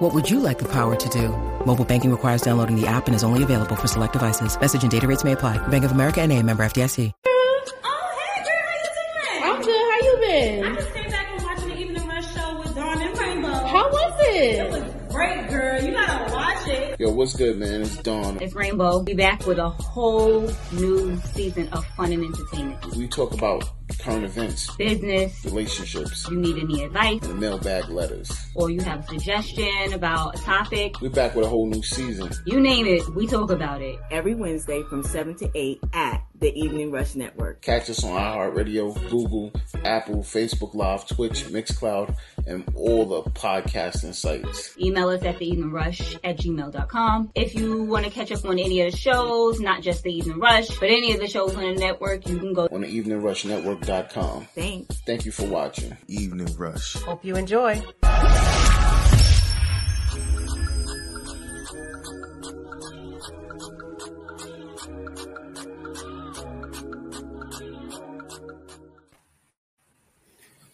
What would you like the power to do? Mobile banking requires downloading the app and is only available for select devices. Message and data rates may apply. Bank of America and a member FDIC. Oh, hey, girl, how you doing? I'm good. How you been? I just came back and watching the Evening Rush show with Dawn and Rainbow. How was It it? was great, girl. You gotta watch it. Yo, what's good, man? It's Dawn. It's Rainbow. Be back with a whole new season of fun and entertainment. We talk about current events, Business. relationships, You need any advice and mailbag letters. or you have a suggestion about a topic. We're back with a whole new season. You name it, we talk about it. every Wednesday from 7 to 8 at the Evening Rush Network. Catch us on iHeartRadio, Google, Apple, Facebook Live, Twitch, Mixcloud, and all the podcasting sites. Email us at theeveningrush at gmail.com. If you want to catch up on any of the shows, not just the Evening Rush, but any of the shows on the network, you can go. On the eveningrushnetwork.com. Thanks. Thank you for watching. Evening Rush. Hope you enjoy.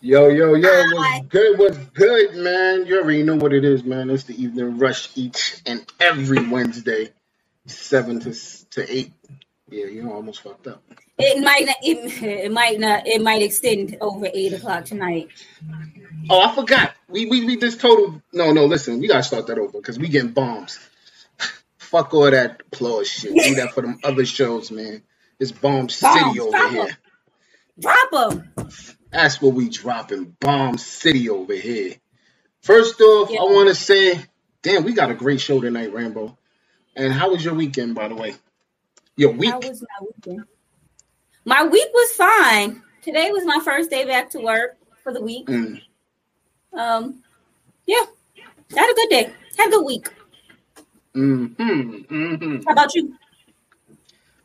Yo, yo, yo, what's good? What's good, man? You already know what it is, man. It's the evening rush each and every Wednesday, seven to to eight. Yeah, you know, almost fucked up. It might not, it, it might not, it might extend over eight o'clock tonight. Oh, I forgot. We we, we just total. No, no, listen, we gotta start that over because we getting bombs. Fuck all that applause shit. Do that for them other shows, man. It's Bomb City over here. Drop them. That's what we dropping. Bomb City over here. First off, Yeah. I want to say, damn, we got a great show tonight, Rambo. And how was your weekend, by the way? Your week? How was my weekend? My week was fine. Today was my first day back to work for the week. Mm. Um, yeah, had a good day. Had a good week. Mm-hmm. Mm-hmm. How about you?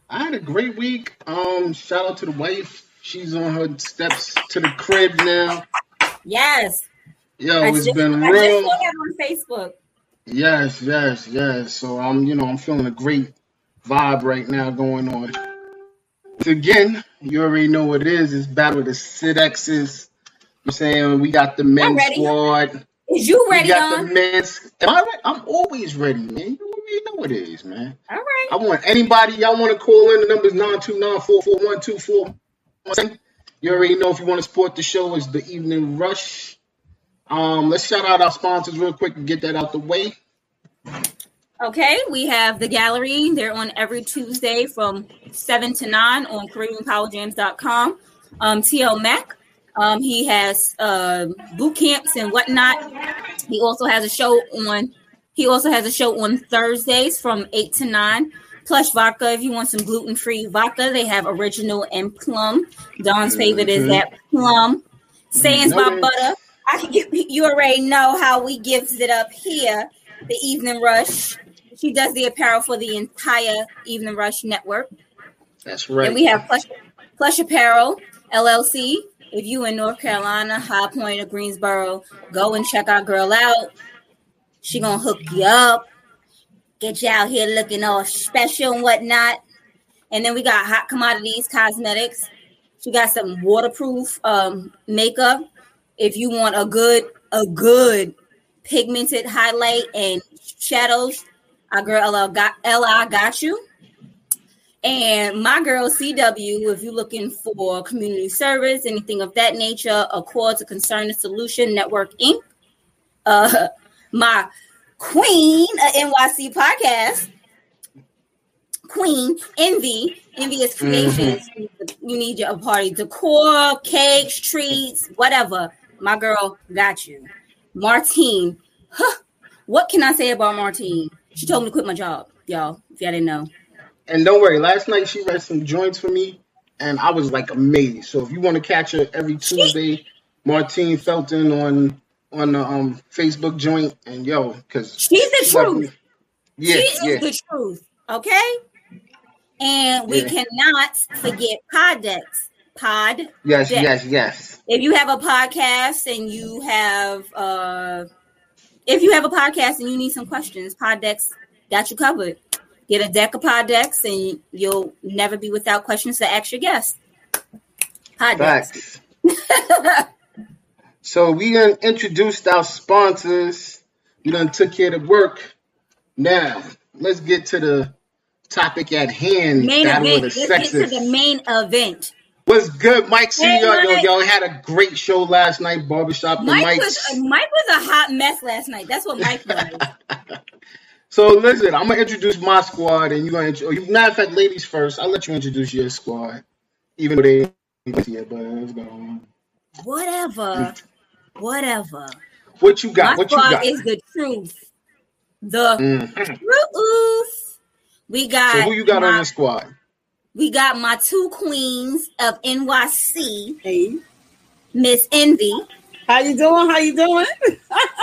I had a great week. Um, shout out to the wife. She's on her steps to the crib now. Yes, Yo, I it's just, been I just real. on Facebook. Yes, yes, yes. So I'm, you know, I'm feeling a great vibe right now going on. Again, you already know what it is. It's Battle of the Sid X's. I'm saying we got the men's ready. squad. Is you ready? We ready, got on? the men's. Am I right? I'm always ready, man. You already know what it is, man. All right. I want anybody y'all want to call in. The number's nine two nine four four one two four. You already know if you want to support the show, it's the Evening Rush. Um, let's shout out our sponsors real quick and get that out the way. Okay, we have the gallery. They're on every Tuesday from 7 to 9 on CaribbeanPowerJams.com. Um, TL Mac, um, he has uh, boot camps and whatnot. He also has a show on. He also has a show on Thursdays from 8 to 9. Plush vodka, if you want some gluten free vodka, they have original and plum. Dawn's favorite is Mhm. that plum. Know by it. butter. I, can you, you already know how we gives it up here. The Evening Rush. She does the apparel for the entire Evening Rush network. That's right. And we have Plush, Plush Apparel LLC. If you in North Carolina, High Point or Greensboro, go and check our girl out. She gonna hook you up, get you out here looking all special and whatnot. And then we got Hot Commodities Cosmetics. She got some waterproof um, makeup. If you want a good, a good pigmented highlight and shadows, our girl LL got LI got you. And my girl CW, if you're looking for community service, anything of that nature, Accord to Concern and Solution Network Inc. Uh, my queen of NYC podcast, Queen Envy, Envious mm-hmm. Creations. You need your party decor, cakes, treats, whatever. My girl got you. Martine, huh, what can I say about Martine? She told me to quit my job, y'all. If y'all didn't know. And don't worry, last night she read some joints for me, and I was like amazed. So if you want to catch her every Tuesday, Martine Felton on on the um Facebook joint, and yo, because She's the truth. Yeah, she yeah. is the truth. Okay. And we Yeah. cannot forget pod decks. Pod. Yes, Deck. yes, yes. If you have a podcast and you have uh if you have a podcast and you need some questions, pod decks got you covered. Get a deck of pod decks and you'll never be without questions to ask your guests. Pod decks. Facts. so we done introduced our sponsors. We done took care of the work. Now let's get to the topic at hand. Main Battle event. of the Let's get to the main event. What's good, Mike? See Hey, y'all. Yo, y'all had a great show last night, Barbershop the Mike Mike's. was uh, Mike was a hot mess last night. That's what Mike was. So listen, I'm gonna introduce my squad, and you're gonna. Intro- oh, you- matter of fact, ladies first. I'll let you introduce your squad, even though they ain't yet. But let's go. Whatever. Mm. Whatever. What you got? My What you got? is the truth. The Mhm. truth. We got So who you got on my, your squad? we got my two queens of NYC, Hey, Miss Envy, how you doing? How you doing?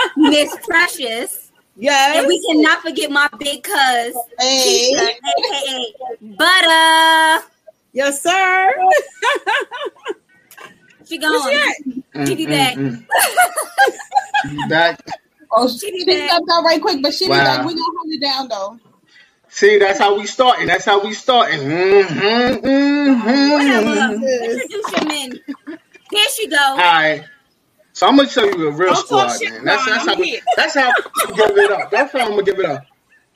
Miss Precious, Yes. and we cannot forget my big cuz, hey. Keisha, aka Butter. Yes, sir. She gone. She be back. Mm, You back? Oh, She she, be she back. stepped out right quick, but she be Wow. back. We gonna hold it down though. See, that's how we starting. That's how we starting. Mm-hmm, Whatever. mm-hmm. Introduce your men. Here she go. All right. So I'm gonna tell you a real Don't squad, talk shit, man. That's that's how we, here. that's how I'm give it up. That's how I'm gonna give it up.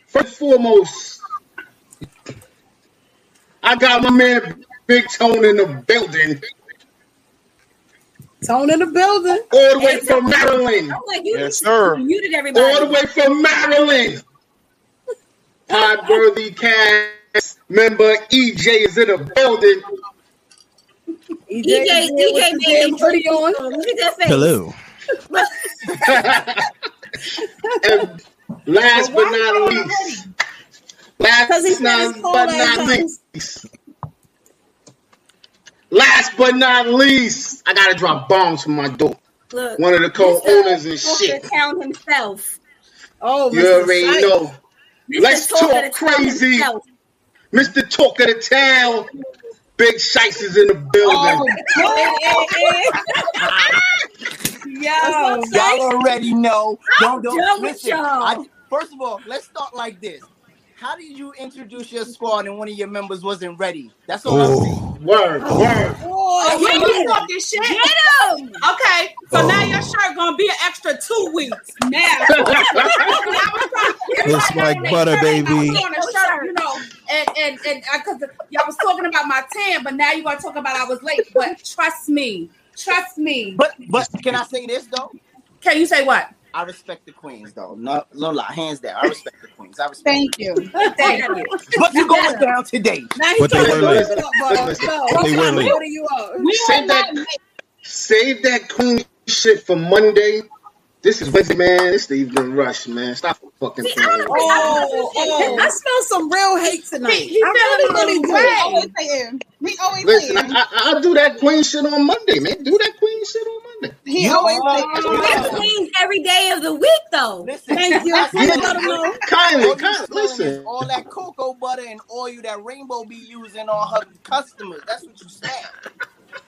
First foremost, I got my man Big Tone in the building, Tone in the building. all the way from Maryland. I'm like, you Yes, sir. muted everybody. All the way from Maryland. Podworthy cast member EJ is in the building. EJ, EJ, EJ made him pretty on. Look at that face. Hello. and last but not least, last Because he said not, but not least, last but not least, I gotta drop bombs from my door. Look, One of the co-owners and Mr. shit. Town himself. Oh, You Mr. already Sight. know. Mr. Let's Talk of talk the Town crazy. Mr. Talk of the Town. Big Shice is in the building. Oh, Yo, Y'all already know. Don't don't done with listen. y'all. I, first of all, let's start like this. How did you introduce your squad and one of your members wasn't ready? That's all I'm saying. Word, word. Oh, oh, boy, You Get talking shit. Get him. Okay, so oh. now your shirt gonna be an extra two weeks. Now, It's like butter, baby. I was on a shirt, you know, and and and uh, because y'all was talking about my tan, but now you gonna talk about I was late. But trust me, trust me. But but can I say this though? Can you say what? I respect the queens though. No, no lie, hands down. I respect the queens. I respect. thank you. Thank you. What's going down today? now But they trying were to late. put it up, bro. Listen, No, they were late. you up. Save that, save that queen shit for Monday. This is Wednesday, man. It's the evening rush, man. Stop fucking See, playing. don't- Oh, oh, I smell some real hate tonight. He- he I really, really feeling do. we always saying. We always Listen, saying. I, I, I'll do that queen shit on Monday, man. Do that queen shit on Monday. He You always are- saying. That's clean every day of the week, though. Listen, Thank you. I Please said- let him know. Kindly, kindly, listen. all that cocoa butter and oil that Rainbow be using on her customers. That's what you smell.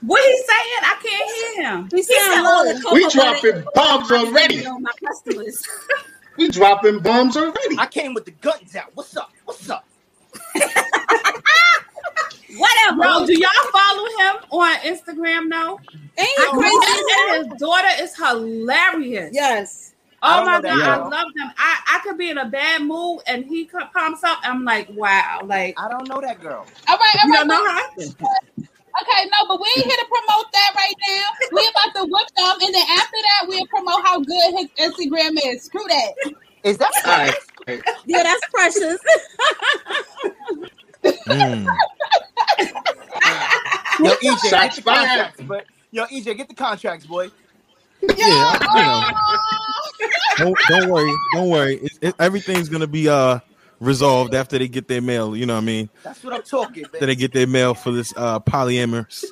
What he saying? I can't hear him. He He said sound all low. the cocoa We dropping bombs already. on my customers. We dropping bombs already. I came with the guns out. What's up? What's up? Whatever. Bro, do y'all follow him on Instagram now? Ain't I you crazy? and his daughter is hilarious. Yes. Oh my know that god, I love them. I, I could be in a bad mood and he co- comes up. I'm like, wow, like I don't know that girl. All right, all you don't know her. Okay, no, but we ain't here to promote that right now. We about to whip them, and then after that, we'll promote how good his Instagram is. Screw that. Is that All right. Yeah, that's precious. Mm. Yo, EJ, get the contracts, but yo, EJ, get the contracts, boy. Yeah, I- you know, don't, don't worry, don't worry. It, it, everything's gonna be uh resolved after they get their mail. You know what I mean? That's what I'm talking, After they get their mail for this uh polyamorous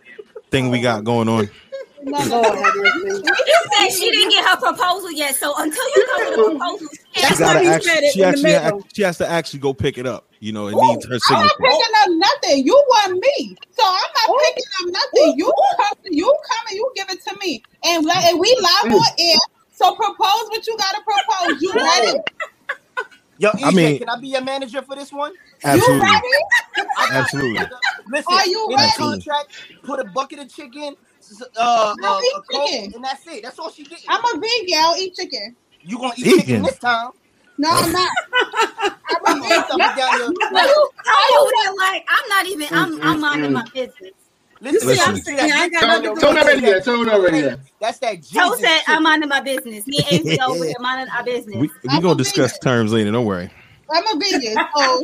thing we got going on. Lord have mercy. She said she didn't get her proposal yet, so until you come with the proposals, she That's gotta actually, she the actually middle. she has to actually go pick it up. You know, it needs her I'm not picking up nothing. You want me, so I'm not picking up nothing. You come, you come and you give it to me, and, and we live on air. So propose what you gotta propose. You ready? Yo, EJ, I mean- can I be your manager for this one? Absolutely. You ready? Absolutely. Listen, Are you in ready? contract, put a bucket of chicken, uh, uh, I'll eat Coke, chicken. and that's it. That's all she getting. I'm a vegan. I'll eat chicken. You gonna eat Vegan? chicken this time? No, I'm not. I'm a You ain't coming down your- But you come like I'm not even. I'm I'm minding my business. Listen, You see, I'm Listen. saying I got Tone, nothing to do tone with already it. there. Tone already there. That's that Jesus Toe said shit. I'm minding my business. Me and AC over here minding our business. We we I'm gonna discuss terms later. Don't worry. I'm a vegan. So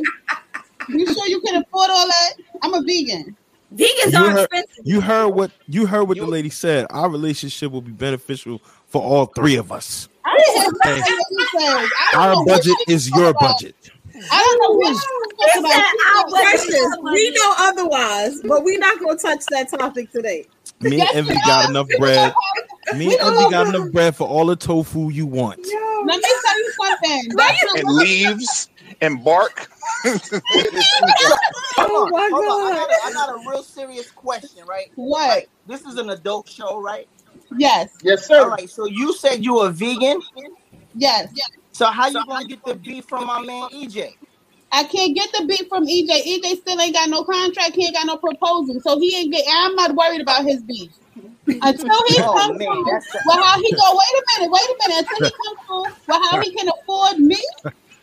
you sure you can afford all that? I'm a vegan. Vegans You are heard, expensive. you heard what you heard what the lady said. Our relationship will be beneficial for all three of us. I didn't hear nothing that he said. I don't Our budget is your budget. I don't know what she He talking about. our budget is Precious, we know otherwise, but we're not going to touch that topic today. Me and Yes, Envy we got enough bread. Me We and Envy got enough bread for all the tofu you want. Let me tell you something. That's and leaves and bark. Oh hold on, Oh my hold on. I God. got, a, I got a real serious question, right? what? Like, this is an adult show, right? Yes, Yes, sir. right. So you said you a vegan. Yes. yes. So how you gonna get the beef from my man EJ? I can't get the beat from EJ. EJ still ain't got no contract. He ain't got no proposal, so he ain't get. I'm not worried about his beef until he Oh, comes man, through. that's Well, how he go? Wait a minute. Wait a minute. Until he comes through. Well, how he can afford me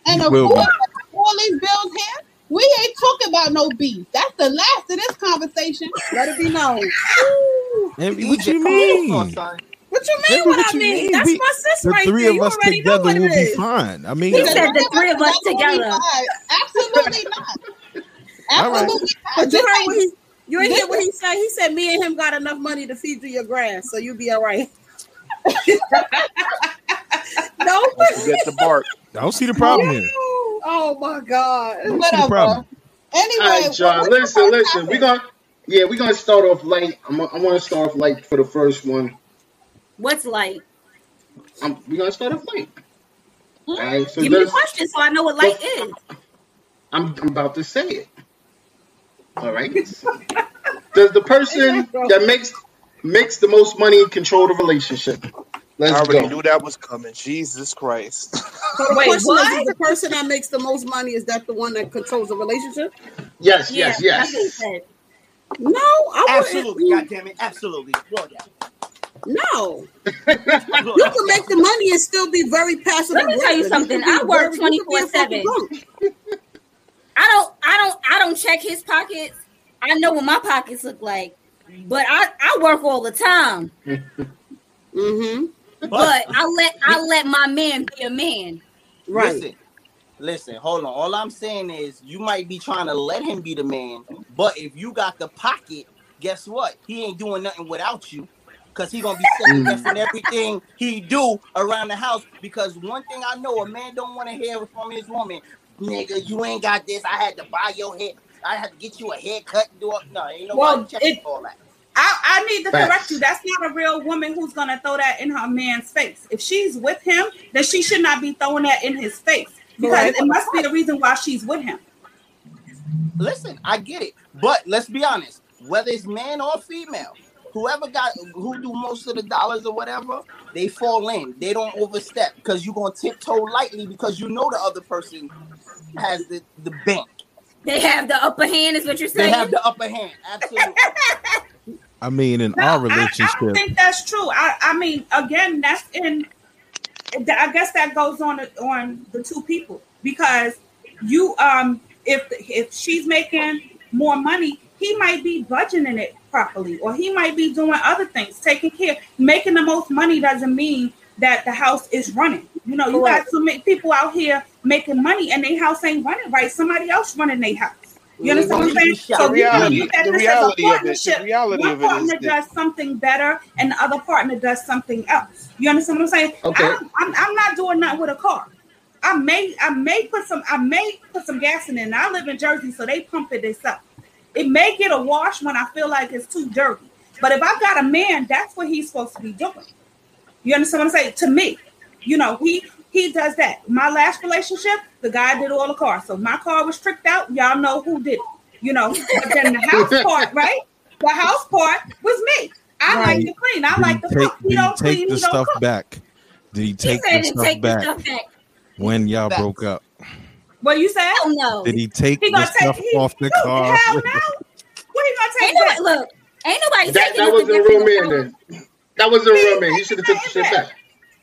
and He afford all these bills here? We ain't talking about no beef. That's the last of this conversation. Let it be known. Envy, EJ, what you come on, mean? Son. What you mean? Envy, What, what I mean? mean? That's We- my sis The right three there. of You us already know together what will it be is. fine. I mean, He said the three of us together. Absolutely not. All right. Absolutely not. But you heard what he you ain't hear what he said. He said me and him got enough money to feed you your grass, so you'll be all right. no, Don't forget the bark. I don't see the problem here. Oh my god. I don't see the Whatever. problem. Anyway, All right, y'all. what- what's Listen, listen. topic? We gonna yeah, we gonna start off light. I'm, I want to start off light for the first one. What's light? I'm, we gonna start off light. All right. So Give me the there's, question so I know what light is. I'm, I'm about to say it. All right. Does the person that makes makes the most money control the relationship? I Let's already go. knew that was coming. Jesus Christ. So the Wait, question what? is, is the person that makes the most money is that the one that controls the relationship? Yes, Yeah, yes, that's what yes. said. No, I Absolutely, wouldn't. goddamn it, absolutely. Lord, yeah. No, you can make the money and still be very passive. Let me tell you something. can I work very- you can be a 24/7. I don't I don't I don't check his pockets. I know what my pockets look like. But I, I work all the time. Mm-hmm. But I let I let my man be a man. Right. Listen, listen, hold on. All I'm saying is you might be trying to let him be the man, but if you got the pocket, guess what? He ain't doing nothing without you. Cause he gonna be mm. second guessing everything he do around the house. Because one thing I know, a man don't want to hear from his woman, nigga, you ain't got this. I had to buy your hair. I had to get you a haircut. And Do it. No, ain't nobody Well, checking it- all that. I, I need to Facts. correct you. That's not a real woman who's gonna throw that in her man's face. If she's with him, then she should not be throwing that in his face because Correct. it must be the reason why she's with him. Listen, I get it, but let's be honest. Whether it's man or female, whoever got who do most of the dollars or whatever, they fall in. They don't overstep because you're gonna tiptoe lightly because you know the other person has the the bank. They have the upper hand, is what you're saying. They have the upper hand. Absolutely. I mean, in No, our I, I don't think that's true. I, I mean, again, that's in. I guess that goes on on the two people because you um if if she's making more money, he might be budgeting it properly, or he might be doing other things, taking care. Making the most money doesn't mean that the house is running. You know, you got so many people out here making money and their house ain't running right. Somebody else running their house. You understand what I'm saying? So you reality- look at this as a reality of it- the partnership. One of it is partner that- does something better, and the other partner does something else. You understand what I'm saying? Okay. I'm, I'm, I'm not doing nothing with a car. I may I may put some I may put some gas in it. And I live in Jersey, so they pump it themselves. It may get a wash when I feel like it's too dirty. But if I got a man, that's what he's supposed to be doing. You understand what I'm saying? To me, you know, he he does that. My last relationship, the guy did all the cars. So my car was tricked out. Y'all know who did it. You know, but then the house part, right? The house part was me. I like to clean. I Did like he to take, cook. He did he don't take clean. the He don't stuff cook. back? Did he take said the stuff take the stuff back. when y'all broke up? What you said? Oh no. Did he take He the gonna take stuff he, off the car? Hell no. What he gonna take Ain't nobody, back? look, ain't nobody That taking that wasn't a real man then. That wasn't a real man. He should have took the shit back.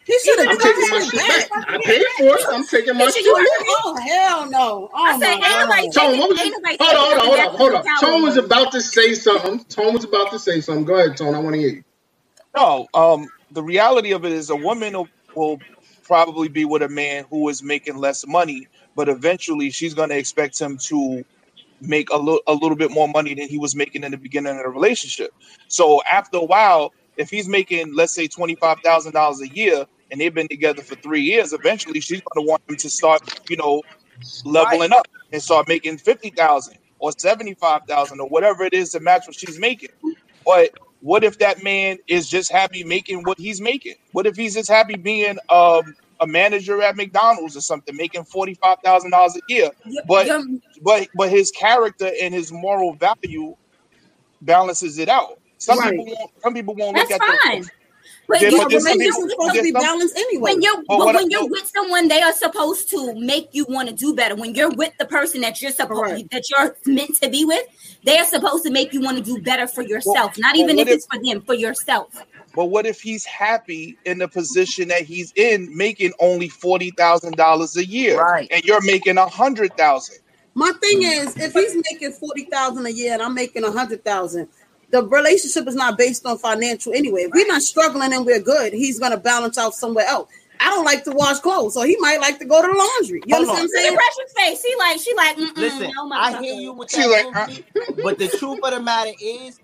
He should have I'm taking my shit shit back. back. I paid for it. I'm taking my shit back. Oh hell no! Oh I said, my ain't nobody god! Tone, what was you? Hold on, hold on, hold on, hold on. Tone was about to say something. Tone was about to say something. Go ahead, Tone. I want to hear you. No, um, the reality of it is a woman will, will probably be with a man who is making less money, but eventually she's going to expect him to make a little a little bit more money than he was making in the beginning of the relationship. So after a while, if he's making let's say twenty five thousand dollars a year and they've been together for three years, eventually she's going to want him to start, you know, leveling up and start making fifty thousand or seventy five thousand or whatever it is to match what she's making. But what if that man is just happy making what he's making? What if he's just happy being um, a manager at McDonald's or something, making forty five thousand dollars a year? But You're- but but his character and his moral value balances it out. Some Right. people won't, some people won't That's look at fine. the But Yeah, you, but there's when you're, supposed to be balanced anyway. when you're But but what I- when you're with someone, they are supposed to make you want to do better. When you're with the person that you're supposed Correct. that you're meant to be with, they are supposed to make you want to do better for yourself. Not even if if- it's for them, for yourself. But what if he's happy in the position that he's in, making only forty thousand dollars a year, Right. and you're making a hundred thousand? My thing is, if he's making forty thousand a year and I'm making a hundred thousand, the relationship is not based on financial anyway. If we're not struggling and we're good, he's gonna balance out somewhere else. I don't like to wash clothes, so he might like to go to the laundry. You Hold understand what I'm saying? at Precious face. She like she like. Mm-mm, Listen, no, I hear you with She that, like, uh, energy, but the truth of the matter is,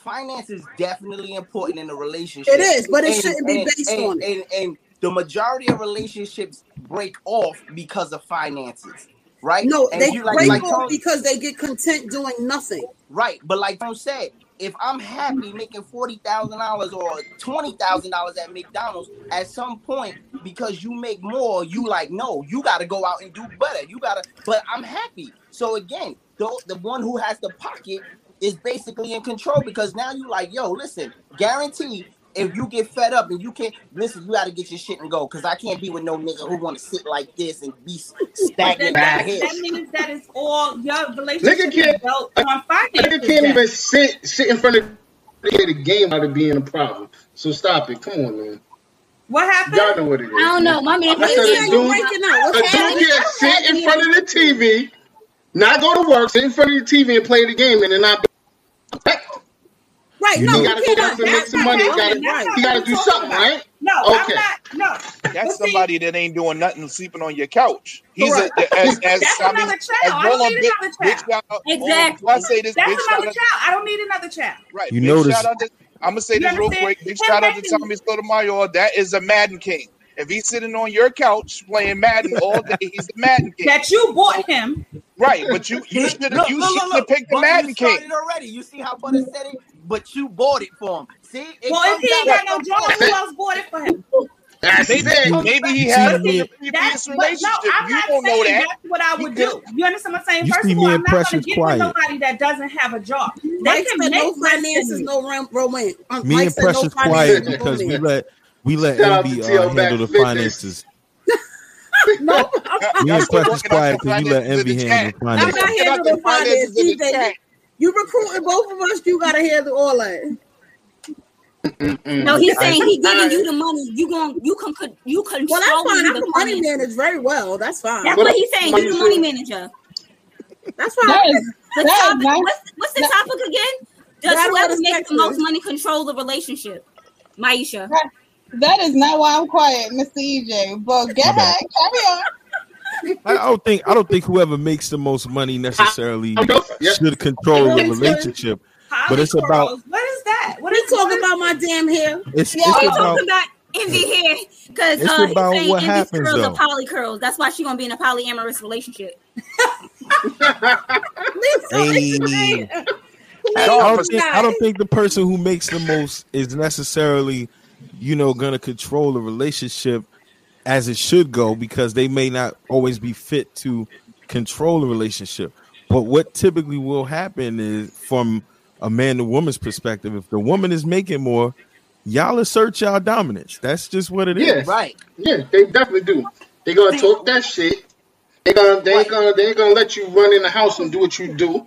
finance is definitely important in a relationship. It is, but it And- shouldn't be and- based and- on it. And, and the majority of relationships break off because of finances, right? No, And they you like, break like off because they get content doing nothing. Right, but like Tone said, if I'm happy making forty thousand dollars or twenty thousand dollars at McDonald's, at some point because you make more, you like no, you got to go out and do better. You gotta, but I'm happy. So again, the the one who has the pocket is basically in control because now you like, yo, listen, guarantee. If you get fed up and you can't listen, you got to get your shit and go because I can't be with no nigga who want to sit like this and be But then stagnant that, back here. that means that it's all your relationship Nigga can't- built on Nigga can't even sit sit in front of the the game out of being a problem. So stop it. Come on, man. What happened? Y'all know what it is. I don't know. My man. I said Yeah, a you dude, breaking out. a dude can't sit in front of the TV, not go to work, sit in front of the TV and play the game, and then not. Right, You no, know- He you gotta go cannot. out and make some money. He gotta, Right. he gotta do something, right? No, Okay. I'm not. No, That's see- somebody that ain't doing nothing, sleeping on your couch. He's a, Correct. as as That's I mean, another as child. I don't need big, another big child. shout um, out. Exactly. oh, I say this, that's big shout another out. child. I don't need another child. Right. You big notice- shout out to, I'm gonna say You this real quick. Big shout out to making- Tommy Sotomayor. That is a Madden king. If he's sitting on your couch playing Madden all day, he's the Madden king. That you bought him. right. But you you should Look, you look, should look, have look. picked the Butter, Madden you king. already. You see how Butter said it, but you bought it for him. See, it Well, if he ain't got no job, who else bought it for him? That's Maybe it. maybe he See had it the That's previous but no. I'm you not don't know saying that. that's what I would do. You understand what I'm saying? You First of all, I'm not going to Precious get quiet. with nobody that doesn't have a job. They Mike can make no finances, no romance. Me Mike and said no Precious finances, quiet because we let we let Shout out Envy uh, handle the Back Fitness. finances. No, I'm, Me and Y'all Precious quiet because you let finances in Envy the handle chat. the I'm finances. not Working handling the finances finances. in the You recruiting both of us. You gotta handle all that. No, he's saying he giving you the money. You going you can could you control Well, that's fine. I the can money finances. manage very well. That's fine. That's What what he's saying. You're the money manager. That's fine. That is The That is topic, nice. what's, what's the That- topic again? Does whoever it's makes the most money control the relationship? Maisha. that is not why I'm quiet, Mr. EJ. But go ahead, carry on. I I don't think I don't think whoever makes the most money necessarily I'm go- yeah. should control the relationship. But it's about- What is that? What are you talking about my damn hair. It's, Yeah, it's We about talking about Envy here because It's uh, he's about saying what Envy's happens, curls though. are poly curls. That's why she's gonna be in a polyamorous relationship. Hey. I don't, think, I don't think the person who makes the most is necessarily, you know, gonna control the relationship. as it should go because they may not always be fit to control a relationship. But what typically will happen is from a man to woman's perspective, if the woman is making more, y'all assert y'all dominance. That's just what it is. Yeah, Right. Yeah, they definitely do. They gonna talk that shit. They gonna they ain't gonna they ain't gonna let you run in the house and do what you do.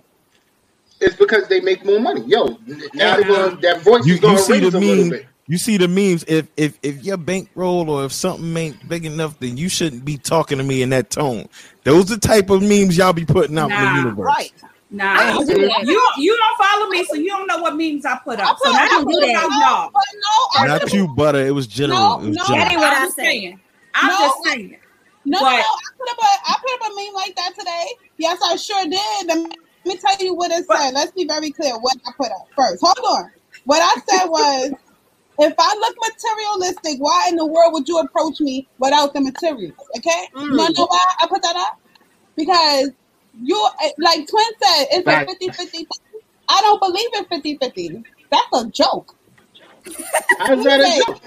It's because they make more money. Yo, now they gonna, that voice You, is gonna you see raise the a little bit. You see the memes. If if if your bankroll or if something ain't big enough, then you shouldn't be talking to me in that tone. Those the type of memes y'all be putting out in the universe. Right. Nah, don't do that. you you don't follow me, so you don't know what memes I put up. So put- now I don't I'm do talking that. y'all. But no, Not you, butter. It was general. No, it was no, general. That ain't what I'm I just say. saying. I'm No, just saying. No, But- no, no. I put up a I put up a meme like that today. Yes, I sure did. Let me tell you what it said. Let's be very clear what I put up first. Hold on. What I said was, if I look materialistic, why in the world would you approach me without the materials? Okay. Mm. You know why I put that up? Because you, like Twin said, it's Right. a 50 50. I don't believe in 50 50. That's a joke. How's that a joke?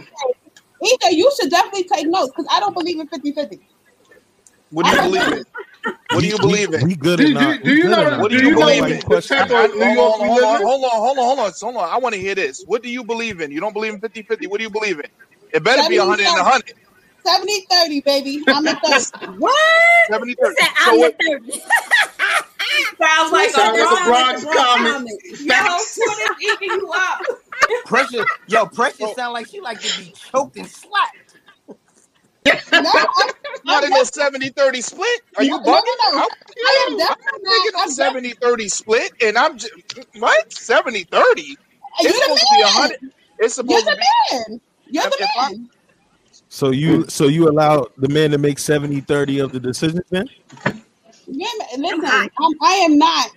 Either you should definitely take notes because I don't believe in 50 50. What do you believe in? What do you believe in? We good Do- in do- our- do you know- What do Do you you know believe in? the question- I- hold on, hold on, hold on, hold on, hold on. I want to hear this. What do you believe in? You don't believe in 50 50. What do you believe in? It better be 100 and 100. 70 30, baby. I'm a 30. What? 70 30. said So I'm what, the 30? Sounds like Sound a like Bronx Bronx comment. Yo, Twitter's eating you up. Precious, yo, Precious sound like she like to be choked and slapped. No, I'm, not in a 70 30 split? Are you bugging? no, no. I'm, I am I'm definitely not not- thinking I'm of 70 30 split, and I'm just, what? 70 30? You're It's the supposed to be man. 100. It's You're supposed to the be. man. You're the If I- man. So you so you allow the man to make 70 30 of the decisions then? Yeah, man, listen, I'm, I am not.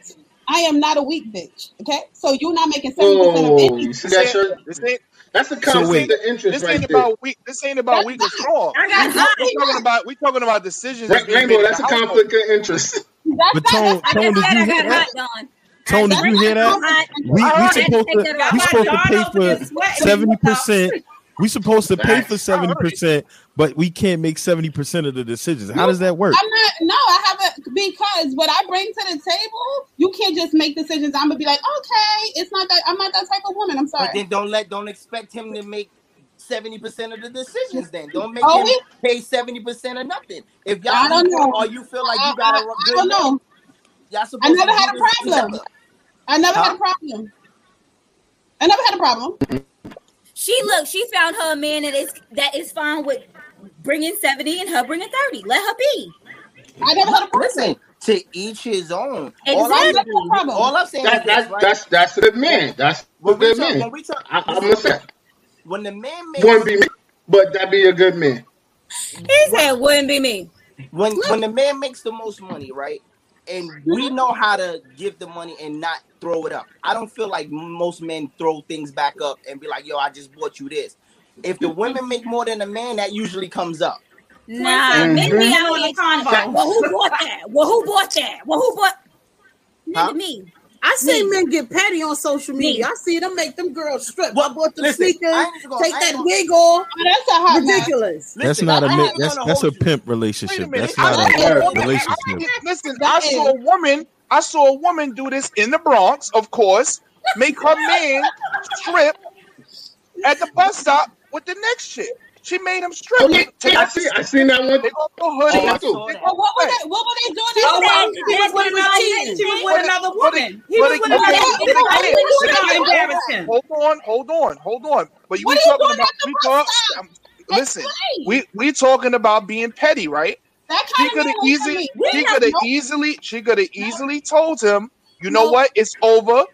I am not a weak bitch. Okay, so you're not making seventy percent of Oh, anything. you see that shirt? this ain't, That's a So conflict wait. of interest this right ain't there. about weak. This ain't about weak or strong. I got We time. talking about we talking about decisions Ra- that's Rainbow, that's a conflict of interest. But not. Tone, Tone, did you I hear that? hot. Tone, did you hear that? We I we supposed to we off. Got my supposed to pay for seventy percent. We supposed to pay for seventy percent, but we can't make seventy percent of the decisions. How does that work? I'm not. No, I haven't because what I bring to the table, you can't just make decisions. I'm gonna be like, okay, it's not that. I'm not that type of woman. I'm sorry. But then don't let don't expect him to make seventy percent of the decisions. Then don't make Oh, him we- pay seventy percent of nothing. If I y'all don't equal know. or you feel like I, you got I, a I good don't man, know. y'all I never to had a problem. together. I never had a problem. I never had a problem. She look. She found her a man that is that is fine with bringing seventy and her bringing thirty. Let her be. I never had a problem. To each his own. All I'm, Exactly. All I'm saying That, is this, that, right? that's that's a good man. That's what when we good talk, when man. we talk, I, I'm gonna say when the man makes wouldn't be me, but that be a good man. He said, "Wouldn't be me." when when the man makes the most money, right? And we know how to give the money and not throw it up. I don't feel like most men throw things back up and be like, "Yo, I just bought you this." If the women make more than the man, that usually comes up. Nah, Mhm. make me out On the convo. Well, who bought that? Well, who bought that? Well, who bought? Nigga, Huh? me. I see Me. men get petty on social media. Me. I see them make them girls strip. Well, I bought the listen, sneakers, I gonna- take that gonna- wig off. Oh, that's a hot mess. Ridiculous. That's not I- a I'm mi- not that's that's a pimp Wait a relationship. That's not saw a a relationship. I- listen, That I is. saw a woman. I saw a woman do this in the Bronx, of course. Make her man strip at the bus stop with the next chick. She made him strip. Oh yeah, Take I see. I seen that one. Take off the Oh, hoodie. I too. saw that. But what were they? What were they doing? Oh, that well, day? he was with another. She was with another woman. He But was with again- another but woman. again- She but not again- embarrass him. Hold on, hold on, hold on. But What we are you talking about at we talk. um, Listen, Explain. we we talking about being petty, right? That She kind of could have man ain't for easily, me. She could have no- easily, she could have easily told him, you know No. what? It's over.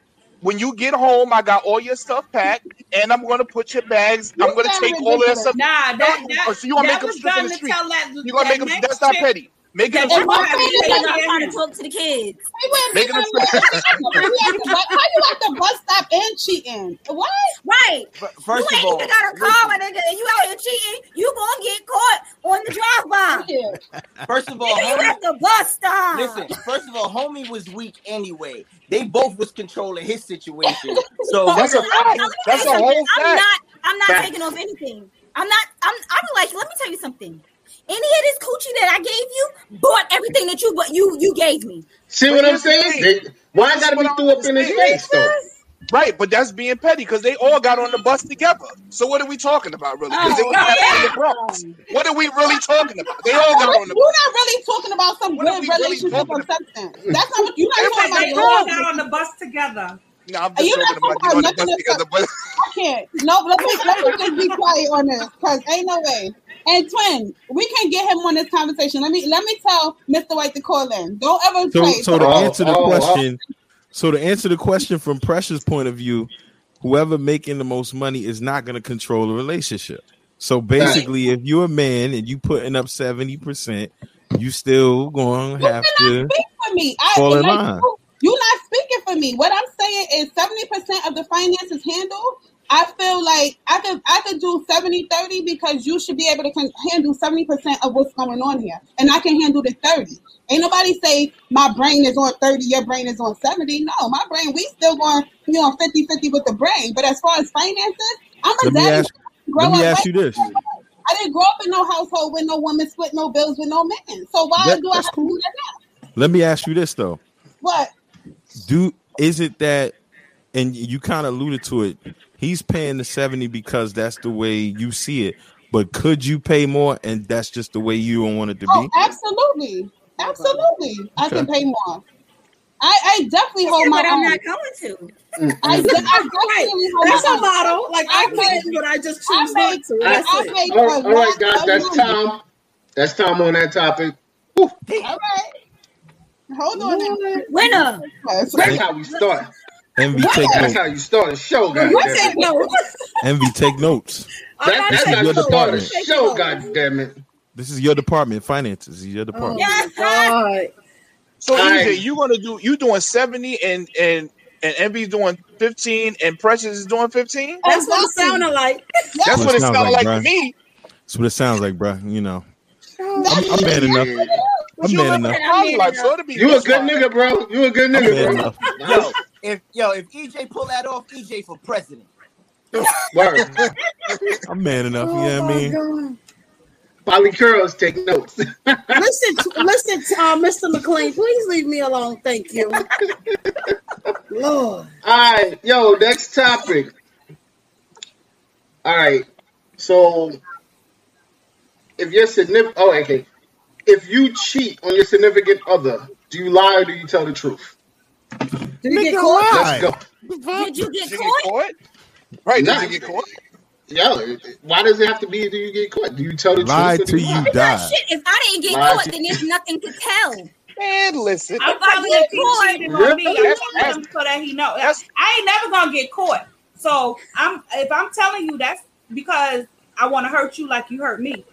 When you get home, I got all your stuff packed, and I'm gonna put your bags. I'm gonna sound take all of that stuff. Nah, that that, Oh, so you gonna that make him was strip in the street? that. You gonna make him? next That's not petty. Making that him you strip. I'm have to is take that I'm trying to talk to the kids. He wouldn't be Making my him You at the bus- How you at the bus stop and cheating? What? Right. F- First you of ain't all, even got a car, my nigga, and you out here cheating. You gonna get caught on the drive by. Yeah. first of all, You homie, at the bus stop. listen. First of all, homie was weak anyway. They both was controlling his situation. So That's a Let me- let fact. That's a whole something. I'm fact. not. I'm not taking off anything. I'm not. I'm. I'm like. Let me tell you something. Any of this coochie that I gave you bought everything that you but you you gave me. See what I'm saying? They, why I gotta be threw up in his face though? Right, but that's being petty because they all got on the bus together. So what are we talking about, really? Oh, 'Cause they Oh, was having yeah. the What are we really talking about? They all got on the Bus. We're not really talking about some What good we really relationship or something. That's not what you're not talking They about. all got on the bus together. No, I'm Are just you not talking about talking getting on the bus nothing together. But I can't. No, let me let me just be quiet on this because ain't no way. And twin, we can get him on this conversation. Let me let me tell Mr. White to call in. Don't ever So, play. so to Oh, answer the oh, oh. question, so to answer the question from Precious' point of view, whoever making the most money is not going to control the relationship. So basically, if you're a man and you putting up seventy percent, you still going to have to. speak for me. I, fall in like, line. you- You're not speaking for me. What I'm saying is 70% of the finances handled. I feel like I could I could do 70 30 because you should be able to con- handle 70% of what's going on here. And I can handle the 30. Ain't nobody say my brain is on 30, your brain is on 70. No, my brain, we still going, you know, 50 50 with the brain. But as far as finances, I'm a Let me ask. Let me ask you this. I didn't grow up in no household with no woman split no bills with no man. So why That- do I have that's to do that now? Let me ask you this though. What? Do is it that, and you kind of alluded to it. He's paying the seventy because that's the way you see it. But could you pay more, and that's just the way you don't want it to Oh, be? absolutely, absolutely. I can pay more. I, I definitely hold my but I'm own. not going to. I, de- I definitely hold That's my a model. Like I I can, make- but I just I choose not to. I- That's I it. make All right, all right, guys, of that's money. time. That's time on that topic. All right. Hold on. Winner. Yes. That's how we start. Envy, take notes. That's notes. how you start a show, What goddamn take it. notes? Envy, take notes. I'm That, not that's taking how you your start a department. show, goddamn it. This is your department, finances. Is your Oh department. my god. so I- EJ, you gonna do you doing seventy and and and Envy's doing fifteen and Precious is doing fifteen? That's what it sounded like. That's what it sounds sounded like, like bruh. to me. That's what it sounds like, bro. You know, I'm, I'm man enough. I'm You man enough. at probably like so to be You a good nigga, bro. You a good nigga, bro. Enough. Yo, if yo, if EJ pull that off, EJ for president. Word. I'm man enough. Oh You know what I mean? God. Polly Curls take notes. Listen, to, listen, to, uh, Mr. McLean. Please leave me alone. Thank you. Lord. All right, yo, next topic. All right, so if your significant, oh, okay, if you cheat on your significant other, do you lie or do you tell the truth? Do you get caught? lie. Did you get caught? get caught? Right? Nah. Did you get caught? Yo, why does it have to be? Do you get caught? Do you tell the Lie truth? or till you lie? Die. shit, if I didn't get Lie caught, to- then there's nothing to tell. Man, listen. I'm If I probably get caught- cheating on me. I'm That's- him so that he know. I ain't never gonna get caught. So I'm if I'm telling you that's because I want to hurt you like you hurt me.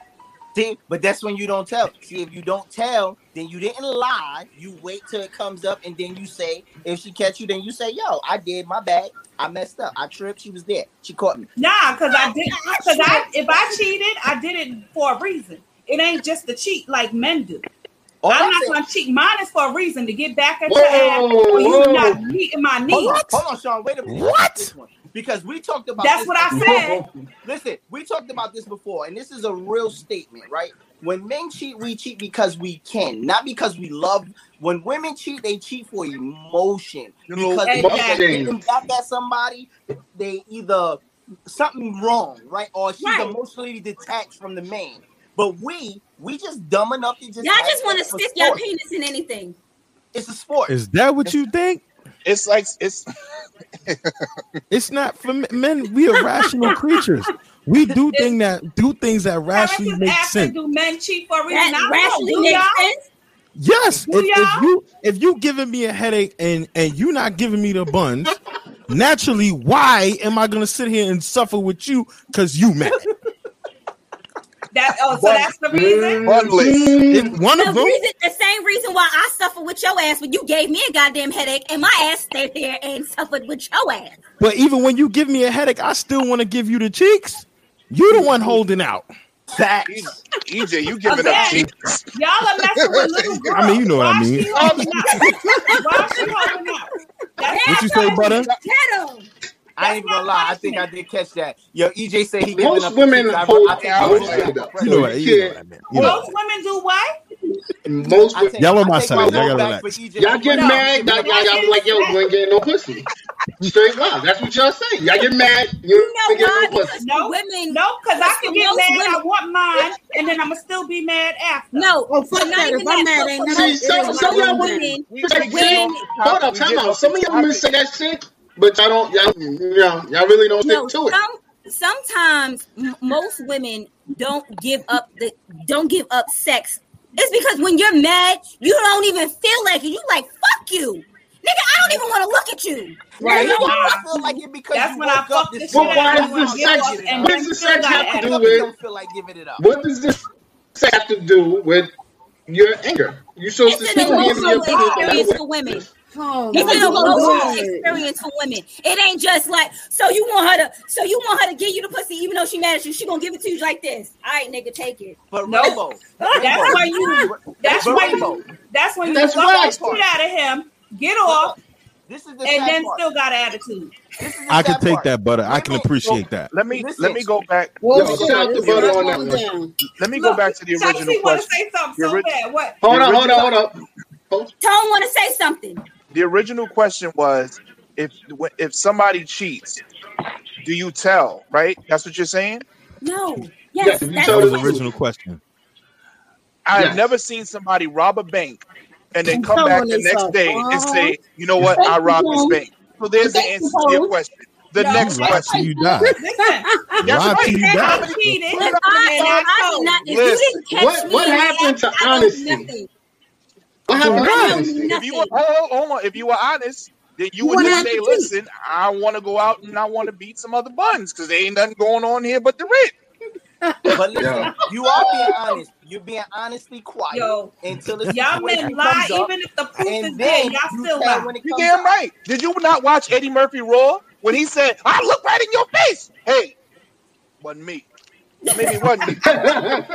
See, but that's when you don't tell. See, if you don't tell, then you didn't lie. You wait till it comes up, and then you say, if she catch you, then you say, "Yo, I did my bad. I messed up. I tripped. She was there. She caught me." Nah, because I did. Because I if I cheated, I did it for a reason. It ain't just to cheat like men do. All I'm I'm not saying- gonna cheat. Mine is for a reason to get back at Whoa, your ass or you whoa. not meeting my needs. Hold on, hold on, Sean. Wait a minute. What? This one. Because we talked about That's this what I said. Listen, we talked about this before, and this is a real statement, right? When men cheat, we cheat because we can, not because we love. When women cheat, they cheat for emotion You know, because Exactly. if they're getting back at somebody, they either something wrong, right, or she's Right. emotionally detached from the man. But we, we just dumb enough to just. Y'all just want to stick it's a your penis in anything. It's a sport. Is that what you think? It's like it's It's not for men- men. We are rational creatures. We do things that do things that rationally Parents make sense. Do men cheat for a reason? That don't rationally know. Do makes sense. Yes, if, if y'all? you if you giving me a headache and and you not giving me the buns, naturally, why am I gonna sit here and suffer with you because you mad? That oh, so that's the reason. bunless. It's one The of them. reason, the same reason why I suffer with your ass when you gave me a goddamn headache and my ass stayed there and suffered with your ass. But even when you give me a headache, I still want to give you the cheeks. You the one holding out. Facts. EJ, you giving up Again. cheeks. Y'all are messing with little girls. I mean, you know what I mean. She holding? Why she holding out? That's What you say, butter? Get him. I ain't even gonna lie. I think I did catch that. Yo, EJ said he giving Most up. women I, hold I, out my with vote it, back. though. You know So what? you You know what I can't. mean. You know. Most women do what? Most women. take, Y'all on I my side. Y'all vote gotta relax. Y'all get No, mad. Y'all, y'all, y'all be like, yo, you ain't getting no pussy. Straight up. That's what y'all say. Y'all get mad. You You know ain't why? no pussy. No, women. No, because I can get most mad. women- I want mine, and then I'm gonna still be mad after. No, Oh, fuck but not that. even If I'm that. mad, but ain't for nothing- See, most it some, is women, not some of y'all women then. say that When- shit. Hold up, We time out. Some of y'all women say that shit, but y'all don't, y'all, you know, y'all really don't no, to it. some sometimes most women don't give up the don't give up sex. It's because when you're mad, you don't even feel like it. You like fuck you, nigga. I don't even want to look at you. Right. Nigga, You don't Nah. don't feel like it because That's you when I fuck this shit But why does you the and You get sex, off, give it and up. what does the sex have to do Because attitude. you with, don't feel like giving it up. what does this sex have to do with your anger? You're supposed to It's still an handle your emotional business that experience for women. Oh It's my an emotional god. experience for women. It ain't just like so you want her to so you want her to give you the pussy even though she mad at you. She gonna give it to you like this. All right, nigga, take it. But no. Rainbow, That's Rainbow, when you. That's but when you. That's when you That's fuck the shit out of him, get off, this is the and then part. still got attitude. This is the I can take part. that, butter. I can appreciate that. Let me let me go back. Well, Yo, shout out Butter on that one. Let me go back to the original Chelsea want to question. say something so bad. What? Hold on, hold on, hold original- on. Hold- Tone want to say something. The original question was if if somebody cheats, do you tell? Right? That's what you're saying. No. Yes, Yes, you that's That the was the the original question. I have Yes. never seen somebody rob a bank and then And come back the next themselves. day and Uh-huh. say, you know what, I robbed this bank. So there's the Thank answer to your question. The No, next You question. you die. That's right. you die. cheated, If and I, I I did not, if you didn't catch What- me what in the happened to I honesty? Nothing. What happened I know honesty? If you were, hold, hold on, if you were honest, then you You would just say, to cheat. listen, I want to go out and I want to beat some other buns because there ain't nothing going on here but the rent. But listen, Yeah. you are being honest. You're being honestly quiet Yo, until the y'all situation men lie comes up, even if the proof is there. Y'all still lie. when it You comes damn up. right. Did you not watch Eddie Murphy Raw when he said, I look right in your face? Hey, wasn't me. Maybe it wasn't.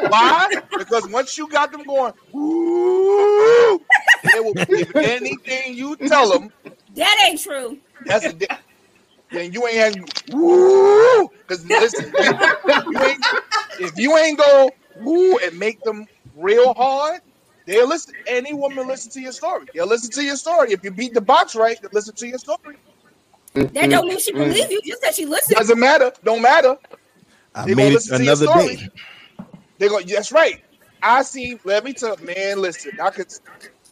Why? Because once you got them going, ooh, they will believe anything you tell them. That ain't true. That's a di- then you ain't had woo. Because listen, you, you ain't if you ain't go woo and make them real hard, they'll listen. Any woman listen to your story. They'll listen to your story. If you beat the box right, they'll listen to your story. That don't mean she believe you. Just that she listened. Doesn't matter. Don't matter. I They made it listen to your another story. day. They go. That's right. I see. Let me tell man. Listen, I could.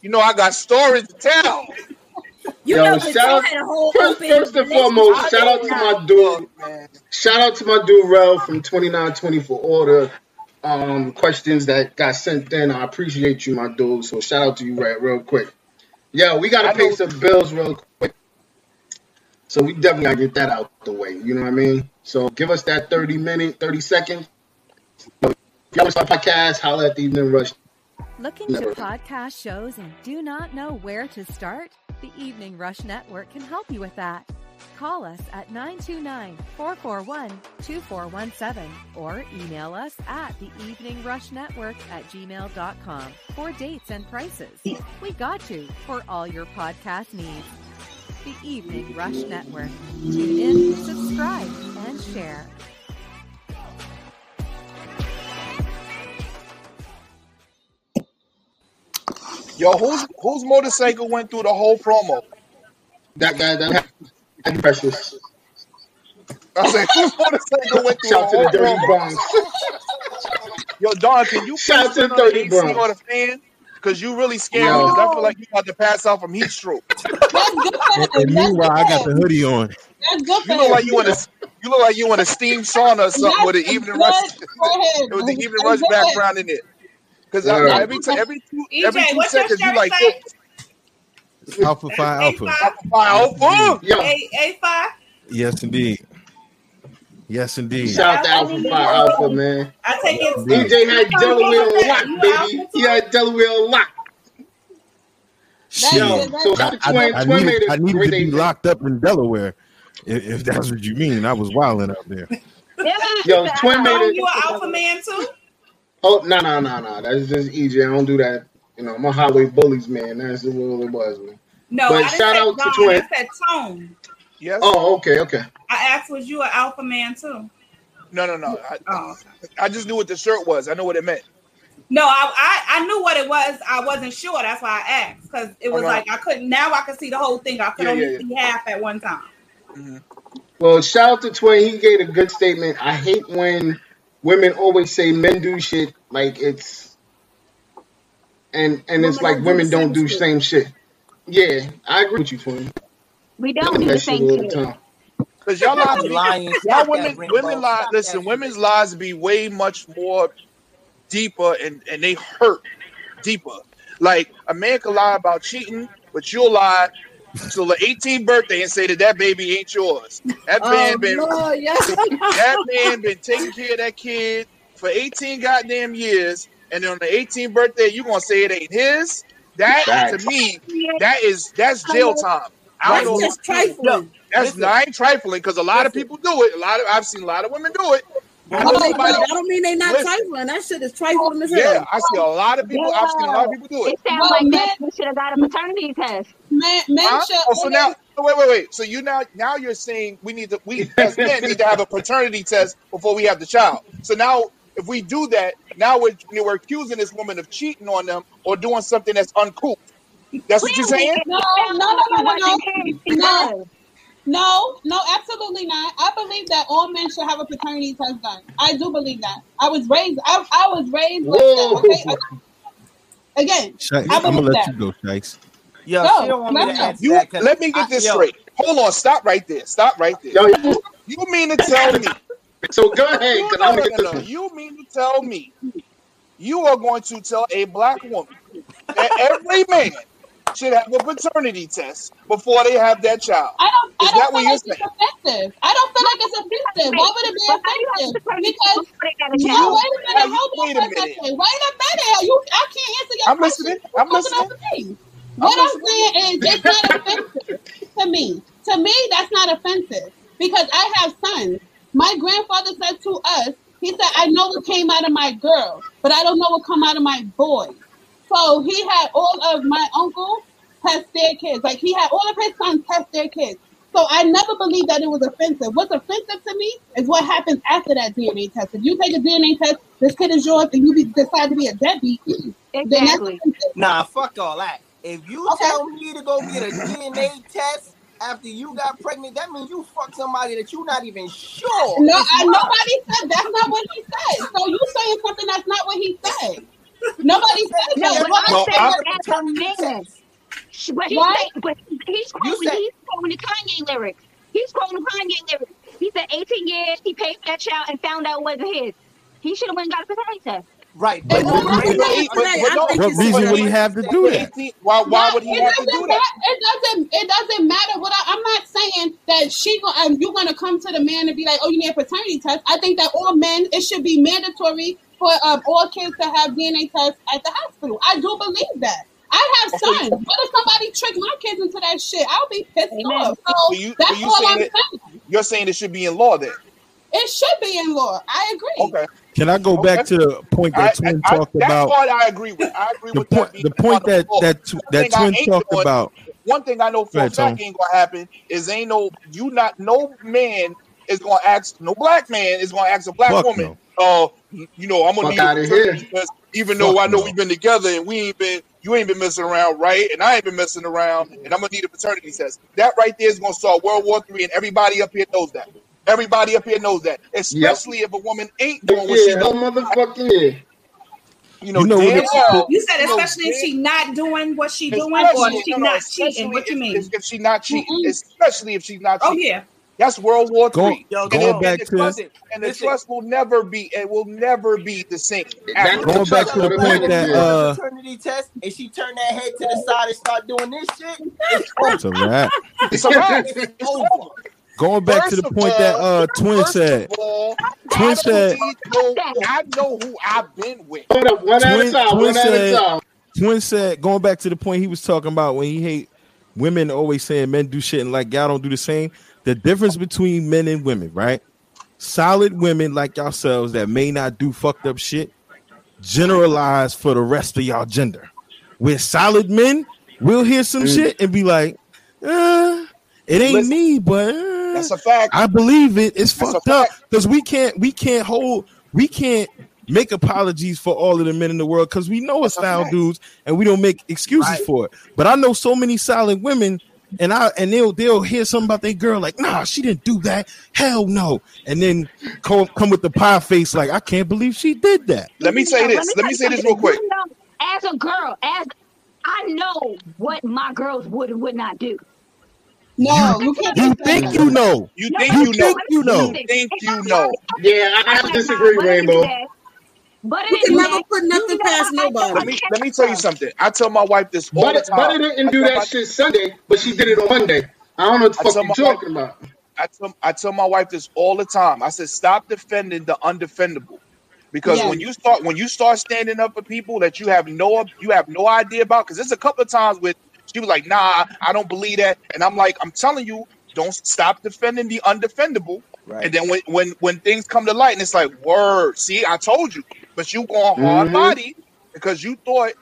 You know, I got stories to tell. You Yo, know, shout Joe out- had a whole First, first and foremost, shout out to my dude. Man. Shout out to my dude Rel from 2920 for all the um, questions that got sent in. I appreciate you, my dude. So shout out to you, right, real quick. Yo, we gotta I pay know- some bills real quick. So we definitely gotta get that out the way. You know what I mean? So give us that 30 minute, 30 seconds. If y'all listen to podcast, holla at the evening rush. Looking to podcast shows and do not know where to start? The Evening Rush Network can help you with that. Call us at 929 441 2417 or email us at the Evening Rush Network at gmail.com for dates and prices. We got you for all your podcast needs. The Evening Rush Network. Tune in, subscribe, and share. Yo, whose whose motorcycle went through the whole promo? That guy that had precious. I said, whose motorcycle went through Shout the to whole the dirty promo? Bronx. Yo, Don, can you Shout please to turn on Dirty the AC Bronx. or the fan? Because you really scared me. Because I feel like you about to pass out from heat stroke. That's good for And, him. and That's meanwhile, I got the hoodie on. That's good for You look him. like you want to. You look like you want a steam sauna or something with the That's evening rush. good for him. It was the evening rush good. background in it. Because Word. every time, every two, every two seconds, you like, say? yo, Alpha Phi Alpha. A5? fire, oh, A A5? Yes, indeed. Yes, indeed. shout out to Alpha Phi Alpha, man. I take it. EJ had Delaware on You lock, an baby. Alpha He had Delaware on lock. Yo, so I, shout out I, Twin. I needed, made needed to be event. locked up in Delaware, if, if that's what you mean. I was wilding out there. Yo, Twin made it. you an alpha man too? Oh, no, no, no, no. That's just EJ. I don't do that. You know, I'm a highway bullies, man. That's the what it was, man. No, But I didn't shout say out to Don. Twin. I said tone. Yes. Oh, okay, okay. I asked, was you an alpha man too? No, no, no. I, Oh, I just knew what the shirt was. I know what it meant. No, I, I I knew what it was. I wasn't sure. That's why I asked because it was Okay. like I couldn't. Now I can see the whole thing. I could Yeah, only yeah, see half at one time. Mm-hmm. Well, shout out to Twin. He gave a good statement. I hate when women always say men do shit like it's and and it's like don't women the don't same do shit. same shit. Yeah, I agree with you, Twin. We don't do do the same all the shit. Because y'all Stop lives, lying. y'all women, women lie. Stop Listen, that. women's lives be way much more deeper, and and they hurt deeper. Like a man can lie about cheating, but you'll lie till the 18th birthday and say that that baby ain't yours. That oh, man Oh, been Lord, yes. that man been taking care of that kid for 18 goddamn years, and then on the 18th birthday, you gonna say it ain't his? That Facts. to me, that is that's jail time. I That's don't know. just trifling. That's Listen. not trifling because a lot of people do it. A lot of I've seen a lot of women do it. I I know don't, mean, somebody. I don't mean they not Listen. trifling. That shit is trifling as Yeah. I see a lot of people. I've seen a lot of people do It it. sounds Well, like men- that we should have got a paternity test. Men, men Huh? should Oh, so now, so wait, wait, wait. So you now, now you're saying we need to, we as men need to have a paternity test before we have the child. So now, if we do that, now we're we're accusing this woman of cheating on them or doing something that's uncouth. That's what you're saying? No, no, no, no, no, no. No. No. No, no, absolutely not. I believe that all men should have a paternity test done. I do believe that. I was raised. I, I was raised with that. Okay. Again, Shikes, I I'm gonna let that. you go, Shikes. Yo, Go, she don't want me to let me- answer You that. 'cause let me get I- this yo, straight. Hold on, stop right there. Stop right there. Yo, You mean to tell me? so go ahead, You, no, I'm no, get no, this no. You mean to tell me you are going to tell a black woman that every man should have a paternity test before they have that child? I don't. I Is don't that feel what you're like it's offensive. I don't feel like it's offensive. Why would it be But how do you have a offensive? Because before they no, wait a minute. Now, Hold on wait for a a minute. second. Wait a minute. You, I can't answer your I'm question. listening. I'm You're talking listening. over me. What I'm saying is, it's not offensive to me. To me, that's not offensive because I have sons. My grandfather said to us, he said, "I know what came out of my girl, but I don't know what come out of my boy." So he had all of my uncles test their kids. Like he had all of his sons test their kids. So I never believed that it was offensive. What's offensive to me is what happens after that DNA test. If you take a DNA test, this kid is yours, and you be, decide to be a deadbeat, then that's Exactly. Nah, fuck all that. If you Okay. tell me to go get a DNA test after you got pregnant, that means you fuck somebody that you're not even sure. No, I, nobody said that's not what he said. So you saying something that's not what he said. Nobody said No, that. but What I'm I saying I'm- as a man. But he's What? saying, but he's he's quoting, said- he's quoting the Kanye lyrics. He's quoting the Kanye lyrics. He said 18 years, he paid for that child and found out it wasn't his. He should have went and got a paternity test. Right, But but, no, but, I But- think- but- Renee, but- I but no, think What you reason said would he that. have to do that? 18 Why, why No, would he it have to doesn't do ma- that? It doesn't. It doesn't matter. What I, I'm not saying that she go, um, you're gonna come to the man and be like, oh, you need a paternity test. I think that all men, it should be mandatory for um, all kids to have DNA tests at the hospital. I do believe that. I have sons. What if somebody tricked my kids into that shit? I'll be pissed Amen. off. So So you, so that's you all saying I'm that saying. you're saying it should be in law then? It should be in law. I agree. Okay. Can I go Okay. back to the point that I, Twin I, talked that about? part I agree with. I agree The with that point, being the point that law. that One that thing Twin talked doing- about. One thing I know for Go a fact ain't gonna happen is ain't no you not no man is gonna ask no black man is gonna ask a black Fuck woman. no. Oh, you you know I'm gonna Fuck need a outta paternity here. test, even Fuck though I know no. we've been together and we ain't been you ain't been messing around right, and I ain't been messing around, and I'm gonna need a paternity test. That right there is gonna start World War Three, and everybody up here knows that. Everybody up here knows that, especially if a woman ain't doing what she Yeah, oh doing. motherfucking yeah. You know, You know what damn it- well. You said you know, especially if damn- she not doing what she doing, or Especially, if she no, no, not cheating. especially What you mean? if, if she not cheating, Mm-mm. especially if she's not Oh yeah. That's World War Go- Three. Yo, and, going it- Tone, back and to- the trust, and the listen. trust will never be. It will never be the same. That's. Going the back to the point that been. uh, paternity test and she turned that head to the side and start doing this shit, it's it's a wrap. It's a wrap. It's It's over. over. Going back First to the of point that uh Twin First said. all, Twin I said- don't need no, I know who I've been with. Hold up, one at a Twin, time, Twin one at a said. time. Twin said. Going back to the point he was talking about when he hate women always saying men do shit and like y'all don't do the same. The difference between men and women, right? Solid women like yourselves that may not do fucked up shit generalize for the rest of y'all gender. With solid men, we'll hear some Mm. shit and be like, uh, It ain't Listen, me, but That's a fact. I believe it. It's That's fucked up because we can't we can't hold we can't make apologies for all of the men in the world because we know it's a foul dudes and we don't make excuses Right. for it. But I know so many solid women. And I and they'll they'll hear something about their girl like nah she didn't do that hell no and then come come with the pie face like I can't believe she did that Let me say this. Let me say tell you this real quick. You know, as a girl, as I know what my girls would and would not do. No, you can't. you think you know You think you you know. you know think you know. Yeah, I have to disagree, But it is Rainbow. That- But it You can never put nothing past nobody. Let me let me tell you something. I tell my wife this all But the time. but it didn't do that my- shit Sunday, but she did it on Monday. I don't know what the I fuck you my talking about. I tell I tell my wife this all the time. I said, stop defending the undefendable. Because Yeah. when you start when you start standing up for people that you have no you have no idea about, because there's a couple of times with she was like, nah, I don't believe that. And I'm like, I'm telling you, don't stop defending the undefendable. Right. And then when when when things come to light and it's like, word, see, I told you. But you going hard Mhm. body because you thought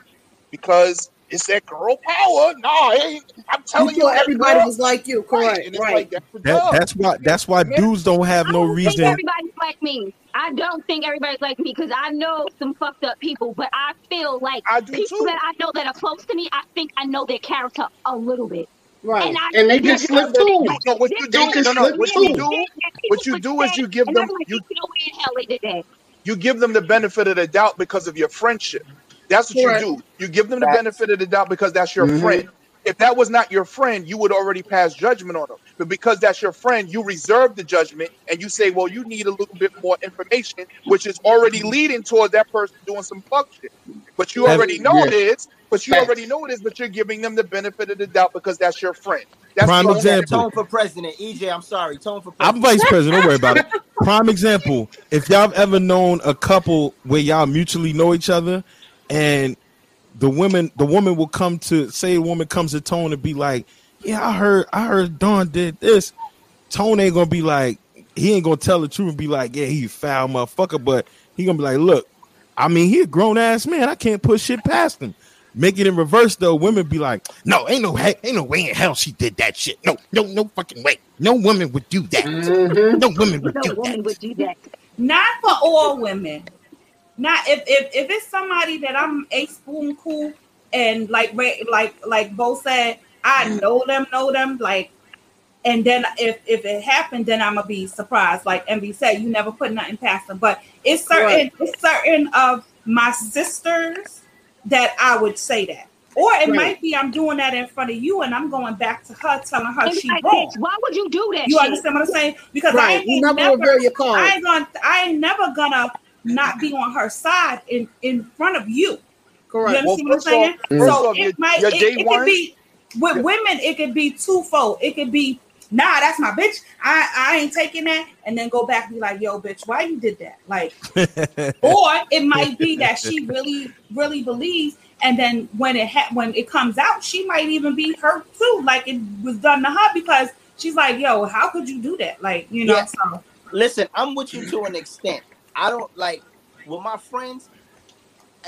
because it's that girl power. No, it. I'm telling you, thought that everybody girl- was like you, Right, correct? and it's Right. like that's that that's why that's why dudes don't have I no don't think reason everybody's like me. I don't think everybody's like me because I know some fucked up people, but I feel like I people too. that I know that are close to me, I think I know their character a little bit. Right. And, I, And they just slip too. No, what you do, just no, no, what you do, what you do is you give them, you you know where in hell they did that. You give them the benefit of the doubt because of your friendship. That's what Correct. you do. You give them the benefit of the doubt because that's your Mhm. friend. If that was not your friend, you would already pass judgment on them. But because that's your friend, you reserve the judgment and you say, well, you need a little bit more information, which is already leading towards that person doing some fuck shit. But you already know Yeah. it is. But you Facts. already know it is. But you're giving them the benefit of the doubt because that's your friend. That's Prime Tone, example. tone for president. EJ, I'm sorry. Tone for I'm vice president. Don't worry about it. Prime example: if y'all have ever known a couple where y'all mutually know each other, and the women, the woman will come to say, a woman comes to Tone and be like, "Yeah, I heard, I heard Don did this." Tone ain't gonna be like, he ain't gonna tell the truth and be like, "Yeah, he a foul motherfucker," but he gonna be like, "Look, I mean, he a grown ass man. I can't push shit past him." Make it in reverse though. Women be like, "No, ain't no, ain't no way in hell she did that shit. No, no, no fucking way. No woman would do that. Mhm. No woman would No do woman that." would do that. Not for all women. Not if if if it's somebody that I'm a spoon cool and like like like Bo said, I mm. know them, know them, like and then if if it happened, then I'm gonna be surprised. Like Envy said, you never put nothing past them. But it's certain Right. it's certain of my sisters that I would say that. Or it Right. might be I'm doing that in front of you and I'm going back to her telling her And she like, wrong. bitch, why would you do that You shit? understand what I'm saying? Because I ain't You never never, reveal your cards. I ain't gonna I ain't never gonna not be on her side in in front of you. You Correct. understand Well, what I'm saying? off- so off, it your- might your it, it could be with women, it could be twofold. It could be nah, that's my bitch. I I ain't taking that, and then go back and be like, yo, bitch, why you did that? Like, or it might be that she really, really believes, and then when it ha- when it comes out, she might even be hurt too, like it was done to her because she's like, yo, how could you do that? Like, you know, Yeah. so Listen, I'm with you to an extent. I don't like with my friends.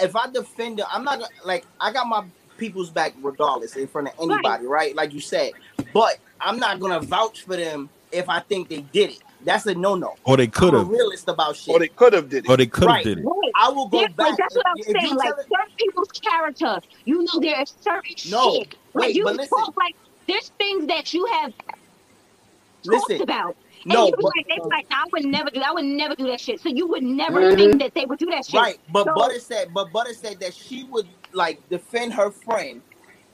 If I defend them, I'm not like. I got my people's back regardless in front of anybody, right? Like you said. But I'm not gonna vouch for them if I think they did it. That's a no no. Or they could have. realist about shit. Or they could have did it. Or they could have Right. did it. Right. I will go That's, back. like, that's what I'm If- if saying. Like tell it- certain people's character, you know, there is certain No, shit. Like wait, you but listen. talk like there's things that you have Listen, talked about. And no, you but- like, they be like, I would never do. I would never do that shit. So you would never Mhm. think that they would do that shit. Right, but So- Butter said, but Butter said that she would like defend her friend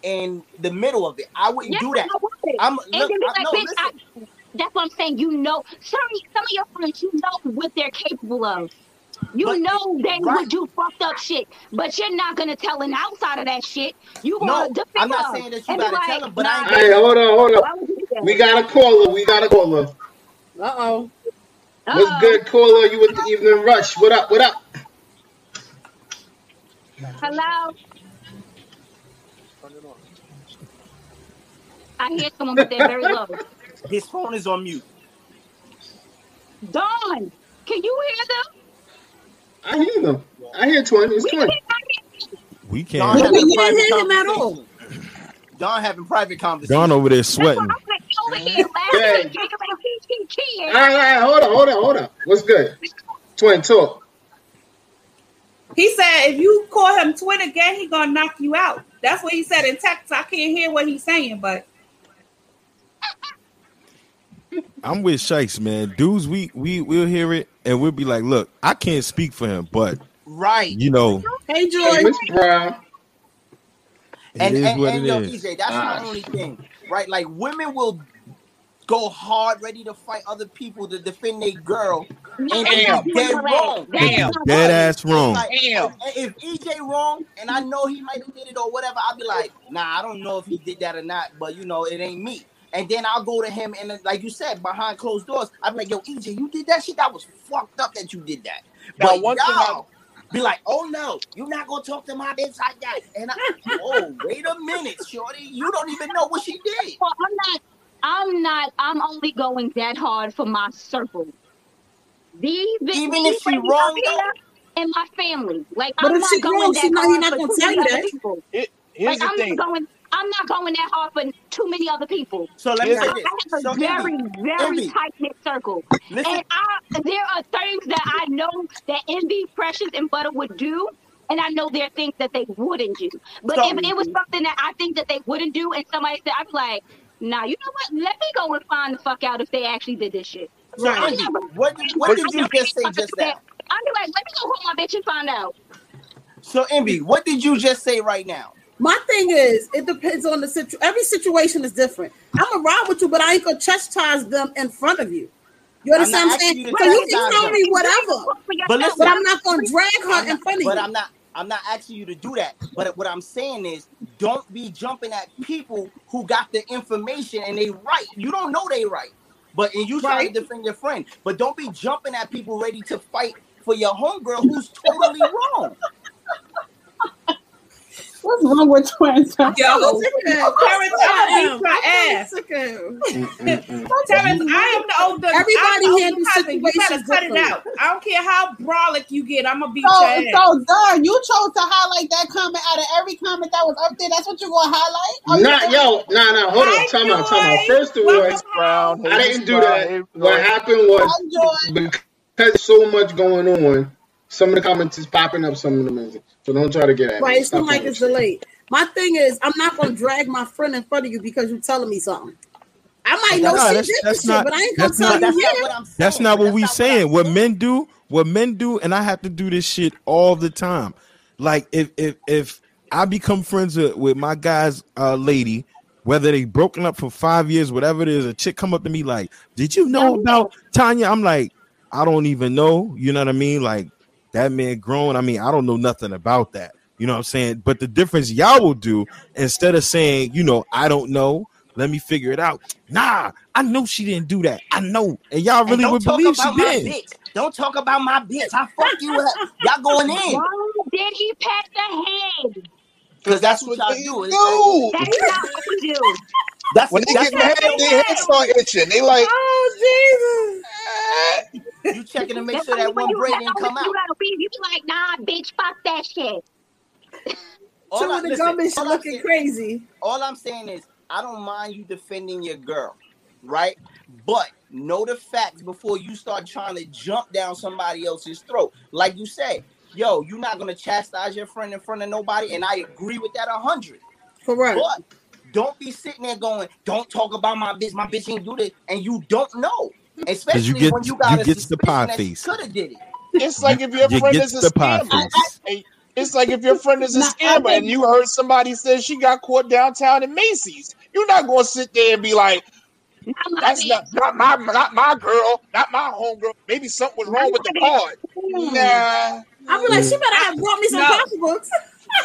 in the middle of it. I wouldn't Yes, do that. I would. I'm look, then be I, no, bitch, listen. I, that's what I'm saying. You know, certain some of your friends, you know what they're capable of. You But- know they right. would do fucked up shit, but you're not gonna tell an outside of that shit. You gonna defend I'm not saying that you gotta like, tell them, but I ain't Hey, hold on, hold on. would you do that? We got a caller. We got a caller. Uh oh. What's good, caller? You with the evening rush? What up? What up? Hello. I hear someone, but they're very low. His phone is on mute. Don, can you hear them? I hear them. I hear twin. It's We twin. can't We can't. But we didn't hear him at all. Don having private conversation. Don over there That's sweating. I'm like, yo, over here Yeah. laughing, giggling, kiki, kiki. All right, all right, hold on, hold on, hold on. What's good? Twin talk. He said if you call him twin again, he gonna knock you out. That's what he said in text. I can't hear what he's saying, but I'm with Shikes, man. Dudes, we we we'll hear it and we'll be like, look, I can't speak for him, but Right. you know, Hey, Hey, Joy. Miss Brown. it and is and, what and it yo, is. EJ, that's Ah. my only thing, right? Like women will go hard, ready to fight other people to defend their girl, and Damn. if dead wrong. Damn. Dead ass wrong. Like, Damn. if, if EJ wrong, and I know he might have did it or whatever, I'll be like, nah, I don't know if he did that or not, but you know, it ain't me. And then I'll go to him and like you said, behind closed doors, I'm like, yo, EJ, you did that shit. That was fucked up that you did that. Now, But one thing I- y'all be like, oh no, you're not gonna talk to my bitch like that. And I, oh, wait a minute, shorty, you don't even know what she did. Well, I'm not. I'm not. I'm only going that hard for my circle. These bitches, Even if she ladies wrong, up and my family. Like But I'm if not she going wrong, that she hard he not for gonna too tell many you that. people. Here- here's Like the I'm thing. going. I'm not going that hard for too many other people. So let me say this. I have a So very, Envy, very Envy, tight knit circle, listen, and I there are things that I know that Envy, Precious, and Butter would do, and I know there are things that they wouldn't do. But So- if it was something that I think that they wouldn't do, and somebody said, I'd be like, Nah, you know what? Let me go and find the fuck out if they actually did this shit. so I'm never- what did, what did you just say just now? that. I'd be like, let me go call my bitch and find out. So Envy, what did you just say right now? My thing is, it depends on the situation. Every situation is different. I'm gonna ride with you, but I ain't gonna chastise them in front of you. You understand not what I'm asking you saying? So you can tell me whatever, But listen, but I'm not gonna drag her I'm in front of but you. I'm not. I'm not asking you to do that. But what I'm saying is, don't be jumping at people who got the information and they right. You don't know they right, but and you try Right. to defend your friend. But don't be jumping at people ready to fight for your homegirl who's totally wrong. What's wrong with twins? yo, I'm sick of. Terrence, I I'll beat your am. ass. I'm sick of him. Terrence, I am the older. Everybody I'm handles cousin. You better situations cut it out. I don't care how brolic you get. I'm gonna beat So, your ass. so, Dar, you chose to highlight that comment out of every comment that was up there. That's what you're gonna highlight? Are Not serious? yo, nah, nah. Hold on, Hi, time out, time out. First of all, Brown. I didn't do that. What happened was Hi, because there's so much going on. Some of the comments is popping up. Some of them isn't. So don't try to get at me. Right, it's Stop not like it's delayed. My thing is, I'm not gonna drag my friend in front of you because you're telling me something. I might know Nah, she that's- did that's this not- but I ain't gonna tell not- you That's not what I'm saying. That's not what That's we not saying. I'm What men do, what men do, and I have to do this shit all the time. Like if if if I become friends with, with my guy's uh lady, whether they broken up for five years, whatever it is, a chick come up to me like, "Did you know about Tanya?" I'm like, I don't even know. You know what I mean? Like that man grown. I mean, I don't know nothing about that. You know what I'm saying? But the difference y'all will do instead of saying, you know, I don't know. Let me figure it out. Nah, I know she didn't do that. I know, and y'all And really don't would talk believe she about my did. bitch. Don't talk about my bitch. I fuck you up. Y'all going in Why did he pat the head? because that's what y'all they do. It's- do. That's not what we do. That's When they that's get mad, what their heads start itching. They like, Oh you checking to make That's sure that when one you, braid didn't come out. you gotta be. You be like, nah, bitch, fuck that shit. All Two I- of the listen, gummies all I'm looking saying- crazy. all I'm saying is I don't mind you defending your girl, right? But know the facts before you start trying to jump down somebody else's throat. Like you said, yo, you're not gonna chastise your friend in front of nobody, and I agree with that a hundred. Correct. But don't be sitting there going, "Don't talk about my bitch. My bitch ain't do this," and you don't know. Especially get- when you got you a gets the pie that face. could have did it. it's like if your You friend is a the pie scammer. face. Hey, It's like if your friend is a Nah, scammer and you heard somebody say she got caught downtown in Macy's. You're not going to sit there and be like, "That's not not my not my girl, not my homegirl. Maybe something was wrong with the card." Nah. I'll be like, she better have brought me some No. pocketbooks.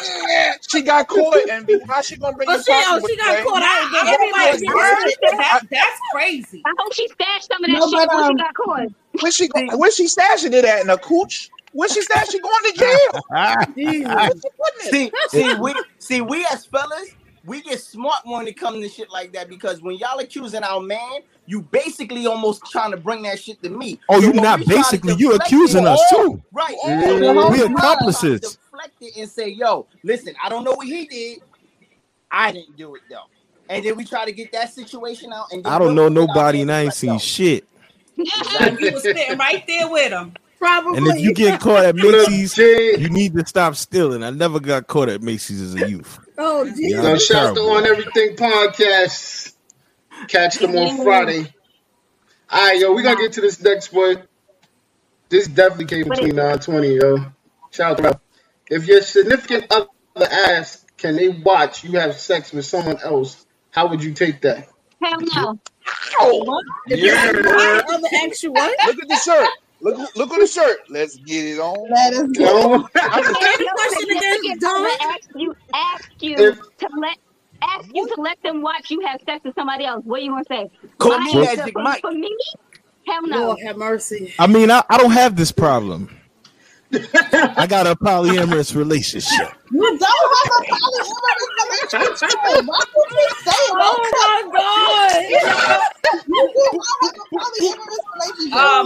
Yeah, she got caught, and how she gonna bring Oh, you she- oh, she got caught. I- Yeah, everybody yeah, heard. That, that's crazy. I hope she stashed some of that No, shit but, before um, she got caught. Where she go, where she stashing it at in a cooch? Where she stashing? She going to jail? see, see, we see we as fellas, we get smart when it comes to shit like that because when y'all accusing our man, you basically almost trying to bring that shit to me. Oh, you when not we try to basically, you deflect accusing us too. Right. We when try to accomplices. Deflect it and say, yo, listen, I don't know what he did. I didn't do it though. And then we try to get that situation out. And I don't know we'll put it out nobody and I ain't like, seen shit. And you was sitting right there with him. Probably. And if you get caught at Macy's, you need to stop stealing. I never got caught at Macy's as a youth. oh, Yeah, Jesus. So I'm shout out to on everything podcast. Catch them on Friday. All right, yo, we gonna get to this next one. This definitely came between 920, yo. Shout out. If your significant other asks, can they watch you have sex with someone else? How would you take that? Hell no. Oh, if Yeah. your other asks you what? Look at the shirt. Look, look at the shirt. Let's get it on. Let us go. No. If the question again, significant Dawn? other you, ask you If- to let ask you to let them watch you have sex with somebody else, what are you gonna say? Call My me Magic Mike. for me, hell no. Lord have mercy. I mean, I, I don't have this problem. I got a polyamorous relationship. You don't have a polyamorous relationship. Why would you say that? Oh my god. You do have a polyamorous relationship. Um,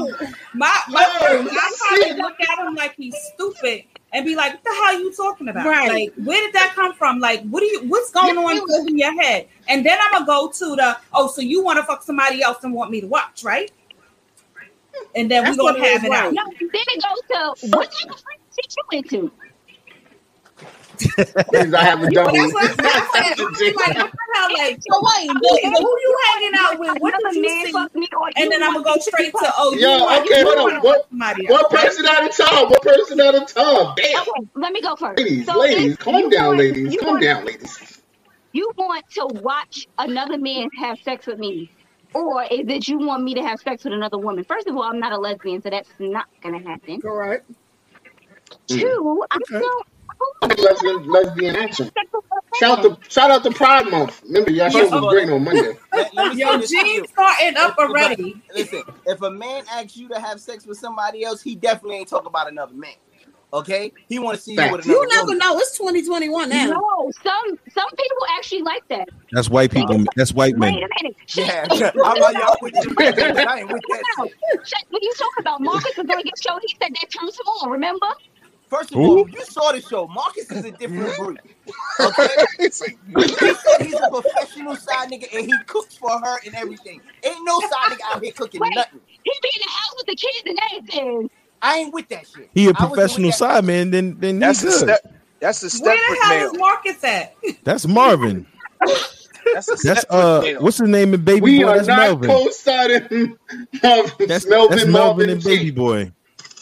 my my, I probably look at him like he's stupid and be like, "What the hell are you talking about? Right. Like, where did that come from? Like, what do you? What's going on in your head?" And then I'm gonna go to the, "Oh, so you want to fuck somebody else and want me to watch, right?" And then That's we gonna what it have it out. right. No, then it goes to what type of shit you into? Ladies, I have a But double. that's what I'm saying. I'm like, what the hell? Like, So wait, who, who you hanging out with? What Another did you man see? me or And then I'm gonna go straight to, "Oh, you Yo, want okay, you hold on. wanna What- One person at a time. One person at a time. Damn. Okay, let me go first. Ladies, So ladies, calm down, want- ladies. Calm want- down, ladies. You want to watch another man have sex with me, or is it you want me to have sex with another woman? First of all, I'm not a lesbian, so that's not gonna happen. Correct. Two, I Okay. don't. Lesbian, lesbian action. Shout out to shout out to Pride Month. Remember, y'all show was great on Monday. Let, let me Yo, say this to you. Gene starting up If- already. Listen, if a man asks you to have sex with somebody else, he definitely ain't talking about another man. Okay, he want to see you with another You never woman. know. It's 2021 now. No, some some people actually like that. That's white people. That's white men. Wait men. a minute. Yeah, Shit, I'm like y'all with this. I ain't with that. No, shit, When you talk about Marcus was gonna get show, he said that turns him on. Remember? First of Who? all, you saw the show. Marcus is a different breed. Okay, he said he's a professional side nigga and he cooks for her and everything. Ain't no side nigga out here cooking Wait. nothing. He be in the house with the kids and everything. I ain't with that shit. He a professional that. side man. Then then that's he's the good. step. That's the Where the Stepford hell male. is Marcus at? That's Marvin. That's the That's uh, male. what's his name in Baby We Boy? are That's not Melvin. co-signing Melvin, That's Melvin, that's Melvin, Melvin and G. Baby Boy.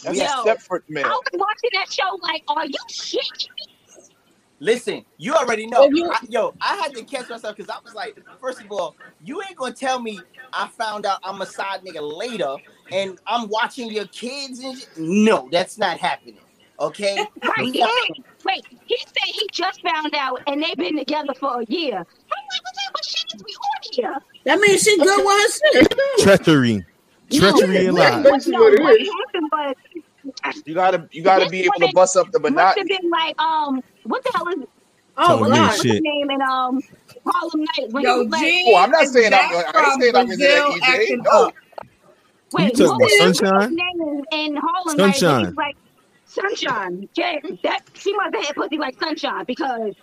That's Yo, a Stepford man. I male. was watching that show like, are you shit? Listen, you already know. You- I, yo, I had to catch myself because I was like, first of all, you ain't gonna tell me I found out I'm a side nigga later and I'm watching your kids and shit. No, that's not happening. Okay? Right. He wait, he said he just found out and they've been together for a year. I'm like, what type of shit is we on here? That means she good with her shit. Treachery, treachery and Yeah. lies. That's no, what it what is. happened was You gotta you gotta be able to bust up the must have monotony. been like, um, what the hell is Oh Telling me God. what's his name in um Harlem Night when Yo, he was like, Oh, I'm not saying I'm- I ain't from saying I'm into that, EJ. No. Up. wait, talking what about was his Sunshine? name in Harlem Night? when he Sunshine. was like Sunshine. Yeah, that she must have had pussy like Sunshine because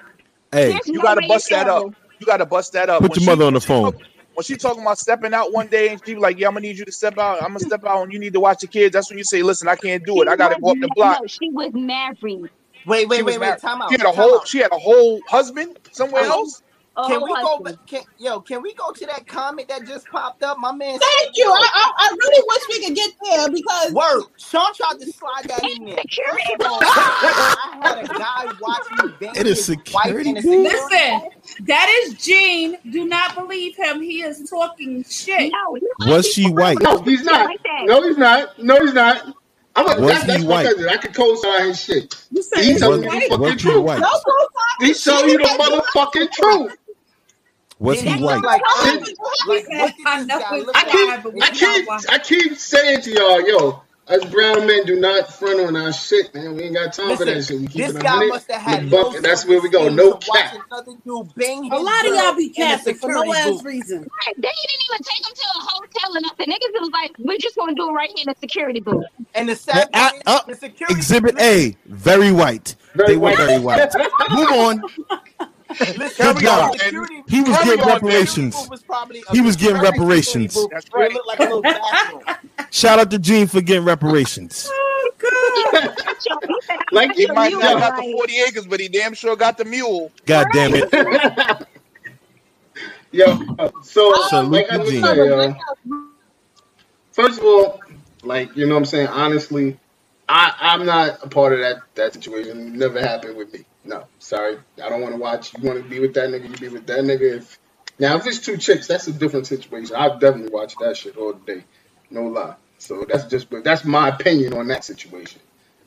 Hey, You no gotta bust in that up. You gotta bust that up. put When your mother she- on the phone. When she talking about stepping out one day and she be like, "Yeah, I'm gonna need you to step out. I'm gonna step out, and you need to watch the kids." That's when you say, "Listen, I can't do it. I gotta go up the block." No, she was married. Wait, She wait, was wait, wait. Time out. She had a whole. out. She had a whole husband somewhere else. A Can whole we go? can, yo, can we go to that comment that just popped up? My man. Thank you. I, I, I really wish we could get there because Word. Sean tried to slide that in there. Security all, I had a guy watch me bang It is security in a booth? security Listen, that is Gene. Do not believe him. He is talking shit. No, Was she white? No, he's not. No, he's not. No, he's not. I'm a, Was that, that's he white? I can co-sign his shit. You said He he's telling you the was fucking truth. white? He telling you the motherfucking truth. Was he white? Like, Shit. like, I this know guy it's look I like? keep, but we I not keep. I keep saying to y'all, yo, us brown men do not front on our shit, man. We ain't got time for that shit. We keep this it a guy hundred. must have had we no buck it. That's where we go. self-esteem No to watch cap. another dude bang A his lot of girl y'all be in a capping for no security ass booth. reason. Right, They didn't even take him to a hotel or nothing. Niggas was like, we're just gonna do it right here in the security booth. And the sad Uh, part is, uh, the security Exhibit listen, A, very white. Very They were white. very white. Move on. Good Carry job. on, He was carry getting on, reparations. Was He was getting reparations. booth where it looked like a. Shout out to Gene for getting reparations. Oh, like He might yo, not got the 40 acres, but he damn sure got the mule. God damn it. Yo, uh, so Salute uh, like I to was Gene. saying, uh, first of all, like you know what I'm saying, honestly, I, I'm not a part of that that situation. Never happened with me. No, sorry. I don't want to watch. You want to be with that nigga, you be with that nigga. If now if it's two chicks, that's a different situation. I've definitely watched that shit all day. No lie. So that's just but that's my opinion on that situation.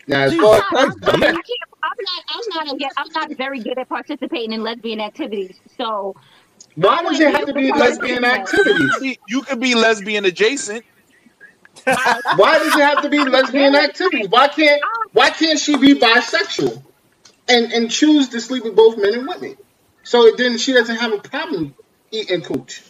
Now as far I'm as not, I'm not, I'm not, a- I'm not very good at participating in lesbian activities. So why does it have to be lesbian activities? You could be lesbian adjacent. Why does it have to be lesbian activities? Why can't why can't she be bisexual and and choose to sleep with both men and women? So then she doesn't have a problem eating cooch.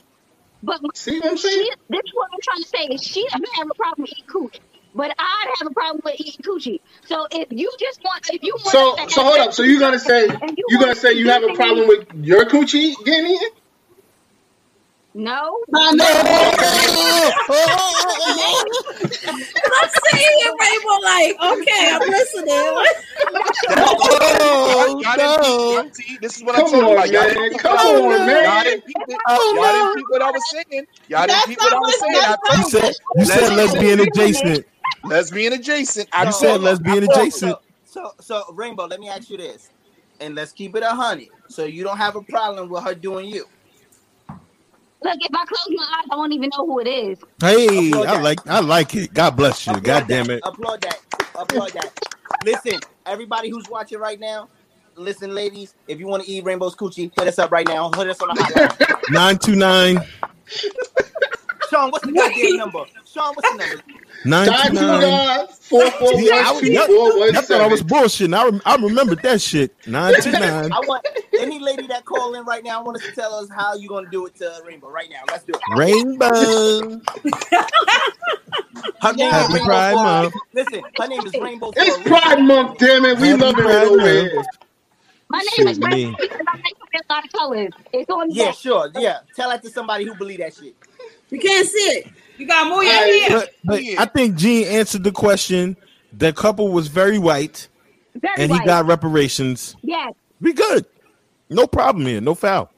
But See what I'm saying? she, this is what I'm trying to say is she doesn't have a problem eating cooch, but I'd have a problem with eating coochie. So if you just want, if you want, So to so hold up. So you're gonna say you're gonna say you have a problem with your coochie getting eaten? no, I'm saying it, Rainbow, like, okay, I'm listening. Oh, Y'all didn't peep- see, this is what Come I'm talking on, about. Y'all man. didn't peep Come what on, man. Y'all didn't peep it. Oh, Y'all didn't peep what I was saying. Y'all didn't peep what I was saying. I You told you. said you said lesbian adjacent. Lesbian adjacent. I You told said lesbian adjacent. So, so Rainbow, let me ask you this, and let's keep it a hundred. So you don't have a problem with her doing you. Look, if I close my eyes, I won't even know who it is. Hey, Applaud I that. like I like it. God bless you. God damn it. Applaud that. Applaud that. Listen, everybody who's watching right now, listen, ladies, if you want to eat Rainbow's coochie, hit us up right now. Hit us on the hotline. Nine two nine Sean, what's the goddamn number? Sean, what's the number? nine two nine. Four four See, I, one y'all, two four one y'all thought I was bullshitting. I, rem- I remembered that shit. Nine two nine. I want any lady that call in right now. I want us to tell us how you gonna do it to Rainbow right now. Let's do it. Rainbow. Her name Happy is Rainbow Pride for- Month. Listen, her name is Rainbow. It's a. Pride Month, damn it. We Happy loving it over here. My name Shit, is. Rainbow because I like to a lot of colors. It's on Yeah, back. sure. Yeah, tell that to somebody who believe that shit. You can't see it. You got more your Alright. hair. But, but I think Gene answered the question. The couple was very white, Very and he got reparations. Yes, We good. No problem here. No foul.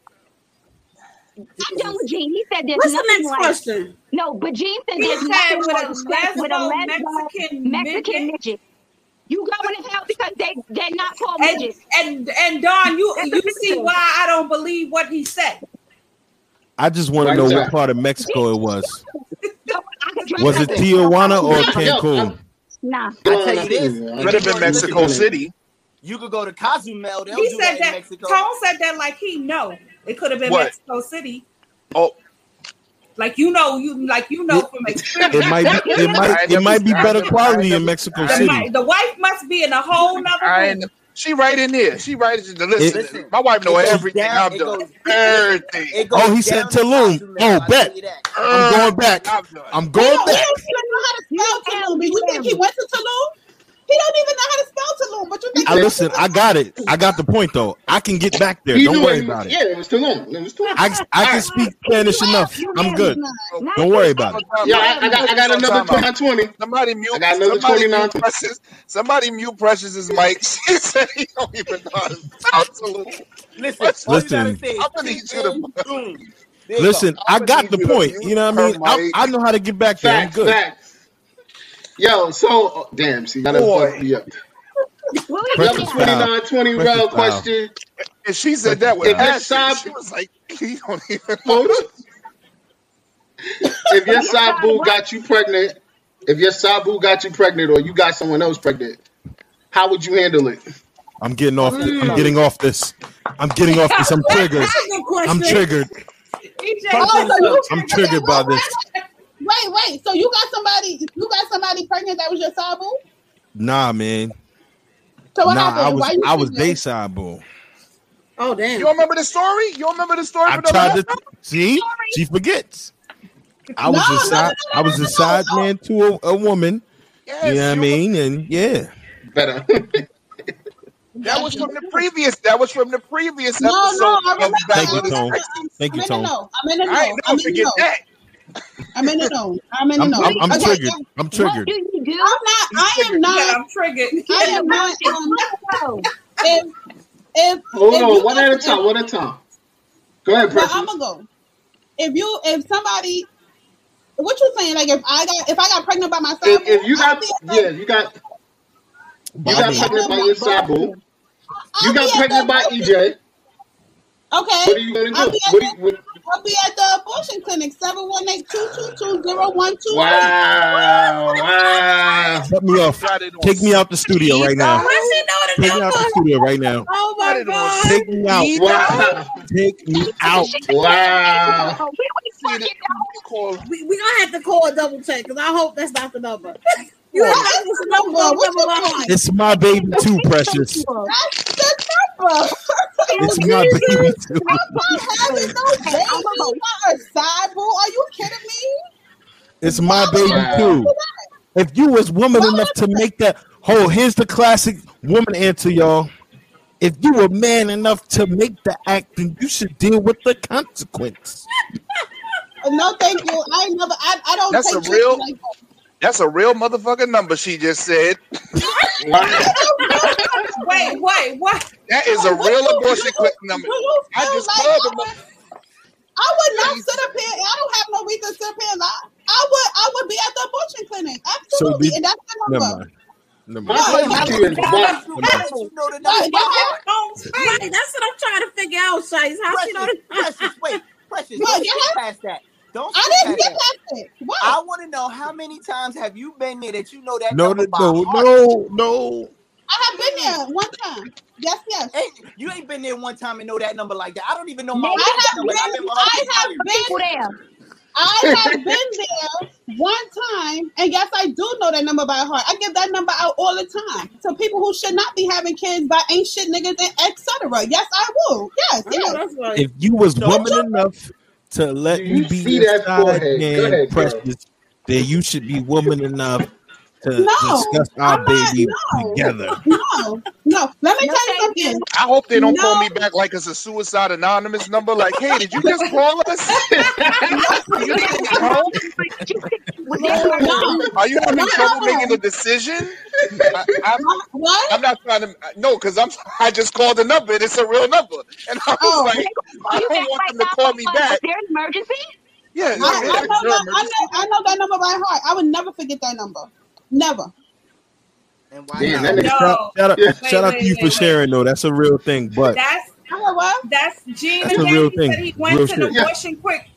I'm done with Gene. He said there's What's the next like. question? No, but Gene said He there's said nothing with like a sex with a lesbo lesbo Mexican Mexican midget. midget. You going to hell because they they're not called And, midgets. and and Don, you you see why I don't believe what he said. I just want to know what part of Mexico it was. So I could dress Was it. Tijuana or Cancun? Nah. I tell you this. think- Could have been Mexico City. You could go to Cozumel. They'll He do said that, in that. Mexico. Tone said that like he know it could have been What? Mexico City. Oh, Like you know, you like you know from experience. It might be. It might. It might be better quality in Mexico The, City. mi- the wife must be in a whole nother room. ain't, she right in there. She right in the listen. Listen, my wife know everything down- I've done. goes- everything. Oh, he said to Tulum. Oh, I'll bet. I'm going back. I've done. I'm going don't, don't even know how to spell Tulum. Do you think he went to Tulum? He don't even know how to spell Tulum. But you think I listen. I got it. I got the point though. I can get back there. He Don't worry it- about it. Yeah, it was too long. It was too long. I I can speak Spanish enough. I'm good. Don't worry about it. Yeah, I, I got I got another twenty twenty. Somebody mute. I got another somebody 29. mute Precious. Somebody mute Precious's mic. She said he don't even know how to spell Tulum. Listen, Listen. gotta say is I'm gonna need you to- boom. Listen. I got the point. You know what I mean? I. I know how to get back there. I'm good. facts. Yo, so oh, damn, see, gotta Boy. fuck me up. What Press we the doing? Twenty nine twenty round style. question. And she said that with If your passion. side- She was like, he don't even know. If your side boo got you pregnant, if your side boo got you pregnant, or you got someone else pregnant, how would you handle it? I'm getting off. This. I'm mm. getting off this. I'm getting off this. I'm triggered. That's a good question. I'm triggered. EJ, Oh, so you, I'm triggered by this. Wait, wait. So you got somebody, you got somebody pregnant that was your sabu? Nah, man. So what Nah, happened? I was Why you I was pregnant? Bayside boo. Oh damn. You don't remember the story? You don't remember the story? I for the tried last to see. She forgets. I was No, a no, side. no, I was no, a side no. man to a, a woman. Yes, you know what I you- mean? And yeah, Better. That was from the previous. That was from the previous No, no, episode. I of remember. Back Thank you, with the Tone. Sexy. Thank I'm you, in the Tone. know. I'm in the know. I'm in the forget know. that. I'm in the know. I'm in the I'm. I'm, I'm Okay, triggered. if- I'm What triggered. do you do? I'm not. I am Yeah, not. I'm triggered. I am not. Um, No. if if Hold if on, one at a time. One at a time. Go ahead, Well, Precious. I'm gonna go. If you, if somebody, what you saying? Like if I got, if I got pregnant by myself, If, if you got, be at yeah, you got, you got pregnant by your side boo. You got pregnant by abortion- EJ. Okay. What are you gonna I'll do? be at What do you, what, I'll be at the abortion clinic, 718-222-0123. wow, wow. Cut me off. Got it on Take me out the studio right now. How she know the Take me out the studio right now. Oh my god. Take me out. Wow. Take me out. Wow. We would See, fucking this know. call- We we gonna have to call a double check because I hope that's not the number. You have this the number. number? What's What's number the behind? It's my baby too, precious. That's the number. It's my baby too. I'm not having no baby, not a side boo. Are you kidding me? It's my baby too. If you was woman enough to make that whole, here's the classic woman answer, y'all. If you were man enough to make the act, then you should deal with the consequence. No, thank you. I ain't never. I, I don't That's take a shit real- like that. That's a real motherfucking number she just said. Wait, wait, what? That is a What real abortion you- click number. I just like called I them. would- I would not sit up here. I don't have no reason to sit up here and lie. I would. I would be at the abortion clinic. Absolutely, did- and that's the number. Never My mind. question to you is, why, How did you know the Right, number? yeah. Right, that's what I'm trying to figure out, Shice. How she know Precious, the precious, wait, precious. No, Don't you skip past that. Don't I didn't past get that. past. What? I want to know how many times have you been there that you know that No, number no, by no, heart? no, no. I have been there one time. Yes, yes. Ain't, you ain't been there one time and know that number like that. I don't even know my I have number. Been. been I have been. There. I have been there one time, and yes, I do know that number by heart. I give that number out all the time to people who should not be having kids by ain't shit niggas and etc. Yes, I will. Yes, yes. that's right. If you was woman don't- enough to let Do me you be see your that side forehead? Go man, ahead, precious, then you should be woman enough to No, discuss our I'm not. baby No, together. no, no. Let me No, tell you something. I hope they don't call me back like it's a suicide anonymous number. Like, hey, did you just call us? Are you getting home? No, Are you having trouble making a decision? I, I'm, what? I'm not trying to. No, because I'm. I just called a number. and It's a real number, and I was Oh. like, I don't want them to call me back. There's an emergency. Yeah, I, yeah, I, know yeah, that, I, know, I know that number by heart. I would never forget that number. Never. And why Damn, not? that. No. Shout, shout out, Yeah. shout out Wait, to you wait, for wait, sharing, though. That's a real thing. But That's what? that's Gene That's a real thing. said he went Real to the shit. abortion quick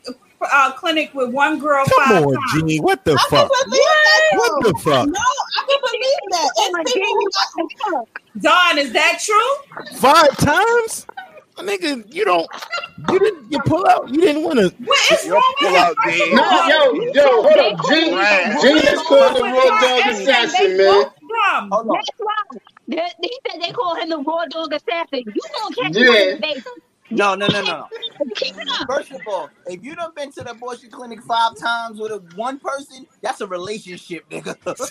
uh, clinic with one girl come five on, times. Gene. What the I fuck? can believe that. What the fuck? No, I can believe that. It's people who got Don, is that true? Five times? Nigga, you don't. You didn't. You pull out. You didn't want to. What is wrong with pull him? out First No, yo, yo, hold up. Gene, Right. Gene is called the raw dog and- and assassin, man. both. Hold on. That's wrong. They, he said they call him the raw dog assassin. You gonna catch Yeah. him on the base. No, no, no, no, no. Keep it up. First of all, if you done been to the abortion clinic five times with a one person, that's a relationship, nigga.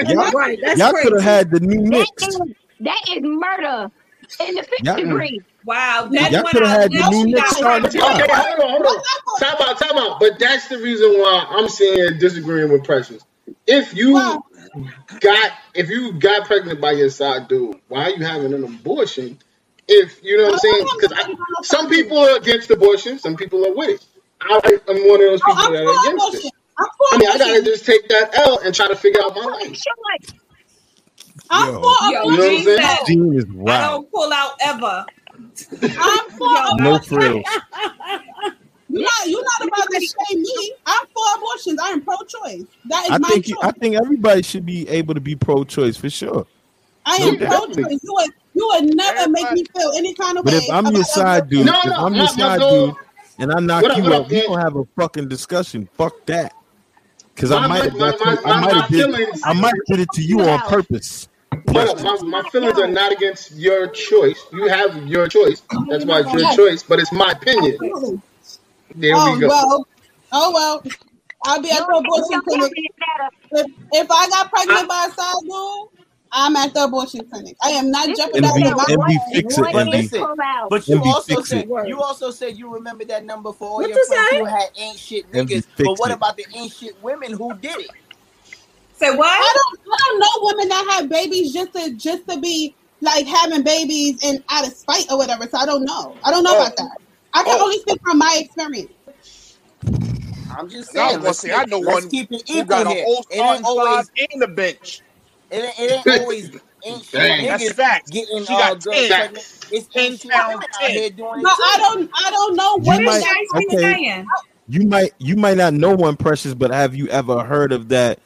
Y'all, Right, that's y'all crazy. could have had the new That Knicks. is, that is murder in the fifth Yeah. degree. Wow, that Y'all went could have had the new She Knicks got starting one. to fly. Okay, hold on, hold on. Time out, time out. But that's the reason why I'm saying disagreeing with Precious. If you Wow. got if you got pregnant by your side dude, why are you having an abortion? If you know what I'm saying, because some people are against abortion, some people are with it. I, I'm one of those Oh, people I'm that are against abortion. it. I'm for I mean, I gotta just take that L and try to figure out my life. I'm Yo. for Yo, You know what I'm Gene saying? said, Gene is I don't pull out ever. I'm for Yo, No frills. You're not, you're not about to shame me. I'm for abortions. I am pro-choice. That is I my think choice. I think everybody should be able to be pro-choice for sure. I No am doubt. pro-choice. You would, you would never make me feel any kind of But way. But if I'm your side dude, No, if no, I'm your side dude, and I knock What you what up, up, we man? gonna have a fucking discussion. Fuck that. Because I might have my- got my- you. I might have did. I might have did it to you on purpose. But my, my feelings are not against your choice. You have your choice. That's why it's your choice. But it's my opinion. There oh we go. well. Oh well. I'll be at the abortion clinic. If, if I got pregnant by a side dude, I'm at the abortion clinic. I am not MB, jeopardizing my MB, life. fix it, But listen, but you MB, also fix said it. you also said you remember that number for all What your you friends who had ain't shit niggas. But what it. about the ain't shit women who did it? Say what? I don't I don't know women that have babies just to just to be like having babies and out of spite or whatever. So I don't know. I don't know Oh. about that. I can Oh. only speak from my experience. I'm just And I was saying. gonna Let's say, I know let's one keep it who equal got a here. whole It ain't always five and the bench. It ain't, it ain't always ain't shit Dang. That's facts. getting She uh, got girls 10. It's 10 ain't shit pound women out 10. here doing But. I don't I don't know You what What is is might that. Okay. saying? You might you might not know one precious, but have you ever heard of that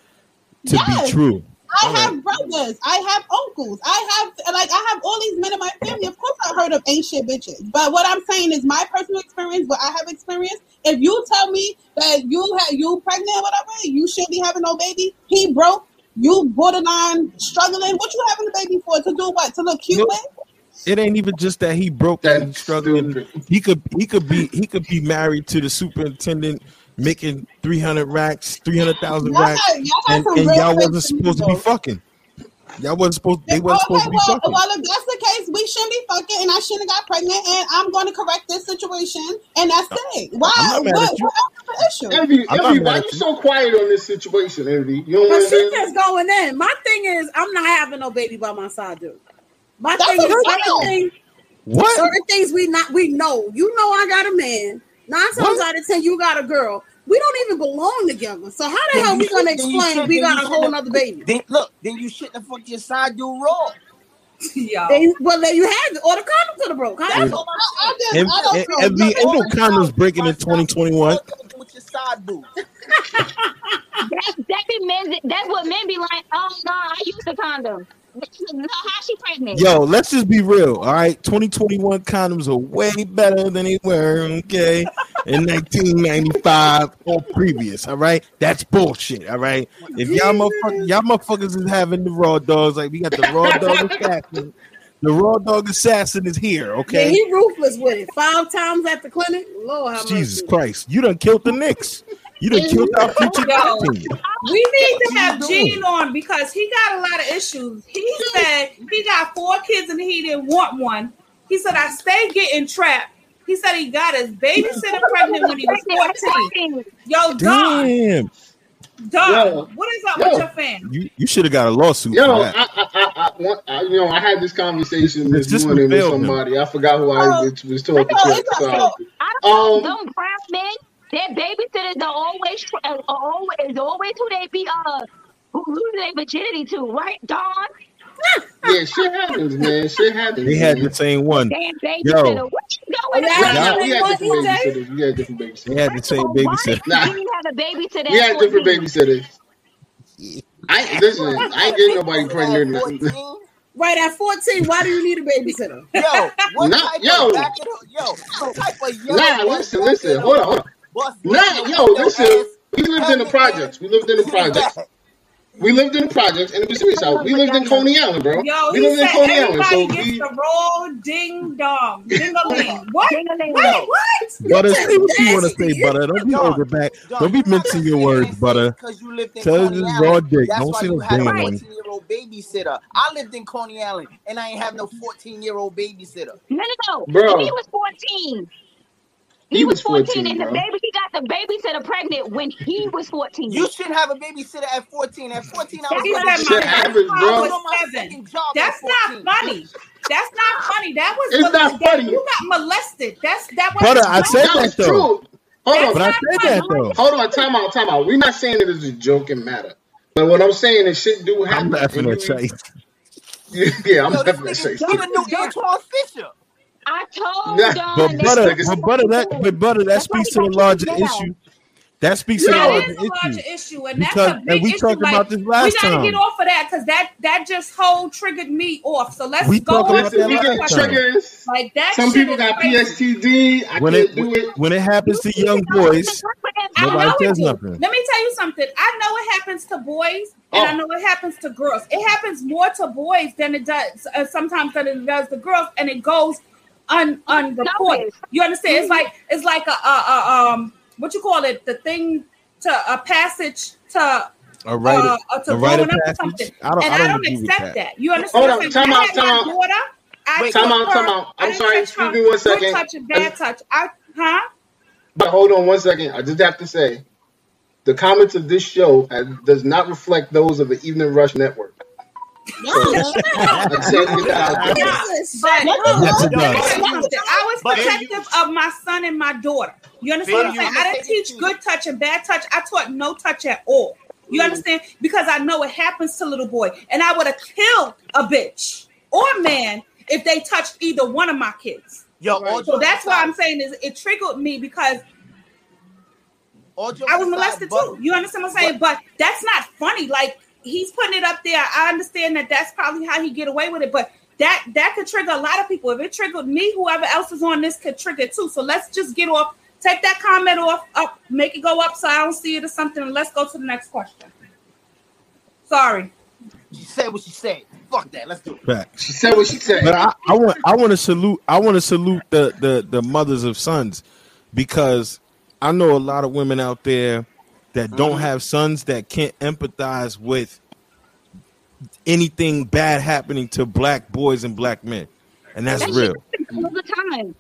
to Yes. be true? I All right. have brothers. I have uncles. I have like I have all these men in my family. Of course, I heard of ain't shit bitches. But what I'm saying is my personal experience. What I have experienced. If you tell me that you have you pregnant, or whatever, you should be having no baby. He broke. You borderline struggling. What you having a baby for? To do what? To look cute Nope. with? It ain't even just that he broke that he's struggling. stupid. He could he could be he could be married to the superintendent making three hundred racks, three hundred thousand Y'all racks, y'all and, and y'all wasn't supposed to be fucking. Y'all wasn't supposed they wasn't Okay, supposed to be well, fucking. well, if that's the case, we shouldn't be fucking, and I shouldn't have got pregnant, and I'm going to correct this situation, and that's it. Why? I'm not mad What, at you. what else is the issue? Envy, Envy, why at you you. so quiet on this situation, Envy? You don't But want she to just going in. My thing is, I'm not having no baby by my side, dude. My That's thing is, a certain fact. things, What? certain things we not we know. You know, I got a man. Nine times What? out of ten, you got a girl. We don't even belong together. So how the Then hell you we gonna should- explain should- we got a whole shouldn't- nother baby? Then look, then you shouldn't have fucked your side dude raw. Yo. They, well, then you had to, or the condom could have broke. How That's all I, I'm just, And, I don't and, know. and the ain't no condoms breaking in 2021. With your side boob. That's that be men. That's what men be like. Oh no, I used a condom. No, how she pregnant? Yo, let's just be real. All right, 2021 condoms are way better than they were. Okay, in 1995 or previous. All right, that's bullshit. All right, if y'all motherfuckers, y'all motherfuckers is having the raw dogs, like we got the raw dog assassin. The raw dog assassin is here. Yeah, Okay, he ruthless with it. Five times at the clinic. Lord, Jesus. Christ, you done killed the Knicks. You done killed our future Yo. team. We need to have? Gene on because he got a lot of issues. He said he got four kids and he didn't want one. He said I stay getting trapped. He said he got his babysitter pregnant when he was 14. Yo, Don, Damn, Don, Yo. what is up Yo. with your fan? you you should have got a lawsuit Yo, I. I, I, I, I, you know, I had this conversation this This morning with failed him. somebody. I forgot who I was, was talking It's a- to. it's a- So, I don't know. Um, Them brown men, their babysitters are always uh, are always is always who they be uh who lose their virginity to, right, Don? yeah, shit happens, man. Shit happens. We had man. the same one. Damn Yo. babysitter. What you going yeah, on? I Yeah. got we had different babysitters. We had different They babysitters. had the same babysitter. did Nah. you have a babysitter? We had different babysitters. I listen. I ain't getting nobody pregnant. Right at 14, why do you need a babysitter? Yo, what Nah, type yo. of back of the, yo, what type of yo? Nah, listen, listen. Hold on, hold on. Bust Nah, yo, listen. ass. We lived in the projects. We lived in the projects. We lived in the projects and in the Pacific South. We lived in Coney Island, bro. Yo, we lived in Coney Island. everybody So gets we, the raw ding dong, ding a ling. What? Ding-a-ling. Wait, what? Butter, You say what you want to say, Butter. Don't be John, over back. John, Don't be mincing your words, here and Butter. say 'cause you lived in Tell Coney this Island, raw dick. That's Don't why say you no had a damn 14 one. year old babysitter. I lived in Coney Island and I ain't have no 14 year old babysitter. No, no, no. Bro. He was 14. He He, was was 14, 14, and the baby, he got the babysitter pregnant when he was 14. You shouldn't have a babysitter at 14. At 14, I was That's He what I'm Shit my saying. bro. I was was on my seven. job That's not funny. That's not funny. That was It's mol- not funny. You got molested. That's that was Butter, I said that that was though. true. Hold That's on, But I said that though. hold on. Time out, time out. We're not saying it is a joking matter, but what I'm saying is shit do happen. I'm happen. laughing at Chase. Yeah, I'm Yo, this laughing at nigga, Chase. he the new Antwone Fisher. I told Nah, Don But butter, but butter, that but butter, that That's speaks to the larger issue. That speaks to. That larger is a larger issue. issue, and Because- that's a and we issue. talked like, about this we gotta time. get off of that because that that just whole triggered me off. So let's We go talked on about that we get last time. triggers. Like that. Some people got crazy. PSTD. I When can't it do it. when it happens to young boys, it's a work I for them. nobody know says nothing. Let me tell you something. I know it happens to boys, and I Oh. know it happens to girls. It happens more to boys than it does uh, sometimes than it does to girls, and it goes un unreported. Noticed. You understand? It's like it's like a, a, a um what you call it? The thing to a passage to A rite of- uh, to a rite growing up or passage? something. I don't- and I I don't don't, accept that. that. You understand? Hold what I'm on, saying? time I out, had time my out. daughter, I Wait, taught time out, her- time out. I I'm sorry, teach excuse me one second. good touch and bad touch. I, huh? But hold on one second. I just have to say, the comments of this show uh, does not reflect those of the Evening Rush Network. I just had to out But Yes, it does. I was protective of my son and my daughter. You understand what I'm saying? I'ma didn't teach good touch and bad touch. I taught no touch at all. You understand? Because I know it happens to little boy, and I would have killed a bitch or man if they touched either one of my kids. Yo, all So that's why I'm saying is it triggered me because I was aside, molested but- too. You understand what I'm saying? But that's not funny. Like he's putting it up there. I understand that that's probably how he get away with it, but that that could trigger a lot of people. If it triggered me, whoever else is on this could trigger too. So let's just get off. Take that comment off, up, make it go up so I don't see it or something. and Let's go to the next question. Sorry. She said what she said. Fuck that. Let's do it. Back. She said what she said. But I, I want I want to salute I want to salute the, the the mothers of sons because I know a lot of women out there that don't Mm-hmm. have sons that can't empathize with anything bad happening to black boys and black men, and that's That real. all the time.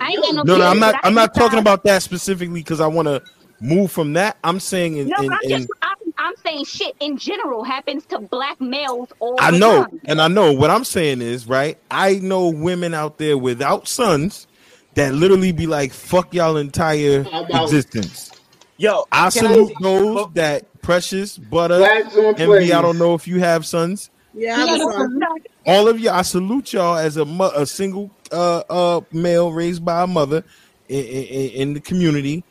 I ain't no. No, no, I'm not I I'm not talking about that specifically because I want to move from that. I'm saying in, No, in, I'm in just I'm, I'm saying shit in general happens to black males all I the know, time. and I know what I'm saying is right. I know women out there without sons that literally be like, "Fuck y'all entire about- existence." Yo, I can salute those that precious butter Flags on envy. I don't know if you have sons. Yeah, I have a son. All of you, I salute y'all as a mo- a single uh uh male raised by a mother in, in, in the community.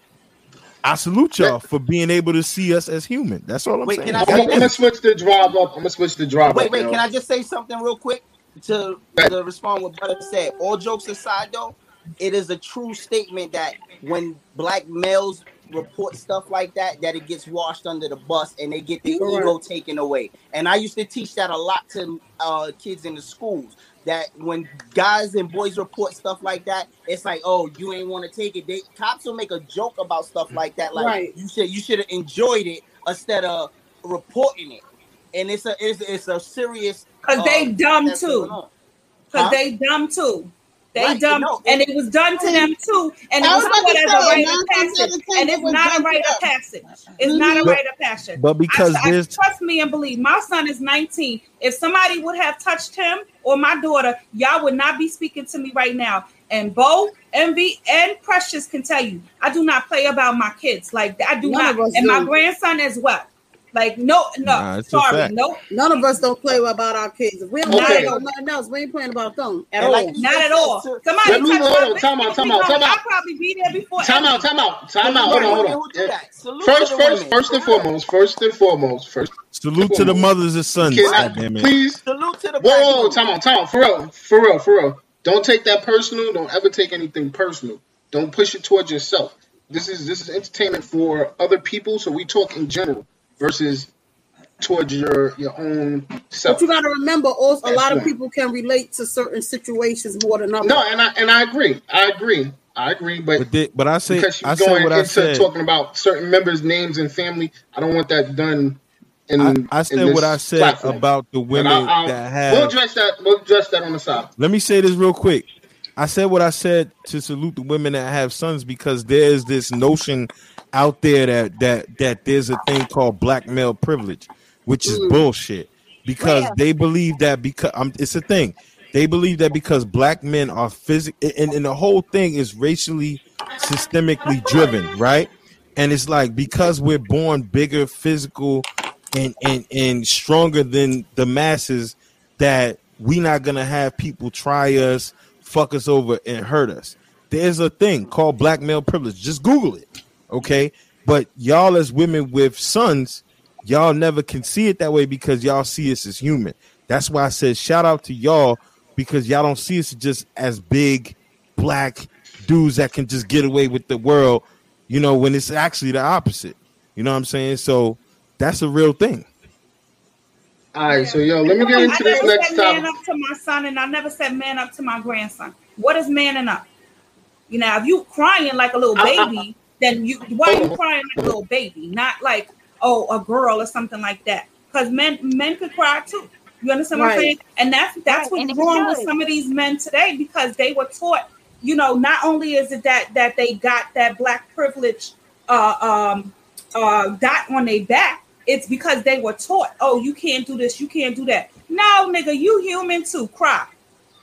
I salute y'all for being able to see us as human. That's all I'm Wait, saying. can I I'm, I'm gonna switch the drive up. I'm gonna switch the drive Wait, up. wait, yo. can I just say something real quick to, to respond what Butter said? All jokes aside, though, it is a true statement that when black males report stuff like that, that it gets washed under the bus and they get their Correct. ego taken away. And I used to teach that a lot to uh, kids in the schools. That when guys and boys report stuff like that, it's like, oh, you ain't want to take it. They cops will make a joke about stuff like that, like Right. you should you should have enjoyed it instead of reporting it. And it's a it's, it's a serious Cause uh, they dumb too. Cause Huh? they dumb too. They Right, dumb, no, and it was done to them too, and it was was put as a rite of passage, and it it's was not a done to rite of passage. It's not a But- rite of passage. but because I, I, trust me and believe, my son is 19. If somebody would have touched him or my daughter, y'all would not be speaking to me right now. And Bo, Envy, and Precious can tell you, I do not play about my kids. Like I do None not, of us and my grandson as well. Like no, no, Nah, sorry, fact. no, None of us don't play about our kids. If we don't Okay. play about nothing else, we ain't playing about them at all. like not at all. to- Somebody Let me- hold on, time out, time out, time out. I'll probably be there before. Time out, time out, time out. Hold on, hold on. who do that. Salute First, to the first, first and foremost, first and foremost, first. Salute to the mothers and sons. Can I, goddamn it. please, Salute to the whoa, whoa, whoa, time out, time out, for real, for real, for real. Don't take that personal. Don't ever take anything personal. Don't push it towards yourself. This is this is entertainment for other people, so we talk in general versus towards your your own self. But you got to remember, also, a That's lot of people can relate to certain situations more than others. No, and I and I agree. I agree. I agree. But, But, they, but I say because she's I going said what I into said. talking about certain members' names and family, I don't want that done. In, I, I said what I said platform. about the women I- I'll- that have. We'll address that. We'll address that on the side. Let me say this real quick. I said what I said to salute the women that have sons because there's this notion out there that that that there's a thing called black male privilege, which is bullshit. Because they believe that because um, it's a thing. They believe that because black men are physical, and, and the whole thing is racially systemically driven, right? And it's like because we're born bigger, physical, and and and stronger than the masses, that we not gonna have people try us, fuck us over, and hurt us. There's a thing called black male privilege. Just Google it, okay? But y'all as women with sons, y'all never can see it that way because y'all see us as human. That's why I said shout out to y'all because y'all don't see us just as big black dudes that can just get away with the world, you know, when it's actually the opposite. You know what I'm saying? So that's a real thing. All right, so yo, let me get I into this never next said man topic. up to my son, and I never said man up to my grandson. What is manning up? You know, if you crying like a little baby, then you why are you crying like a little baby? Not like, oh a girl or something like that because men men could cry too. You understand what I'm saying? And that's that's Right, what's it wrong with some of these men today because they were taught. You know, not only is it that that they got that black privilege uh, um, uh, dot on their back, it's because they were taught. Oh, you can't do this, you can't do that. No, nigga, you human too. Cry.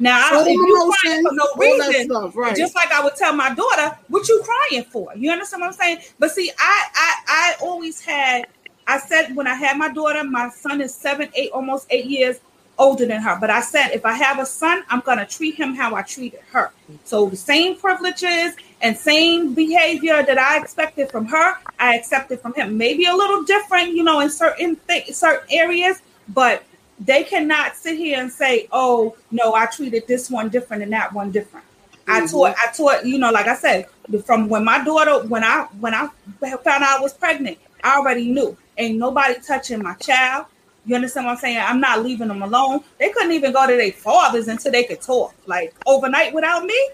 Now, Show I, if you crying for no reason, stuff, right. just like I would tell my daughter, "What you crying for?" You understand what I'm saying? But see, I I I always had. I said when I had my daughter, my son is seven, eight, almost eight years older than her. But I said if I have a son, I'm gonna treat him how I treated her. So the same privileges and same behavior that I expected from her, I accepted from him. Maybe a little different, you know, in certain th- certain areas, but they cannot sit here and say, "Oh, no, I treated this one different and that one different." I mm-hmm. taught, I taught, you know, like I said, from when my daughter, when I when I found out I was pregnant, I already knew. Ain't nobody touching my child. You understand what I'm saying? I'm not leaving them alone. They couldn't even go to their fathers until they could talk. Like overnight without me.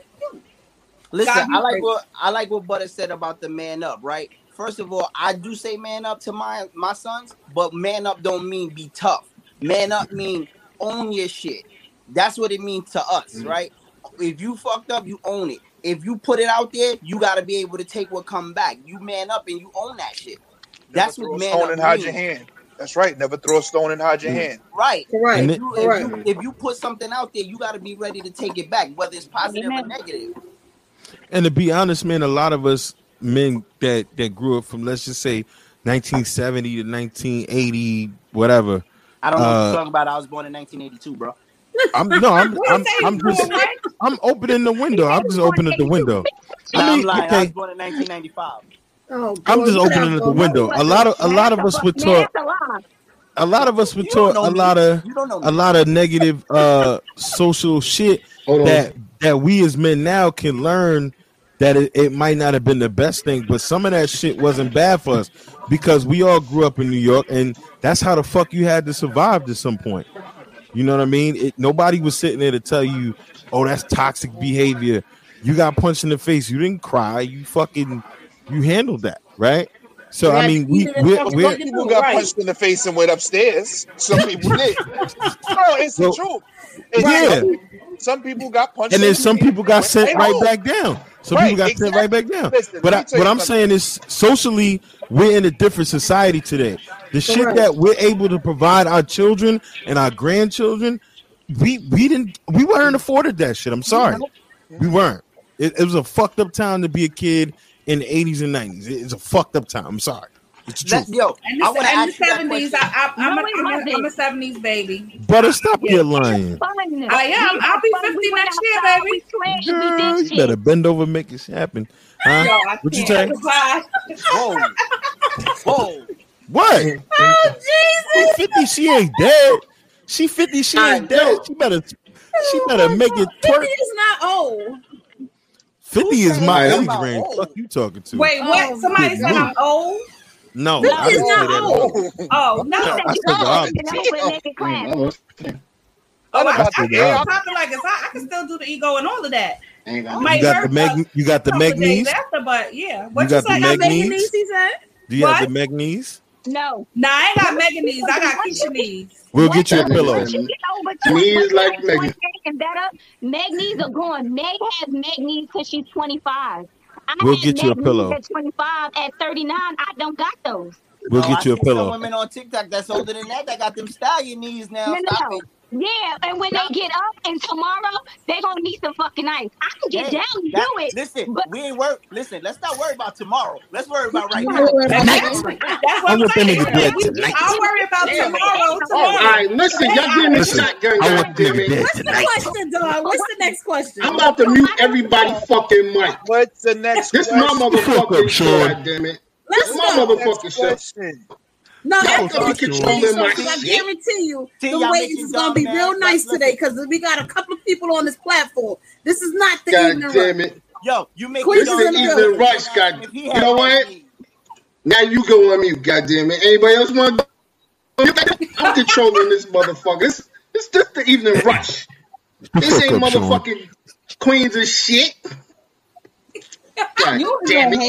Listen, God, I like crazy. what I like what Butter said about the man up, right? First of all, I do say man up to my my sons, but man up don't mean be tough. Man up mean own your shit. That's what it means to us, mm. right? If you fucked up, you own it. If you put it out there, you got to be able to take what come back. You man up and you own that shit. That's Never what throw a man stone up and hide means. your hand. That's right. Never throw a stone and hide your mm. hand. Right. Correct. And If you, if, Correct. you, if you put something out there, you got to be ready to take it back, whether it's positive or negative. And to be honest, man, a lot of us men that that grew up from let's just say 1970 to 1980, whatever. I don't know what Uh, you're talking about. I was born in 1982, bro. I'm no, I'm I'm, I'm just? I'm opening the window. I'm just opening the window. Nah, I I'm mean, lying. I was okay, born in 1995. Oh, I'm boy, just opening the window. A lot of a lot of us were Man, taught a lot of us were You taught a lot of You don't know me. a lot of negative uh social shit that that we as men now can learn that it, it might not have been the best thing, but some of that shit wasn't bad for us because we all grew up in New York and that's how the fuck you had to survive to some point. You know what I mean? It, nobody was sitting there to tell you, "Oh, that's toxic behavior." You got punched in the face. You didn't cry. You fucking you handled that, right? So I mean, we you didn't we're, we're fucking People got right. punched in the face and went upstairs. Some people did. No, it's the truth. It's Yeah. Some, some people got punched, and then some people got sent right home. back down. Some Right, people got sent right back down. Listen, but I, what I'm something. saying is, socially, we're in a different society today. The shit Correct. that we're able to provide our children and our grandchildren, we we didn't we weren't afforded that shit. I'm sorry, we weren't. It, it was a fucked up time to be a kid in the 80s and 90s. It's a fucked up time. I'm sorry. It's the That, truth. yo, And I the, want to ask the you that seventies. I, I, I'm, No, a, it I'm, a, wasn't. I'm a seventies baby. Butter, stop your lying. I am. I'll be 50 next year, baby. We slashed, we Girl, you shit. better bend over, and make this happen. Huh? Yo, What you can't. say? Whoa, whoa. What? Oh, Jesus. She 50, she ain't dead. She 50, she ain't dead. She better she oh, better make it twerk. 50 is not old. 50 is my Who age said range. old? Fuck you talking to. Wait, what? Oh, Somebody said I'm old. No, Fifty I is didn't say that. old. Oh no! I You said the opposite. and I was naked class. Oh, Oh, I, I, about I the talking like it's hot. I can still do the ego and all of that. ain't got oh, Might You got the hurt meg you got the a meg couple days knees? after, but yeah. What you, got the say? meg Got Megan knees? He said. Do you have the meg knees? No. Nah, I ain't got Megan knees. I got Keisha knees. We'll get you a pillow. Once you get over Knees like like Megan. 28 and better, Meg knees are gone. Meg has Meg knees because she's 25. I We'll get you a pillow. at 25. At 39, I don't got those. We'll Oh, get you a see Some pillow. women on TikTok that's older than that that got them stallion knees now. No, no, no. It. Yeah, and when they get up and tomorrow, they gonna need some fucking ice. I can get Hey, down and that- do it. Listen, but we ain't work. Listen, let's not worry about tomorrow. Let's worry about right Don't now. worry about That's what I I'm want them saying. niggas dead tonight. I'll worry about Damn. tomorrow. All Tomorrow. right, listen, y'all getting the Listen, shotgun, I want them goddamn niggas it. dead What's the tonight. question, dog? What's the next question? I'm about to mute everybody fucking mic. What's the next This my question? Fuck motherfucking up, show, Sean. goddamn Let's This my go. motherfucking show. Question. No, That after was we fucking control wrong. so I guarantee you See, the y'all ratings is gonna be man. real Let's nice today because we got a couple of people on this platform. This is not the God evening damn rush. it. Yo, you make This is is the the evening building. rush, God. You know what? Now you go on mute, goddamn it. Anybody else want to I'm controlling this motherfucker. This, this just the evening rush. This ain't Fuck up, Sean. motherfucking queens of shit. God You was damn gonna it.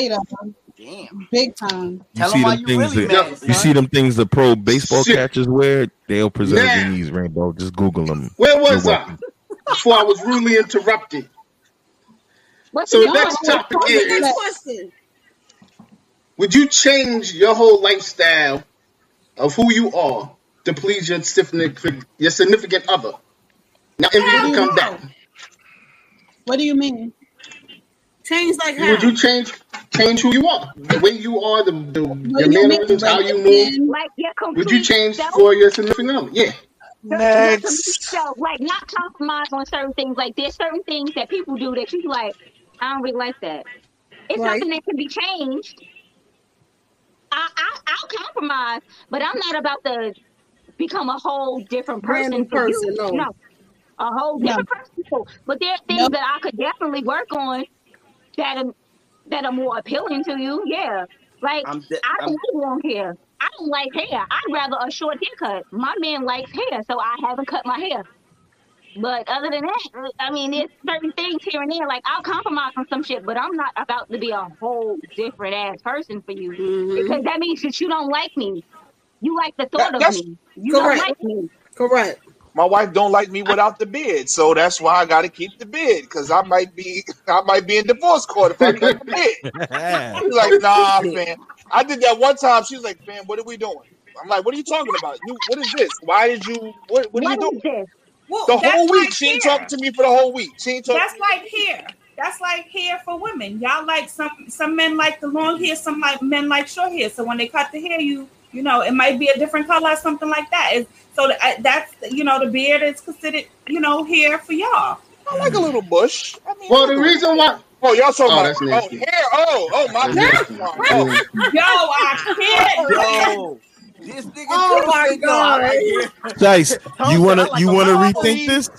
Hate on him. Damn. Big time. You Tell see them why them you things really that mad, you see them things the pro baseball Shit. catchers wear. They'll preserve Now. their knees, Rainbow. Just Google them. Where was You're I before I was rudely interrupted? What's So the the next topic is: next question? Would you change your whole lifestyle of who you are to please your significant, your significant other? Now, Envy, you can come back. What do you mean? Change like how? Would you change change who you are, the way you are, the, the your do mannerisms, how you move? Like your Would you change self? for your significant other? Yeah. Your Next. complete self, like not compromise on certain things. Like there's certain things that people do that you like. I don't really like that. It's Right. something that can be changed. I, I I'll compromise, but I'm not about to become a whole different person. new for you. person, no. a whole No. different person. So, But there are things Nope. that I could definitely work on that are that are more appealing to you. Yeah, like I'm de- I I'm- don't like long hair. I don't like hair. I'd rather a short haircut. My man likes hair, so I haven't cut my hair. But other than that, I mean, there's certain things here and there. Like I'll compromise on some shit, but I'm not about to be a whole different ass person for you Mm-hmm. because that means that you don't like me. You like the thought of me. You Correct. don't like me. Correct. My wife don't like me without the bid, so that's why I got to keep the bid because I might be I might be in divorce court if I cut the bid. She's like, nah, man. I did that one time. She was like, man, what are we doing? I'm like, what are you talking about? You, what is this? Why did you? What, what are you What doing? Well, The whole week, like she ain't hair. talking to me for the whole week. She ain't talking. That's like hair. That's like hair for women. Y'all like some some men like the long hair, some like men like short hair. So when they cut the hair, you you know it might be a different color, or something like that. It's, so that's you know the beard is considered you know hair for y'all. I like a little bush. I mean, Well, the reason why. oh, y'all talking Oh, about that's oh nasty. hair? Oh, oh my That's God. nasty. Yo, I can't. Yo, this nigga Oh my god! "Yo, I like it." Dice, you wanna like you wanna lot rethink this?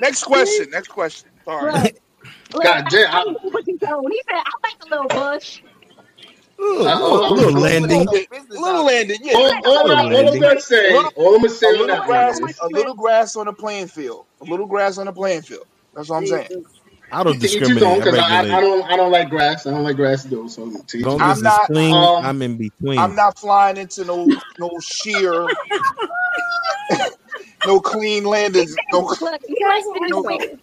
next question. Next question. Sorry. Look, look, God damn. He said, I like a little bush. Little, Uh, little, little landing. Little landing. Yeah. All, all, all, all I'm gonna say, all I'm gonna say a little grass, one a little grass on the playing field. A little grass on the playing field. That's what I'm saying. I don't to each his discriminate. own, I because I, I don't, I don't like grass. I don't like grass though. So to each Long his I'm it's not, clean, um, I'm in between. I'm not flying into no no sheer, no clean landings, no Look, he likes it no, anyway.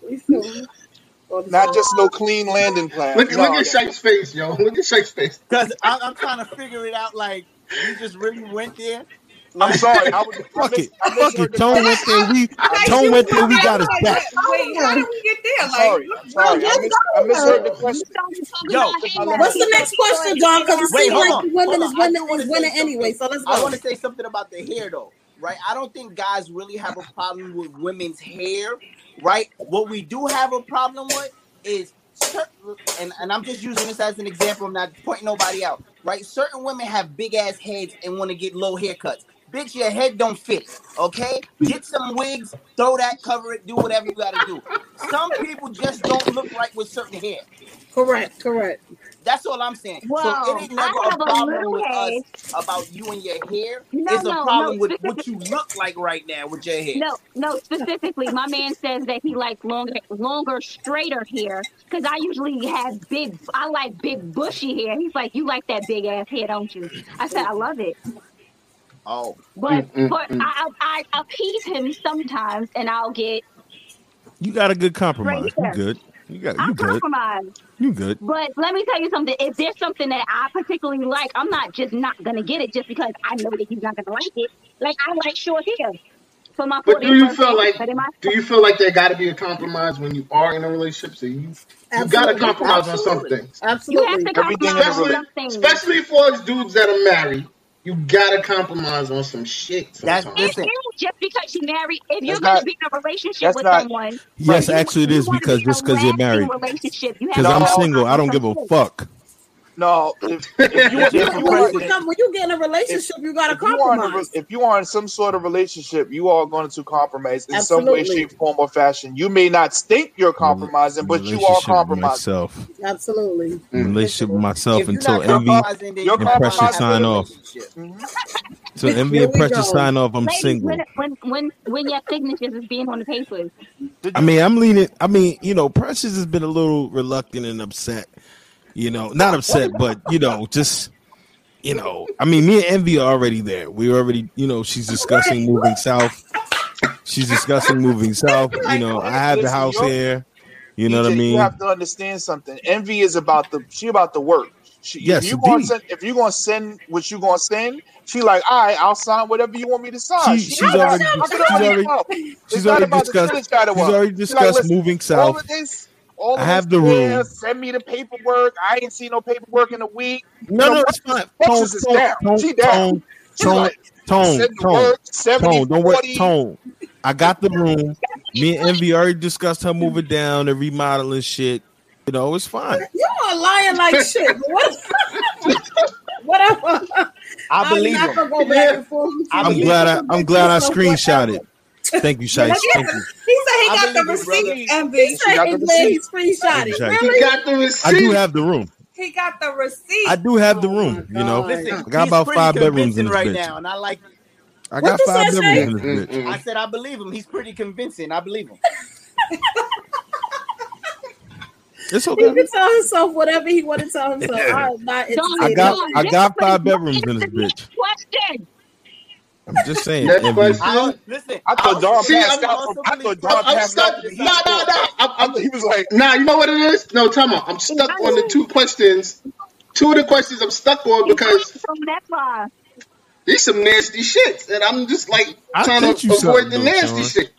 Not just no clean landing plan. Look, No, look at Shake's face, yo. Look at Shake's face. Cause I'm, I'm trying to figure it out. Like you just really went there. I'm sorry. I was, I Fuck it. I Fuck misheard it. the Tone question. went there. We Like, Tone you went there. We was got his like, back. Wait, how did we get there? Like, Sorry. I'm sorry. I, mis- I misheard the question. Yo, What's the next question, John? Because it seems like on, women is on. I winning do is winning anyway. So let's I want to say something about the hair though, right? I don't think guys really have a problem with women's hair, right? What we do have a problem with is certain, and, and I'm just using this as an example. I'm not pointing nobody out, right? Certain women have big ass heads and want to get low haircuts. Bitch, your head don't fit. Okay, get some wigs, throw that, cover it, do whatever you gotta do. Some people just don't look right with certain hair. Correct, correct. That's all I'm saying. Well, so it ain't never I a have a problem little with head. us about you and your hair. No, it's a problem no, with what you look like right now with your hair. No, no, specifically, my man says that he likes longer, longer, straighter hair because I usually have big. I like big, bushy hair. He's like, you like that big ass hair, don't you? I said, I love it, Oh, but Mm, mm, but mm. I, I I appease him sometimes, and I'll get You got a good compromise. Right You good. You got I'll you good. compromise. You good. But let me tell you something. If there's something that I particularly like, I'm not just not gonna get it just because I know that he's not gonna like it. Like I like short hair for my But do you birthday. feel like my do you feel like there got to be a compromise when you are in a relationship? So you you got to Absolutely. compromise on Absolutely. something, you have Absolutely. to Everything in on especially relationship. especially for us dudes that are married. You got to compromise on some shit That's sometimes. It listen. ain't just because you're married. If you're That's going not. to be in a relationship That's with not. someone, Yes, you, actually, it you is want to because be in a just because you're lasting married. relationship, you have Because to I'm No, single, I compromise don't on give some a shit. fuck. No. If, if you When you, Different when you when you get in a if relationship, you gotta if you are a, compromise. if you are in some sort of relationship, you are going to compromise in some way, Absolutely. shape, form, or fashion. You may not think you're compromising, but you are Relationship with compromising. myself. Absolutely. Relationship with myself until not envy compromising, then You're you and don't pressure sign off. Mhm. So envy and we pressure sign off. I'm Ladies, single. when, when when when your signatures is being on the papers, I mean, I'm leaning. I mean, you know, Precious has been a little reluctant and upset You know, not upset, but you know, just you know, I mean, me and Envy are already there. We already, you know, she's discussing moving south. She's discussing moving south. You know, I have the house here. You know what I mean? You have to understand something. Envy is about the she about the work. She, Yes, if you gonna send if you gonna send what you gonna send, she like, all right, I'll sign whatever you want me to sign. She- she's already- I can she's already already- she's already discussed- she's already discussed moving All south. of this, all of I have the yeah, room. Send me the paperwork. I ain't seen no paperwork in a week. No, You know, no, it's fine. Precious Tone, tone, down. tone, She down. tone, tone, like, tone, tone, word, 70, tone. Don't worry, tone. I got the room. Me and Envy already discussed her moving down and remodeling shit. You know, it's fine. You are lying like shit. What? Whatever. I believe I'm not him. gonna back and forth. with you. I'm glad I, I'm glad I screenshot it. Thank you, Shice. Thank you. He said he I got the believe it, brother. receipt, Envy. He said got he the receipt. screenshot it. Exactly. He Really? got the I do have the room. He got the receipt. I do have the Oh room. my You know, Listen, I got about five bedrooms in this right bitch. now, and I like. it. I What got you five say, bedrooms in this bitch. I said I believe him. He's pretty convincing. I believe him. It's He okay. can tell himself whatever he want to tell himself. I'm not I got don't- I got five bedrooms in this this is the bitch. Question. I'm just saying. Next question. I, listen, I thought Don see, passed I'm, out. also I thought Don I'm passed stuck. out. to the No, no, no. I'm, I I'm, he was like, Nah, you know what it is? No, tell me. I'm stuck on the two questions. Two of the questions I'm stuck on because So that's why. these some nasty shits, and I'm just like I trying sent to you avoid something, the though, nasty Sean. shit.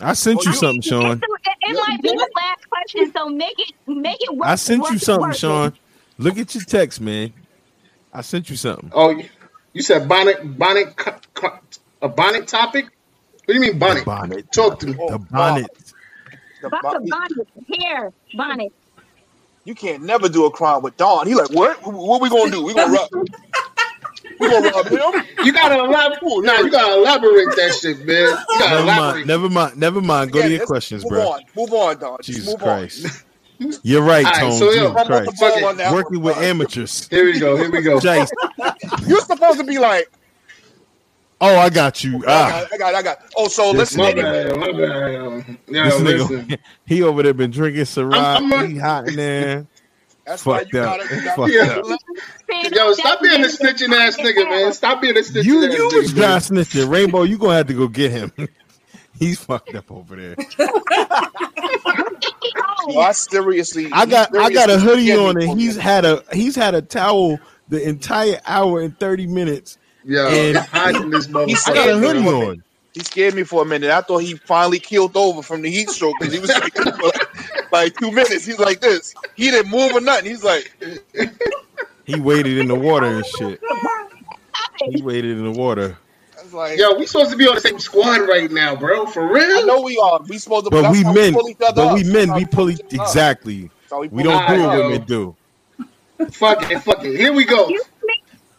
I sent you something, Sean. It's it, it might be the last question, so make it make it work. I sent you something, work. Sean. Look at your text, man. I sent you something. Oh, you- you said bonnet, bonnet, co- co- a bonnet topic? What do you mean bonnet? bonnet. Talk to me. Oh, The bonnet. the About the bonnet, hair, bonnet. you can't never do a crime with Don. He like, what? What we gonna do? We gonna rob? we gonna rob him? You gotta elaborate. Nah, you gotta elaborate that shit, man. You gotta Never elaborate. mind. Never mind. Never mind. Go Yeah, to your questions, move bro. on. Move on, Don. Jesus move Christ. You're right, All right, Tone. so, yo, Jesus on. Come on the Christ. ball on that Working one. with amateurs. Here we go. Here we go. Jace. You're supposed to be like, Oh, I got you. I Ah, got, I got, I got. Oh, so This listen, My anyway. bad. My bad. Yeah, this listen. nigga, he over there been drinking Ciroc. I'm- I'm- he hot in there. That's why Fucked you up. gotta, you gotta Fucked Yeah. up. Yo, stop being a snitching ass nigga, man. Stop being a snitching You ass you nigga. was man. dry snitching. Rainbow, you gonna have to go get him. He's fucked up over there. Oh, I seriously, I got I got a hoodie on and he's this. had a he's had a towel the entire hour and 30 minutes. Yo, And- hiding this He I got a scared me hoodie for a minute. on. He scared me for a minute. I thought he finally keeled over from the heat stroke because he was like, for like, like two minutes. He's like this. He didn't move or nothing. He's like, He waited in the water and shit. He waited in the water. I like, Yo, we supposed to be on the same squad right now, bro. For real? I know we are. We supposed to, But we how men, pull each other but up. we men, we pull each each other exactly. That's how We don't each do other what up. women do. Fuck it, fuck it. Here we go. You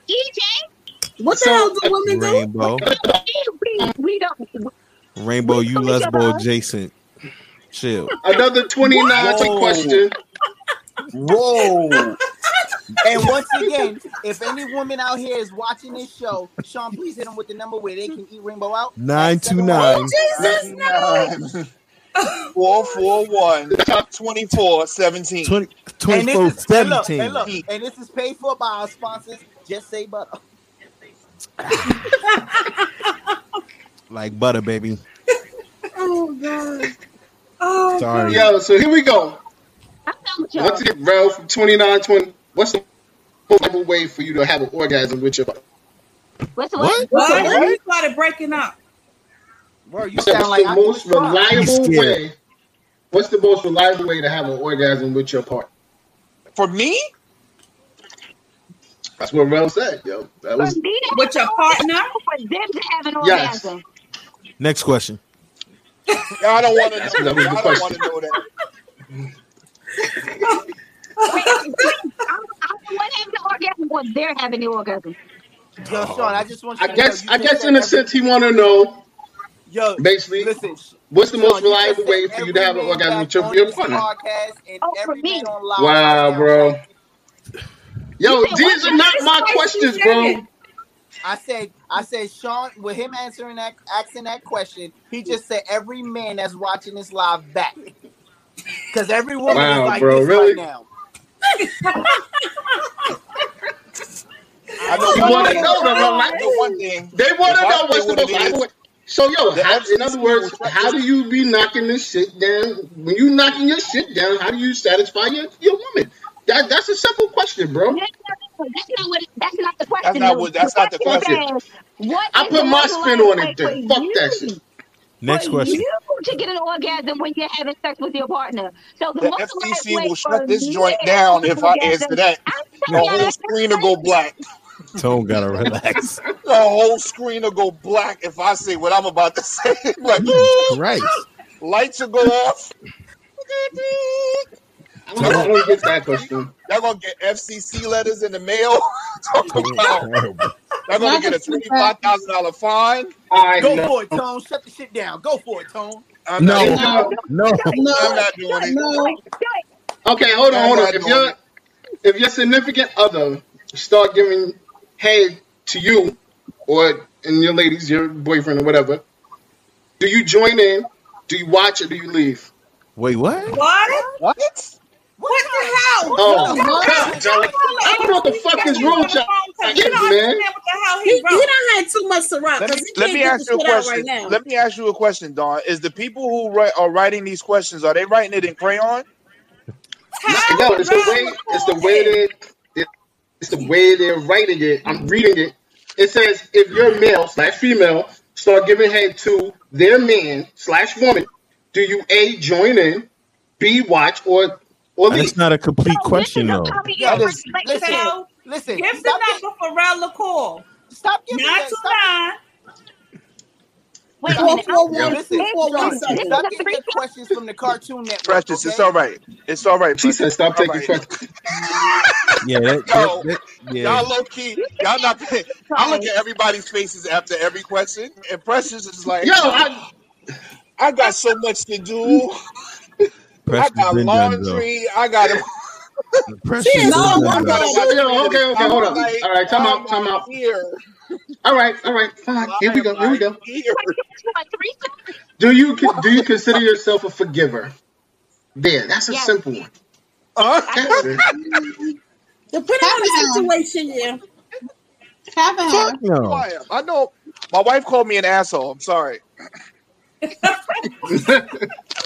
EJ, What the So- hell do women do? Rainbow, we, we don't. Rainbow, you pull each other lesbo adjacent. Chill. Another 29 Whoa. question. Whoa. And once again, if any woman out here is watching this show, Sean, please hit them with the number where they can eat Rainbow out. Nine two nine. Oh, Jesus, no. Four four one twenty four seventeen. 20, And this, 24 is, and, look, 17. and, look, and this is paid for by our sponsors. Just say butter. Like butter, baby. Oh god. Oh Sorry. Yo, so here we go. I'm done. Once again, Ralph, from 29 20. What's the most reliable way for you to have an orgasm with your What's the What? what? What? What? You started breaking up. Bro, you What's sound like the I most can try. He's reliable way? What's the most reliable way to have an orgasm with your partner? For me? That's what Ralph said, yo. That For was me to With your partner? For them to have an Yes. orgasm. Next question. I don't want to know. that. I don't want to know that. Wait, I'm, I'm the one having the orgasm or they're having the orgasm. Yo, oh. Sean, I just want you I to guess know. you I just guess in a sense he wanna know Yo, basically listen. Sh- what's the Sean, most reliable way for you to have an orgasm with your, your partner. podcast Oh, for me. man on live Wow, bro. Yo, said these are not my questions, bro. I said, I said, Sean, with him answering that, asking that question, he just said every man that's watching this live back, because every woman Wow, is like bro, this really? right now. I know You want to thing. know the I one thing. They want to know what's the what it most. is, I So yo, how, in other words, how do you be knocking this shit down? When you knocking your shit down, how do you satisfy your, your woman? That that's a simple question, bro. That's not what. That's not the question. That's not what- that's not the question. says, What I put my spin on it then. Fuck that shit. Next for question. You to get an orgasm when you're having sex with your partner. So the, The most FCC will shut this joint down if an I orgasm- answer that. The whole screen will go black. Tone gotta relax. The whole screen will go black if I say what I'm about to say. like, Right. lights will go off. I don't, I don't get that question. They're gonna get FCC letters in the mail. Talking about- They're gonna get a twenty-five thousand dollar fine. I Go know. for it, Tone. Shut the shit down. Go for it, Tone. I'm No, not, no. I'm not doing it. No. Okay, hold on, hold on. If your if your significant other start giving head to you, or and your ladies, your boyfriend or whatever, do you join in? Do you watch or do you leave? Wait, what? What? What? What the hell? Oh, What? God, Joe. I don't know what the fuck is wrong with y'all, You don't man. what the hell He, he he done had too much to rock Let me, let me ask you a question. right. Let me ask you a question, Don. Is the people who write are writing these questions are they writing it in crayon? No, it's the way it's the way they it's the way they're writing it. I'm reading it. It says if you're male slash female, start giving head to their man slash woman. Do you a join in, b watch, or or leave? That's not a complete question though. Yo, That is- listen, So, listen. Give the Stop, number for Rel a call. stop giving Nine that. two Stop, nine. Wait a Four minute. four I'm- one listen, two four one John, seven. stop getting the questions from the Cartoon Network. Precious, okay? it's all right. It's all right. She said, "Stop All taking right. questions." Yeah, that, Yo, that, that, yeah. Y'all low key. Y'all not. I look at everybody's faces after every question, and Precious is like, Yo, I, I got so much to do. I got been done laundry. I got. Precious She been is so done got Yo, okay, okay, hold on. Like, All right, time out, I'm time out. Here. All right, all right, fine. Here we go. Here we go. Here. Do you do you consider yourself a forgiver? There, that's a Yes. simple one. Huh? That's it. Depending on the situation, yeah. Have a Fuck no. I know. My wife called me an asshole. I'm sorry. And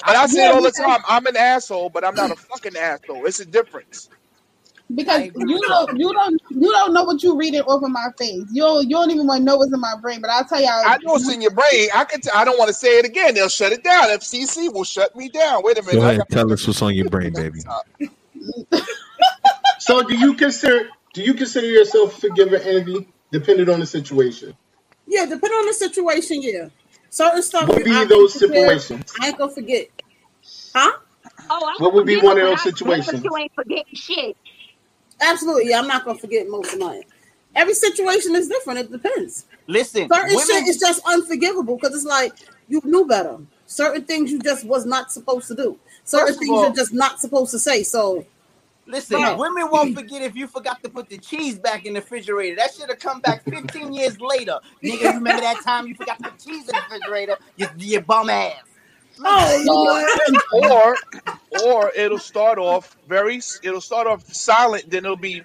I say it all the time. I'm an asshole, but I'm not a fucking asshole. It's a difference. Because you don't you don't you don't know what you're reading over my face. You don't, you don't even want to know what's in my brain. But I'll tell y'all. I know it's in your brain. I can. T- I don't want to say it again. They'll shut it down. FCC will shut me down. Wait a minute. Go I ahead, got- tell us what's on your brain, baby. So, do you consider do you consider yourself a forgiver, Envy, depending on the situation? Yeah, depending on the situation, yeah. Certain stuff. What you- be I those situations? I ain't gonna forget. Huh? Oh, I What would be forgive one of those I- situations? You ain't forgetting shit. Absolutely. I'm not gonna forget most of mine. Every situation is different. It depends. Listen, Certain women, shit is just unforgivable because it's like you knew better. Certain things you just was not supposed to do. Certain First things all- you're just not supposed to say. So listen. Right. Women won't forget if you forgot to put the cheese back in the refrigerator. That should have come back 15 years later. Nigga, you remember that time you forgot to put cheese in the refrigerator? You, you bum ass. oh or or it'll start off very it'll start off silent then it'll be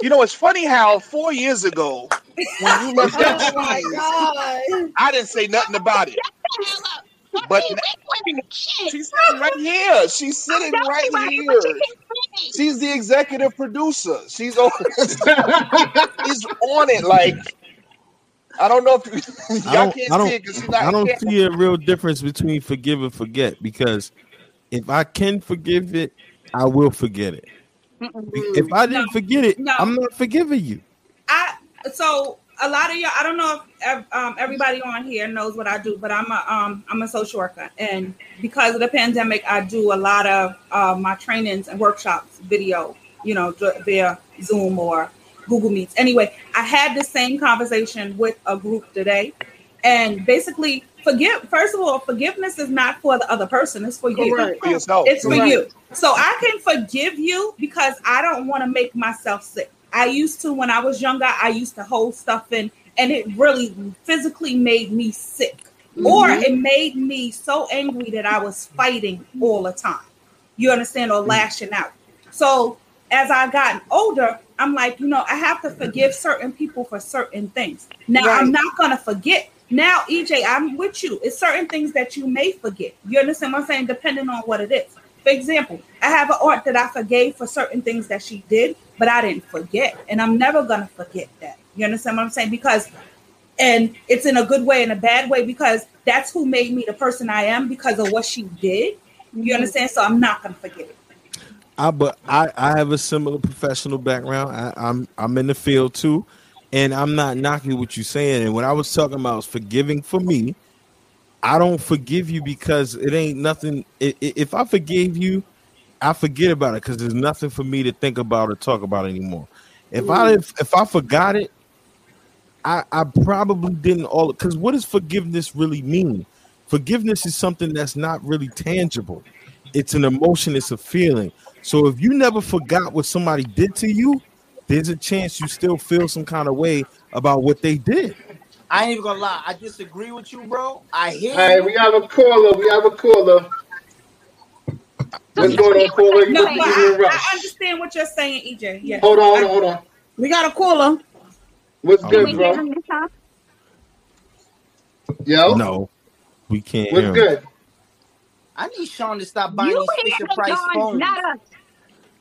you know it's funny how four years ago when you left oh that Oh my cheese god. i didn't say nothing about it But She liquid shit. she's sitting right here she's sitting right right, here but you can say it. she's the executive producer she's on she's on it like i don't know if I y'all don't, can't I see it because she's not I don't here. see a real difference between forgive and forget because if I can forgive it, I will forget it. If I didn't No, forget it, no. I'm not forgiving you. I so a lot of y'all. I don't know if um, everybody on here knows what I do, but I'm a um, I'm a social worker, and because of the pandemic, I do a lot of uh, my trainings and workshops video, you know, via Zoom or Google Meets. Anyway, I had the same conversation with a group today, and basically, forgive. First of all, forgiveness is not for the other person; it's for you. Correct. For yourself. It's for Right. you. So I can forgive you because I don't want to make myself sick. I used to when I was younger, I used to hold stuff in and it really physically made me sick. Or Mhm. it made me so angry that I was fighting all the time. You understand? Or lashing out. So as I gotten older, I'm like, you know, I have to forgive certain people for certain things. Now Right. I'm not gonna forget. Now, EJ, I'm with you. It's certain things that you may forget. You understand what I'm saying? Depending on what it is. For example, I have an aunt that I forgave for certain things that she did, but I didn't forget. And I'm never gonna forget that. You understand what I'm saying? Because and it's in a good way and a bad way because that's who made me the person I am because of what she did. You mm-hmm. understand? So I'm not gonna forget it. I but I I have a similar professional background. I, I'm I'm in the field too, and I'm not knocking what you're saying. And what I was talking about is forgiving for me. I don't forgive you because it ain't nothing. i- i- If I forgave you, I forget about it because there's nothing for me to think about or talk about anymore. If I mm. if, if I forgot it, I I probably didn't all because what does forgiveness really mean? Forgiveness is something that's not really tangible. It's an emotion, it's a feeling. So if you never forgot what somebody did to you, there's a chance you still feel some kind of way about what they did. I ain't even gonna lie. I disagree with you, bro. I hear Hey, you. we have a caller. We have a caller. What's going on, caller? No, must be but giving a I, rush. I understand what you're saying, EJ. Yeah. Hold on, hold on, hold on. We got a caller. What's Oh, good, bro? Yo, No, we can't. what's good? I need Sean to stop buying You these Fisher Price John, phones.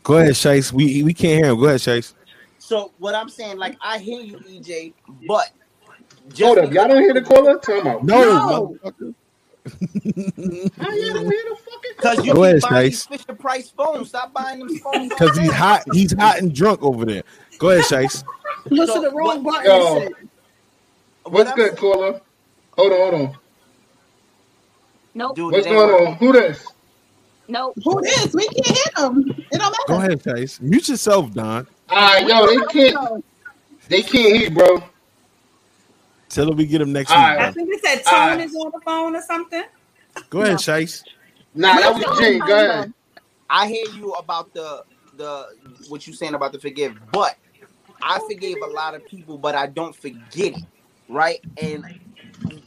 Go ahead, Chase. We we can't hear him. Go ahead, Chase. So what I'm saying, like, I hear you, EJ, but Hold up, y'all don't hear the caller? Time out. No, because How y'all don't hear the fucking you Go keep buying these Fisher Price phones. Stop buying them phones. Because he's hot. He's hot and drunk over there. Go ahead, Chase. Push So, the wrong what- button. Yo. and. What's good, caller? Hold on, hold on. Nope. Dude, What's going working. on? Who this? Nope. Who this? We can't hit them. It don't matter. Go ahead, Chase. Mute yourself, Don. All right, yo, they can't. They can't hear, bro. Tell him we get him next All week. right. I think it said All Tone right. is on the phone or something. Go ahead, Chase. Nah, that was Jane. Go ahead. I hear you about the the what you saying about the forgive, but I forgave a lot of people, but I don't forget it, right? And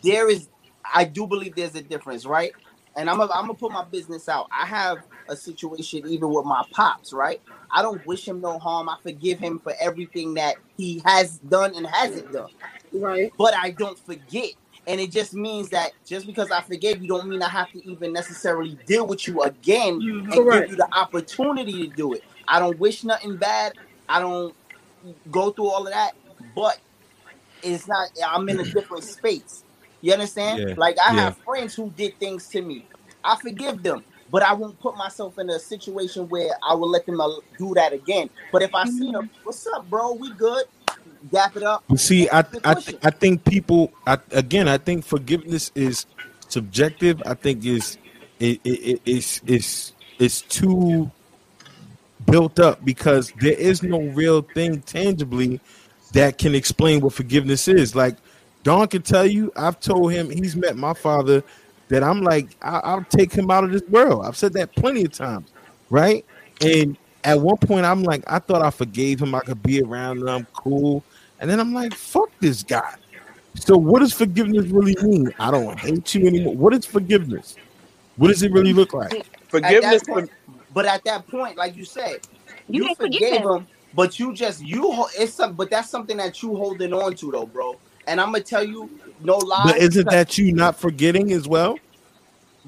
there is, I do believe there's a difference, right? And I'm gonna I'm gonna put my business out. I have a situation even with my pops, right? I don't wish him no harm. I forgive him for everything that he has done and hasn't done, Right. but I don't forget. And it just means that just because I forgave you, don't mean I have to even necessarily deal with you again and Correct. give you the opportunity to do it. I don't wish nothing bad. I don't go through all of that, but it's not. I'm in a different space. You understand? Yeah, Like I yeah. have friends who did things to me. I forgive them, but I won't put myself in a situation where I will let them uh, do that again. But if I see them, what's up, bro? We good? Dap it up. You see, I I. I think people. I, again, I think forgiveness is subjective. I think is it, it, it, it's it's it's too built up because there is no real thing tangibly that can explain what forgiveness is. Like Don can tell you, I've told him he's met my father that I'm like I, I'll take him out of this world. I've said that plenty of times, right? And at one point, I'm like, I thought I forgave him. I could be around him. I'm cool. And then I'm like, fuck this guy. So what does forgiveness really mean? I don't hate you anymore. What is forgiveness? What does it really look like? Forgiveness. that point, but at that point, like you said, You you, forgive forgave him. him, but you just you ho- it's some, but that's something that you holding on to though, bro. And I'm gonna tell you, no lie. But isn't that you not forgetting as well?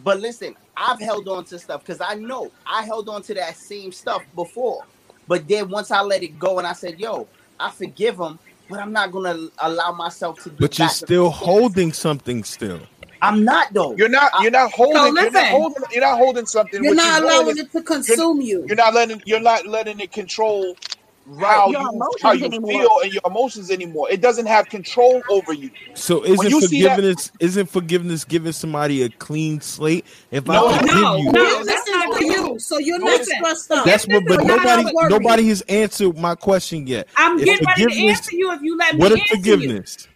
But listen, I've held on to stuff because I know I held on to that same stuff before. But then once I let it go and I said, "Yo, I forgive him," but I'm not gonna allow myself to. But you're still holding something still. I'm not though. You're not. You're not holding. you're not listen. holding. You're not holding something. You're What not doing allowing it to consume you. You're not letting. You're not letting it control how Your you how you anymore. feel and your emotions anymore. It doesn't have control over you. So When isn't you forgiveness isn't forgiveness giving somebody a clean slate? If No, I forgive no, you, no. Forgiveness that's is not for you, so you're not Listen, stressed out. that's what. But nobody nobody has answered my question yet. I'm If getting ready to answer you if you let me What is answer you. forgiveness?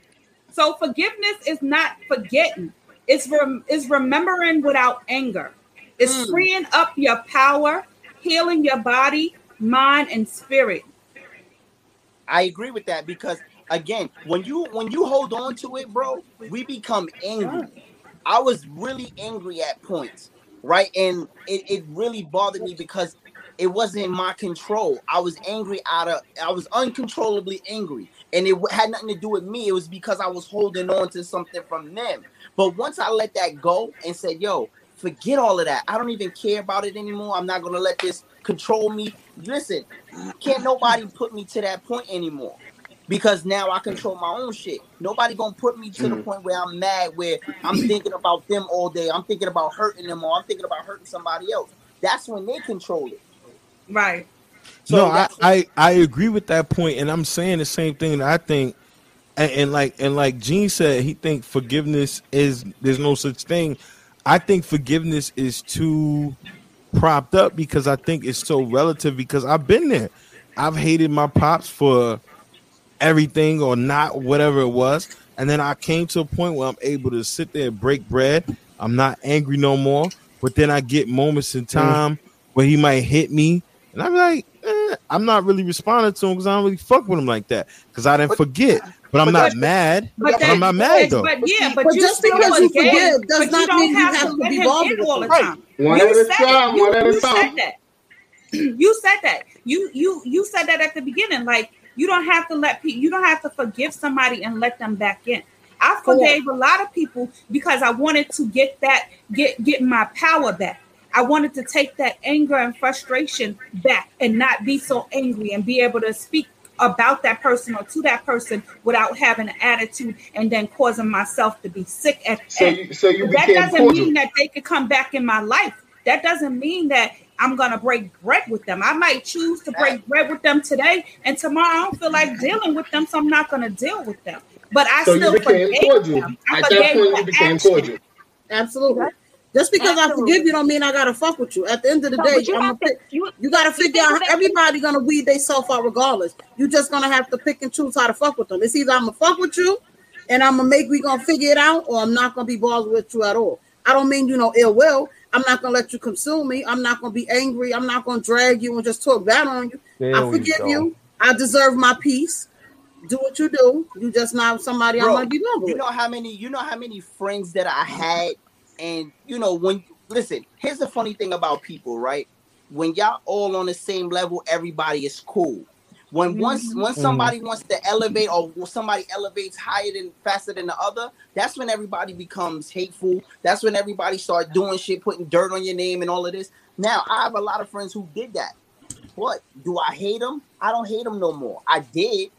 So forgiveness is not forgetting. It's rem- it's remembering without anger. It's Mm. freeing up your power, healing your body, mind, and spirit. I agree with that because again, when you when you hold on to it, bro, we become angry. I was really angry at points, right? And it, it really bothered me because it wasn't in my control. I was angry out of I was uncontrollably angry. And it had nothing to do with me. It was because I was holding on to something from them. But once I let that go and said, yo, forget all of that. I don't even care about it anymore. I'm not gonna let this control me. Listen, can't nobody put me to that point anymore. Because now I control my own shit. Nobody gonna put me to the Mm. point where I'm mad, where I'm thinking about them all day. I'm thinking about hurting them, or I'm thinking about hurting somebody else. That's when they control it. Right. no, I, I I agree with that point, and I'm saying the same thing. That I think, and, and like and like Gene said, he think forgiveness is there's no such thing. I think forgiveness is too propped up because I think it's so relative. Because I've been there. I've hated my pops for everything or not, whatever it was, and then I came to a point where I'm able to sit there and break bread. I'm not angry no more, but then I get moments in time where he might hit me, and I'm like, eh, I'm not really responding to him because I don't really fuck with him like that because I didn't forget. But I'm but not that's- mad. But, But, that- I'm not mad but- though. But yeah, but, But you just because you forgave, forgive does but you not don't mean you have, have to to be him bothered all the it. time. One you at a said time, You, one at a you time. said that. You said that. You you you said that at the beginning. Like you don't have to let people. You don't have to forgive somebody and let them back in. I forgave a lot of people because I wanted to get that get get my power back. I wanted to take that anger and frustration back and not be so angry and be able to speak about that person or to that person without having an attitude and then causing myself to be sick at So end. you- so you that doesn't cordial. mean that they could come back in my life. That doesn't mean that I'm gonna break bread with them. I might choose to break bread with them today, and tomorrow I don't feel like dealing with them, so I'm not gonna deal with them. But I So you still became forgave cordial. them. I At that forgave point, you became action. cordial. Absolutely. Just because I forgive you don't mean I gotta fuck with you. At the end of the No, day, you gonna to- pick, you, gotta figure out everybody gonna weed themselves out regardless. You just gonna have to pick and choose how to fuck with them. It's either I'm gonna fuck with you and I'm gonna make we gonna figure it out, or I'm not gonna be bothered with you at all. I don't mean you know ill will. I'm not gonna let you consume me. I'm not gonna be angry. I'm not gonna drag you and just talk bad on you. There I forgive go. you. I deserve my peace. Do what you do. You just not somebody I'm gonna be with. you know how many you know how many friends that I had, and you know when listen. Here's the funny thing about people, right? When y'all all on the same level, everybody is cool. When once Mhm. once Mhm. somebody wants to elevate or somebody elevates higher than faster than the other, that's when everybody becomes hateful. That's when everybody start doing shit, putting dirt on your name and all of this. Now I have a lot of friends who did that. What do I hate them? I don't hate them no more. I did,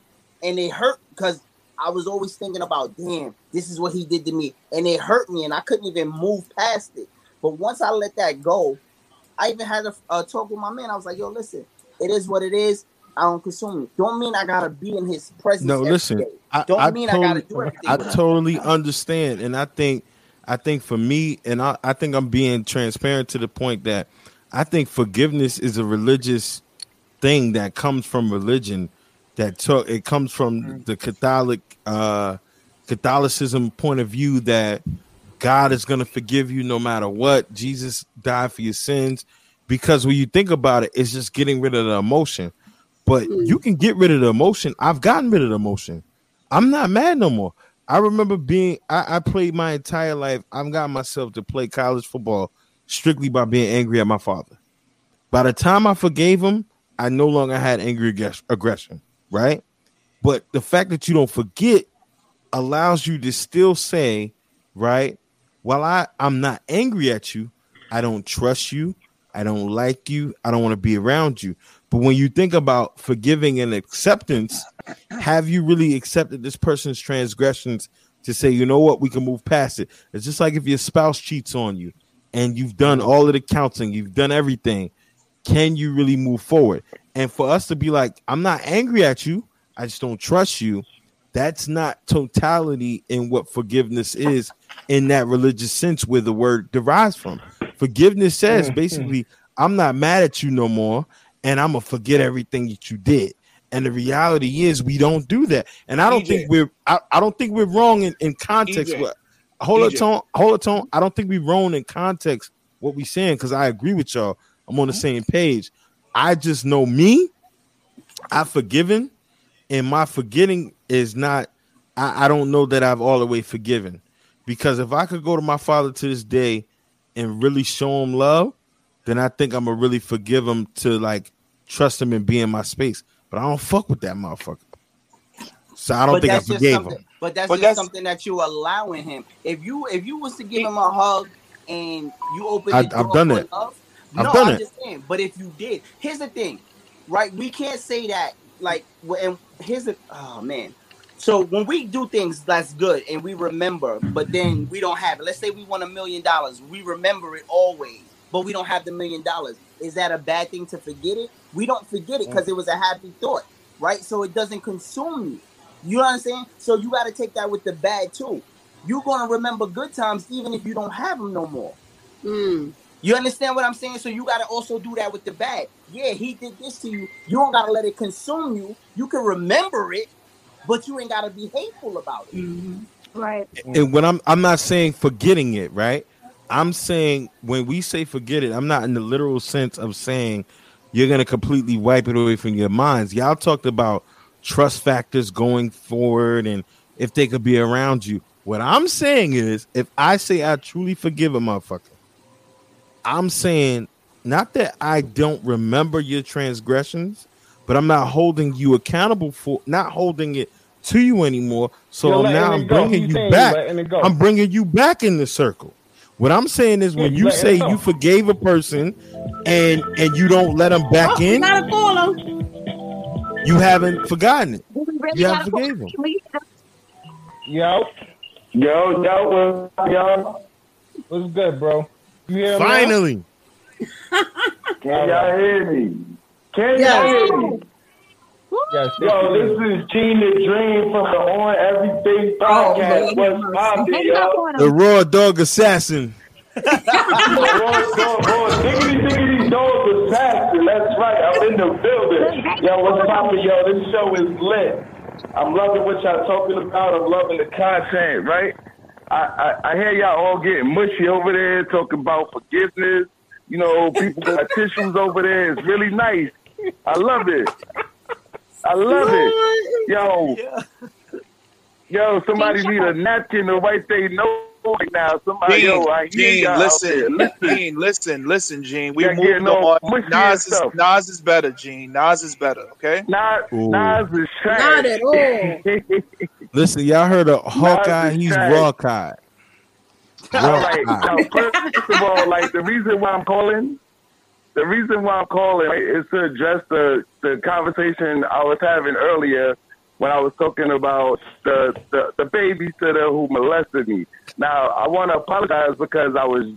and it hurt because I was always thinking about, damn, this is what he did to me, and it hurt me, and I couldn't even move past it. But once I let that go, I even had a, a talk with my man. I was like, yo, listen, it is what it is. I don't consume it. Don't mean I gotta be in his presence. No, listen. I, Don't I mean totally, I gotta do everything. I with him. totally understand, and I think, I think for me, and I, I think I'm being transparent to the point that I think forgiveness is a religious thing that comes from religion. That took it comes from the Catholic, uh, Catholicism point of view that God is going to forgive you no matter what. Jesus died for your sins, because when you think about it, it's just getting rid of the emotion. But you can get rid of the emotion. I've gotten rid of the emotion. I'm not mad no more. I remember being I, I played my entire life. I've got myself to play college football strictly by being angry at my father. By the time I forgave him, I no longer had angry aggression, right? But the fact that you don't forget allows you to still say, right? While I, I'm not angry at you, I don't trust you, I don't like you, I don't want to be around you. But when you think about forgiving and acceptance, have you really accepted this person's transgressions to say, you know what, we can move past it? It's just like if your spouse cheats on you and you've done all of the counseling, you've done everything. Can you really move forward? And for us to be like, I'm not angry at you, I just don't trust you. That's not totality in what forgiveness is in that religious sense where the word derives from. Forgiveness says mm-hmm. basically, I'm not mad at you no more, and I'm gonna forget everything that you did. And the reality is, we don't do that. And I don't EJ. think we're I, I don't think we're wrong in, in context. EJ. What hold a tone, hold a tone. I don't think we're wrong in context what we're saying because I agree with y'all. I'm on the mm-hmm. same page. I just know me. I've forgiven, and my forgetting is not. I, I don't know that I've all the way forgiven, because if I could go to my father to this day and really show him love, then I think I'm gonna really forgive him to like trust him and be in my space. But I don't fuck with that motherfucker. So I don't But think I that's just forgave something- him. But that's But just that's- something that you allowing him. If you if you was to give him a hug and you open, I, I've done for it. love- I've no, done I'm it. just saying. But if you did, here's the thing, right? We can't say that. Like, and here's the oh man. So when we do things that's good and we remember, but then we don't have it. Let's say we want a million dollars. We remember it always, but we don't have the million dollars. Is that a bad thing to forget it? We don't forget it because it was a happy thought, right? So it doesn't consume you. You know what I'm saying? So you got to take that with the bad too. You're gonna remember good times even if you don't have them no more. Mm. You understand what I'm saying? So you gotta also do that with the bad. Yeah, he did this to you. You don't gotta let it consume you. You can remember it, but you ain't gotta be hateful about it. Mm-hmm. Right. and when I'm I'm not saying forgetting it, right? I'm saying when we say forget it, I'm not in the literal sense of saying you're gonna completely wipe it away from your minds. Y'all talked about trust factors going forward and if they could be around you. What I'm saying is if I say I truly forgive a motherfucker, I'm saying not that I don't remember your transgressions, but I'm not holding you accountable for not holding it to you anymore. So You're now I'm bringing you saying you're back. letting. I'm bringing you back in the circle. What I'm saying is when Yeah, you say you forgave a person and and you don't let them back Oh, in, got a caller. you haven't forgotten it. Do we really You haven't gotta- forgave him. Can we- Yo, Yo, yo, what's what's good, bro? You hear me? Finally, Can y'all hear me? Can Yes. y'all hear me? Yes, Yo, this is Gene the Dream from the On Everything oh, podcast. What's poppin', Hang up y'all? on the raw dog assassin. Raw dog, raw diggity diggity dog assassin. That's right. I'm in the building. Yo, what's poppin', yo? This show is lit. I'm loving what y'all talking about. I'm loving the content, right? I, I, I hear y'all all getting mushy over there, talking about forgiveness. You know, people got tissues over there. It's really nice. I love it. I love it. Yo, yo, somebody need a napkin to wipe their nose right now. Somebody, Gene, yo, I hear Gene, listen. Listen. Gene, listen, listen, Gene. We Y'all moved on. mushy Nas is, stuff. Nas is better, Gene. Nas is better, okay? Nas, Ooh. Nas is trash. Not at all. Listen, y'all heard of Hawkeye? He's trash. Rawkeye. All right. Rawkeye. Now, first of all, like the reason why I'm calling, the reason why I'm calling right, is to address the the conversation I was having earlier when I was talking about the the, the babysitter who molested me. Now, I want to apologize because I was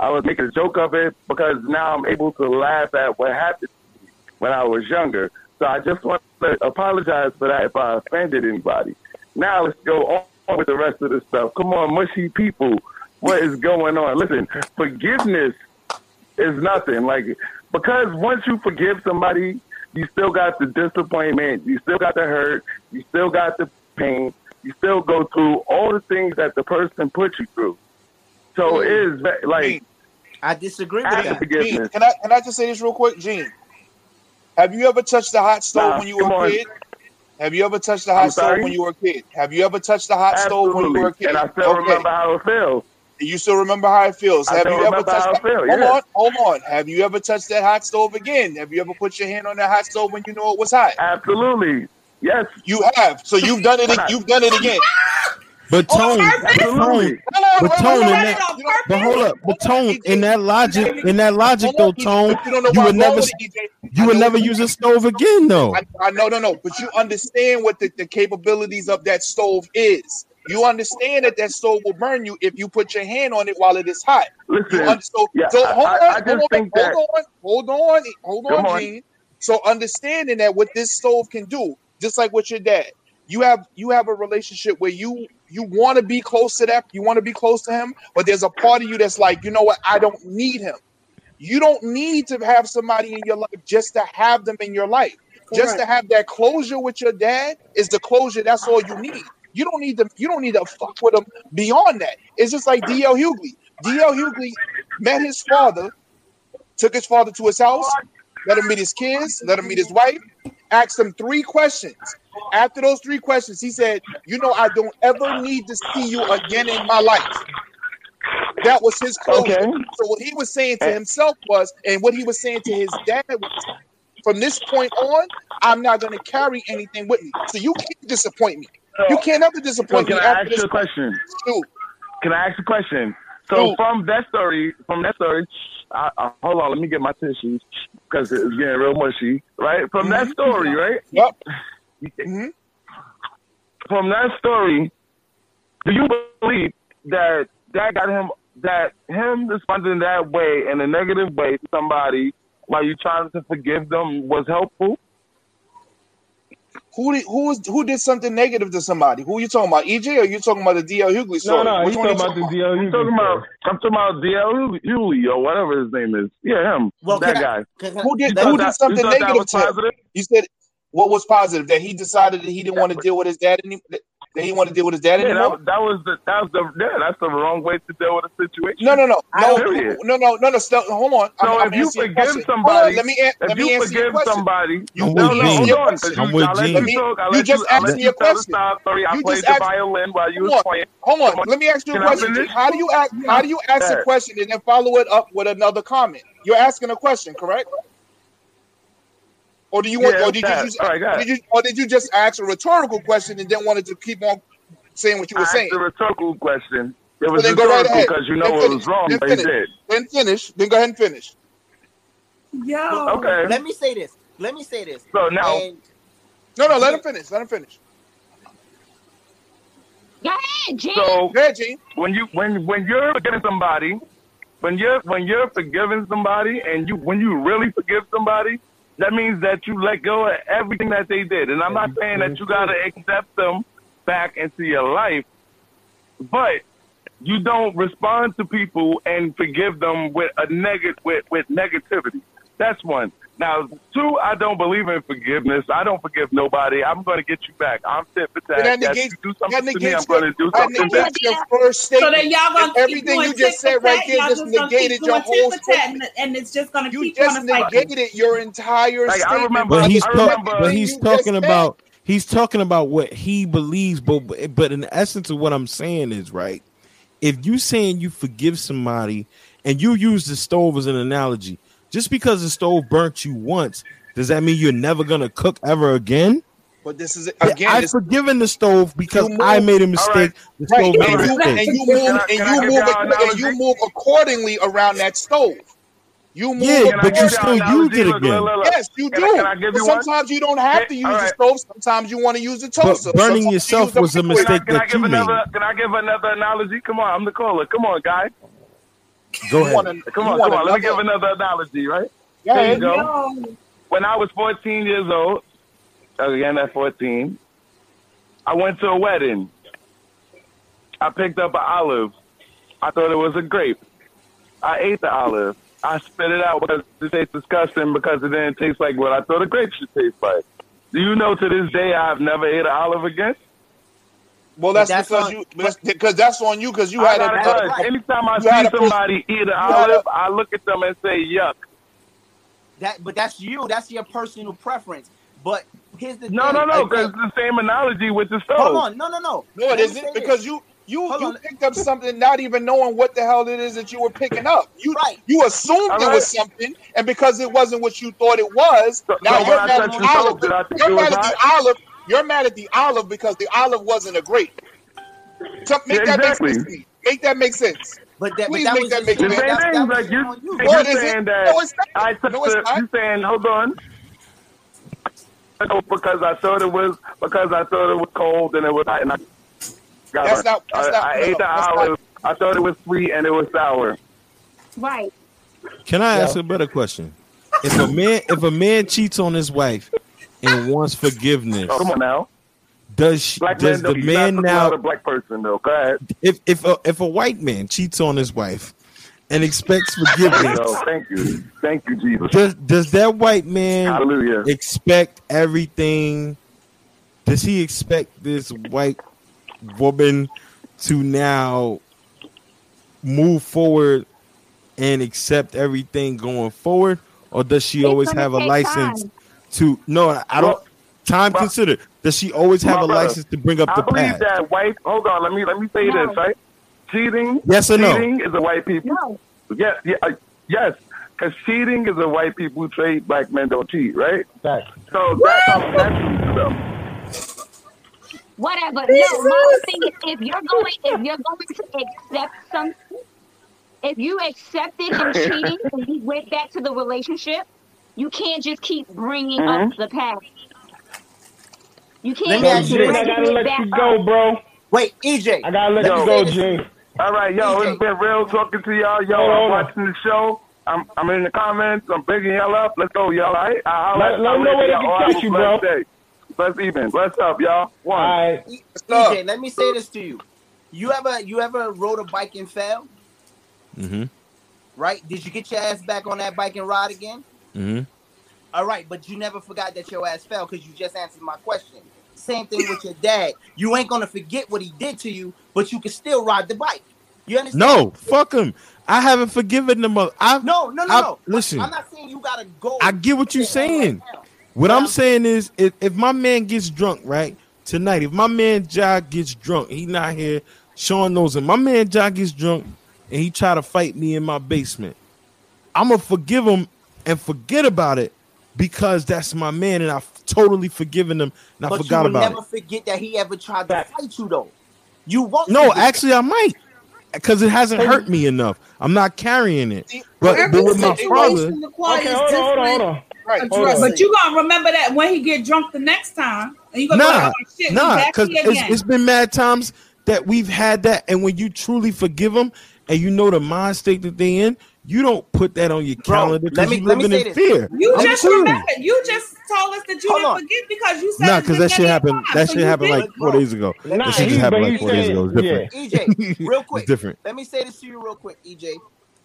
I was making a joke of it because now I'm able to laugh at what happened to me when I was younger. So I just want to apologize for that if I offended anybody. Now let's go on with the rest of the stuff. Come on, mushy people. What is going on? Listen, forgiveness is nothing. Like because once you forgive somebody, you still got the disappointment, you still got the hurt, you still got the pain, you still go through all the things that the person put you through. So it is like I disagree with that. Gene, can I can I just say this real quick, Gene? Have you ever touched the hot stove Nah, when you were a on. kid? Have you ever touched the hot stove when you were a kid? Have you ever touched the hot stove when you were a kid? And I still Okay. remember how it feels. You still remember how it feels. I Have still you ever touched how that? it feel, Hold yeah. on, hold on. Have you ever touched that hot stove again? Have you ever put your hand on that hot stove when you know it was hot? Absolutely. Yes. You have. So you've done it. You've done it again. But tone, Absolutely. tone, but tone in that. You But hold up, but tone in that logic, in that logic though, tone, you don't know you why would never, going with it, EJ. you would never use a stove again though. I, I know, no, no, but you understand what the, the capabilities of that stove is. You understand that that stove will burn you if you put your hand on it while it is hot. Listen, so, yeah, so hold I- on, I hold on, think hold that- on, hold on, hold Come on, on. Gene. So understanding that what this stove can do, just like with your dad, you have you have a relationship where you you want to be close to that, you want to be close to him, but there's a part of you that's like, you know what, I don't need him. You don't need to have somebody in your life just to have them in your life. Just to have that closure with your dad is the closure. That's all you need. You don't need to. You don't need to fuck with him beyond that. It's just like D.L. Hughley. D.L. Hughley met his father, took his father to his house, let him meet his kids, let him meet his wife, asked him three questions. After those three questions, he said, "You know, I don't ever need to see you again in my life." that was his closure. Okay. So what he was saying to eh. himself was, and what he was saying to his dad was, from this point on, I'm not going to carry anything with me. So you can't disappoint me. You can't ever So disappoint can me I ask you a question? Shoot. Can I ask a question? So Shoot. from that story, from that story, I, I, hold on, let me get my tissues because it's getting real mushy. Right from that mm-hmm. story, right? Yep. Mm-hmm. From that story, do you believe that that got him that him responding that way in a negative way to somebody while you trying to forgive them was helpful? Who did who was who did something negative to somebody? Who you talking about? EJ or you talking about the DL Hughley story? no, Which you one talking about the DL I'm talking about I'm talking about DL Hughley or whatever his name is. Yeah, him. Well, that I- guy. can I- Who did who that- did something you thought that negative was to him? You said what was positive that he decided that he didn't want to deal with his dad any, that he didn't want to deal with his dad Yeah, anymore. that, that was the that was the yeah, that's the wrong way to deal with a situation. No, no, no, no, Period. no, no, no, no. Stop, hold on. So I'm, I'm if you forgive somebody, on, let me if let me you answer your forgive question. somebody, You, I'm let with me Gene. answer your hold on, I'm you, with Gene. you Let me- talk. I you just asked me a question. side. I You played just the violin while you Hold was on, playing. hold on. Let me ask you a question. How do you ask? How do you ask a question and then follow it up with another comment? You're asking a question, correct? Or do you want? Yeah, or did you just? all right, go ahead. did you? Or did you just ask a rhetorical question and then wanted to keep on saying what you I were asked saying? a rhetorical question. It Well, was then go right rhetorical ahead. because you know Then it finish. was wrong, Then but he finish. did. Then finish. Then go ahead and finish. Yo. Okay. Let me say this. Let me say this. So now, And No, no. Let him finish. Let him finish. Go ahead, Gene. so Go ahead, Gene. when you when when you're forgiving somebody, when you're when you're forgiving somebody, and you when you really forgive somebody, that means that you let go of everything that they did. And I'm not saying that you gotta accept them back into your life, but you don't respond to people and forgive them with a negative with, with negativity. That's one. Now, two, I don't believe in forgiveness. I don't forgive nobody. I'm going to get you back. I'm tit for tat. That Yes, negates, you do that something to me, I'm going to do something back. negates your first So statement. then y'all gonna everything you just said right tat, there just just gonna keep negated your whole statement. and, and it's just gonna You keep just on a cycle. negated your entire Like, I remember- But he's I talk, remember- but he's talking just said. about he's talking about what he believes, but but in essence of what I'm saying is right. If you saying you forgive somebody and you use the stove as an analogy, just because the stove burnt you once, does that mean you're never gonna cook ever again? But this is again. I've this, forgiven the stove because I made a right. mistake. The right, stove and made a you mistake. and you move and you give move y'all and you move accordingly around that stove. You move Yeah, but you give y'all still an analogy? used it again. look, look, look. Yes, you Can do. I- can I give but you one? sometimes you don't have to use all the stove. Sometimes you want to use the But toaster. burning Sometimes yourself use was a microwave. Can I, mistake can I that give you made. another? Can I give another analogy? Come on, I'm the caller. Come on, guy. Go ahead. want Come on, come on. Let me give another analogy, right? Go Here you go. Yo. When I was 14 years old, again at 14, I went to a wedding. I picked up an olive. I thought it was a grape. I ate the olive. I spit it out because it tastes disgusting because it didn't taste like what I thought a grape should taste like. Do you know to this day I've never ate an olive again? Well, that's, that's because on- you because because that's on you because you I had a, a a- Anytime I you had see somebody eat an olive, a- I look at them and say, yuck. that, but that's you. That's your personal preference. But here's the No, thing. no, no, because the same analogy with the stove. Hold on. No, no, no. no, Let it me this. because you you Hold you on. picked up something not even knowing what the hell it is that you were picking up. You Right. you assumed All it was something, and because it wasn't what you thought it was, So- now so you're when I mad at the the olive. did I think You're it was mad at the olive. You're mad at the olive because the olive wasn't a grape. So make Yeah, that exactly. make sense. Make that make sense. But that, but Please that make was that make sense. same that, that like you, on you. you No, it isn't. saying that No, it's not. I took No, it's the, not. you saying, hold on. Because I thought it was because I thought it was cold and it was hot and I got That's not- that's I, not- I no, ate the that's not- olive. I thought it was sweet and it was sour. Right. Can I ask a better question? If a man if a man cheats on his wife and wants forgiveness, Oh, come on now. does she, Black does man, the though, you're man now about a black person though. Go ahead. if if a, if a white man cheats on his wife and expects Yo, forgiveness, thank you, thank you, Jesus. does does that white man Hallelujah. expect everything? Does he expect this white woman to now move forward and accept everything going forward, or does she It's always have a license time. To? No, I don't. Well, Time well, considered, does she always have a brother, license to bring up I the believe past? that white. Hold on, let me let me say No. this. Right, cheating. Yes or no? Cheating is a white people. Yes, yeah, uh, yes. Because cheating is a white people trait. Black men don't cheat, right? Right. So that's how that's them. Whatever. No, my thing is, if you're going, if you're going to accept something, if you accepted him cheating and he went back to the relationship, you can't just keep bringing up Mhm. the past. You can't me just ask you this. I bring gotta it let back you go, up. bro. Wait, EJ. I gotta let Yo. you go, Jay. All right, yo, it's been real talking to y'all. Y'all on, I'm hold on. watching the show. I'm I'm in the comments. I'm picking y'all up. Let's go, y'all. All right? I'll Let- let 'em know where they can catch you, bro. Bless evening. Bless up, y'all. One. EJ, E let me say this to you. You ever you ever rode a bike and fell? Mm-hmm. Right? Did you get your ass back on that bike and ride again? Mm-hmm. All right, but you never forgot that your ass fell because you just answered my question. Same thing with your dad. You ain't gonna forget what he did to you, but you can still ride the bike. You understand? No, fuck him. I haven't forgiven the mother. I No, no, no, I- no. Listen, I'm not saying you gotta go. I get what you're saying. What I'm saying is, if, if my man gets drunk, right tonight, if my man Ja gets drunk, he not here. Sean knows him. My man Ja gets drunk, and he try to fight me in my basement. I'm gonna forgive him and forget about it because that's my man, and I've totally forgiven him, and I but you forgot will about never it. forget that he ever tried to fight you though. You won't. No, forget actually, I might because it hasn't hurt me enough. I'm not carrying it. But, Every but with my father, situation requires Okay, hold on, hold on, hold on. But you gonna remember that when he get drunk the next time, and you gonna nah, go, oh, shit, we nah, because it's, it's been mad times that we've had that, and when you truly forgive them and you know the mind state that they in, you don't put that on your calendar let because you let me living in this. fear. You I'm just cool. remembered. You just told us that you Hold didn't on. forget because you said Nah, because that shit happened. times, That so shit happened like four days ago. Nah, that shit just happened like he four days ago. It's different. EJ, real quick. It's different. Let me say this to you real quick, EJ.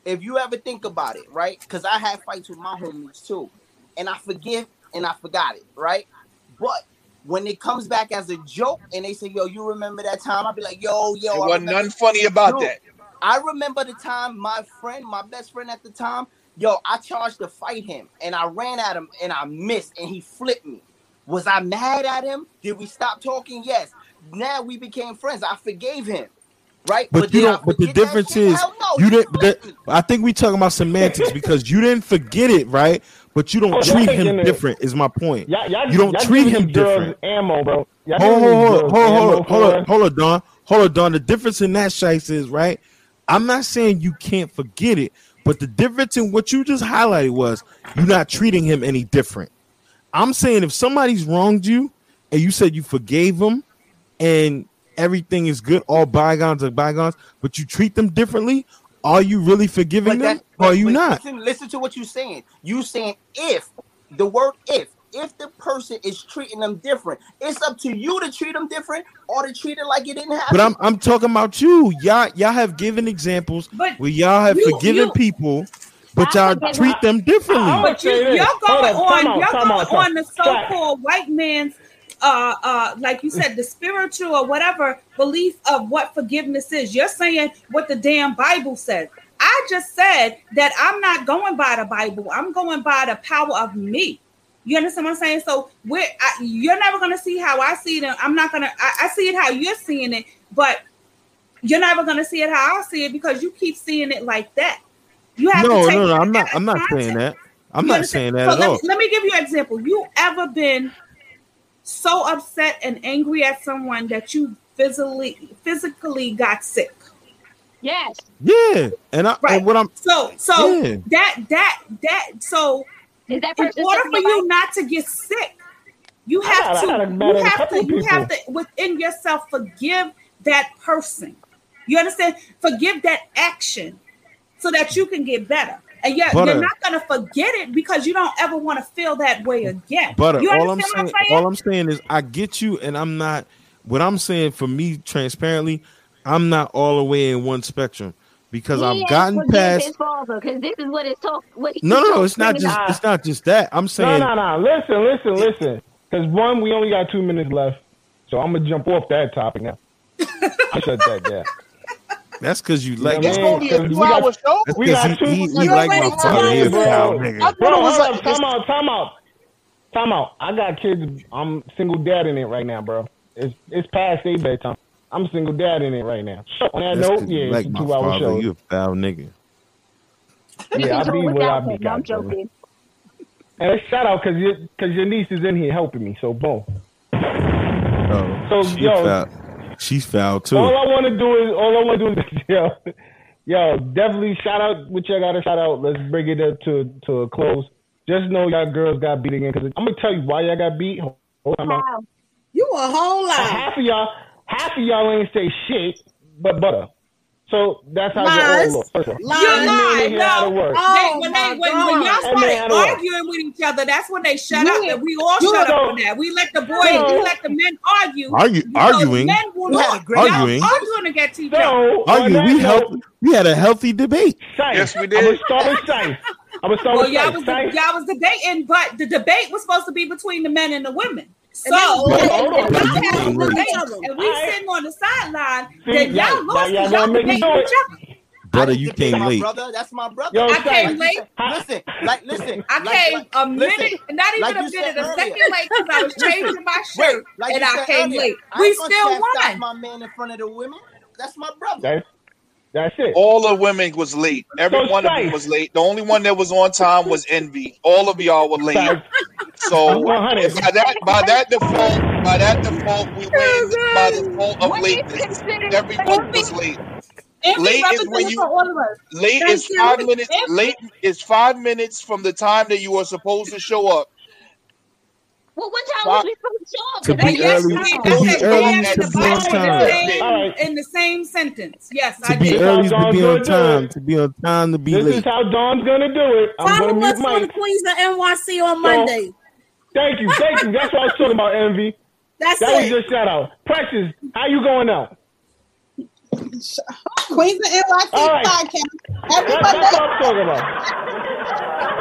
If you ever think about it, right? Because I had fights with my homies too, and I forgive and I forgot it, right? But when it comes back as a joke and they say, "Yo, you remember that time?" I'll be like, "Yo, yo." There I wasn't remember- nothing funny about Dude, that. I remember the time my friend, my best friend at the time, yo, I charged to fight him and I ran at him and I missed and he flipped me. Was I mad at him? Did we stop talking? Yes. Now we became friends. I forgave him. Right? But, you don't. But the difference shit? is no, you didn't. That, I think we talking about semantics because you didn't forget it, right? But you don't Oh, treat taking him it- different. Is my point. Y'all, y'all, You don't y'all treat him different. Ammo, bro. Y'all Hold, giving hold, these hold, girls hold, ammo hold, hold, for hold, hold on, Don. Hold on, Don. The difference in that shice is right. I'm not saying you can't forget it, but the difference in what you just highlighted was you're not treating him any different. I'm saying if somebody's wronged you and you said you forgave them and everything is good, all bygones are bygones, but you treat them differently, are you really forgiving them or are you not? Listen, listen to what you're saying. You saying if the word if if the person is treating them different, it's up to you to treat them different or to treat it like it didn't happen. But I'm I'm talking about you. Y'all y'all have given examples where y'all have you- forgiven you- people, but y'all forgiven- treat them differently. But you, are going on, on, you're going out, time on the so-called white man's, uh, uh, like you said, the spiritual or whatever belief of what forgiveness is. You're saying what the damn Bible says. I just said that I'm not going by the Bible. I'm going by the power of me. You understand what I'm saying? So we're I, you're never gonna see how I see it. and I'm not gonna. I, I see it how you're seeing it, but you're never gonna see it how I see it because you keep seeing it like that. You have No, to take no, no. it I'm not. I'm not saying that. I'm You not understand? saying that So at let all. Me, let me give you an example. You ever been so upset and angry at someone that you physically physically got sick? Yes. Yeah, and I and what I'm So so Yeah. that that that so Is that in order for you not to get sick, you have got- I to you have to you have to within yourself forgive that person. You understand? Forgive that action so that you can get better. And yet Butter. you're not gonna forget it because you don't ever want to feel that way again. But all I'm saying, I'm saying? all I'm saying is, I get you, and I'm not. What I'm saying for me, transparently, I'm not all the way in one spectrum because He I've gotten past. his father because this is what it's talk. What he No, no, no. It's not just. up. It's not just that. I'm saying. no, no. No. Listen, listen, listen. Because one, we only got two minutes left, so I'm gonna jump off that topic now. I shut that down. That's because you You like. know what I mean? 'Cause we got- That's We 'cause got two. he, we he got like two my father. minutes, He a bro. foul nigga. Bro, hold up. Time out. Time out. Time out. I got kids. I'm single dad in it right now, bro. It's it's past their bedtime. I'm a single dad in it right now. So on that That's note, 'cause you yeah, like it's a my two hour father. show. You a foul nigga. Yeah, I be what I be. I'm goddamn it. joking. And a shout out because your because your niece is in here helping me. So boom. Oh, So, she yo- foul. She's foul too. All I want to do is all I want to do is yo, yo, definitely shout out what y'all got to shout out. Let's bring it up to to a close. Just know y'all girls got beat again because I'm gonna tell you why y'all got beat. Hold on. How? You a whole lot. Half of y'all, half of y'all ain't say shit, but butter. So that's how Lies. you all look. First of all, Lies. You Every man lie. in here had to No. work. They, Oh when they when, when y'all That started had to work. arguing with each other, that's when they shut You up, and we all you shut up on that. We let the boys, No. we let the men argue. Argue- because arguing? Men will We had a not. great- Y'all Arguing? arguing against each other. So, Argue. on that We note, helped. We had a healthy debate. Sight. Yes, we did. I'm gonna did. start with Sight. I'm gonna start Well, with y'all was Sight. y'all was debating, but the debate was supposed to be between the men and the women. So And hold on. y'all But you had came late. and we Alright. sitting on the sideline, then y'all- y'all lost y'all because gonna y'all make me debating do each it. Brother, you didn't debate came late. brother. That's my brother. Yo, I Sight. came Like late. listen, like listen. I like, came like, a minute, listen, not even like a minute, a earlier. second late because I was changing my Wait, shirt like and I said came earlier, late. We ain't gonna still chastise won. my man in front of the women. That's my brother. That's that's it. All the women was late. Every So one of them was late. The only one that was on time was Envy. All of y'all were late. Sight. So by that by that default, by that default, we oh, win by the default of What is lateness. considered Everyone was late. Envy Late is when you for all of us. late Thank is you. five minutes. Envy- Late is five minutes from the time that you are supposed to show up. Well, what time Why- was we supposed to show up? To be yes, early- we to be early And is the to be on Bible is time. the same All right. in the same sentence. Yes, To I be did. early is to be on do time. To be on time. To be This is how Don's gonna do it. I'm Follow gonna mute us on the Queens of NYC on Monday. Thank you, thank you. That's what I was talking about, Envy. That's That was your shout out. Precious, how you going out? Queens of NYC All right. podcast. Every That, that's Monday. what I'm talking about.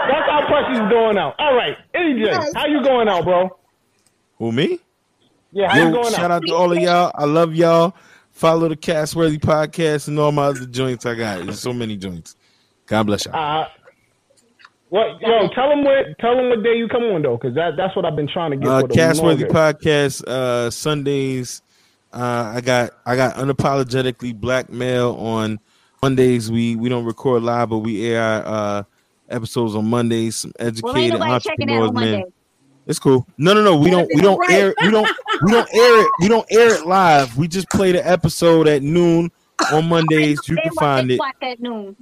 That's how Precious is going out. All right, AJ, how you going out, bro? Who me? Yeah, how you Yo, going shout out? out to all of y'all. I love y'all. Follow the Castworthy podcast and all my other joints I got. There's so many joints. God bless y'all. Uh, what? Yo, tell them what. Tell them what day you come on though, because that, that's what I've been trying to get Uh, for the Castworthy longest. podcast uh, Sundays. Uh, I got I got unapologetically black male on Mondays. We we don't record live, but we air our uh, episodes on Mondays. Some educated nobody checking that entrepreneurs, man. It's cool. No, no, no. We don't. We don't air. We don't. We don't air it. We don't air it live. We just play the episode at noon on Mondays. You can watch- find they it, at noon.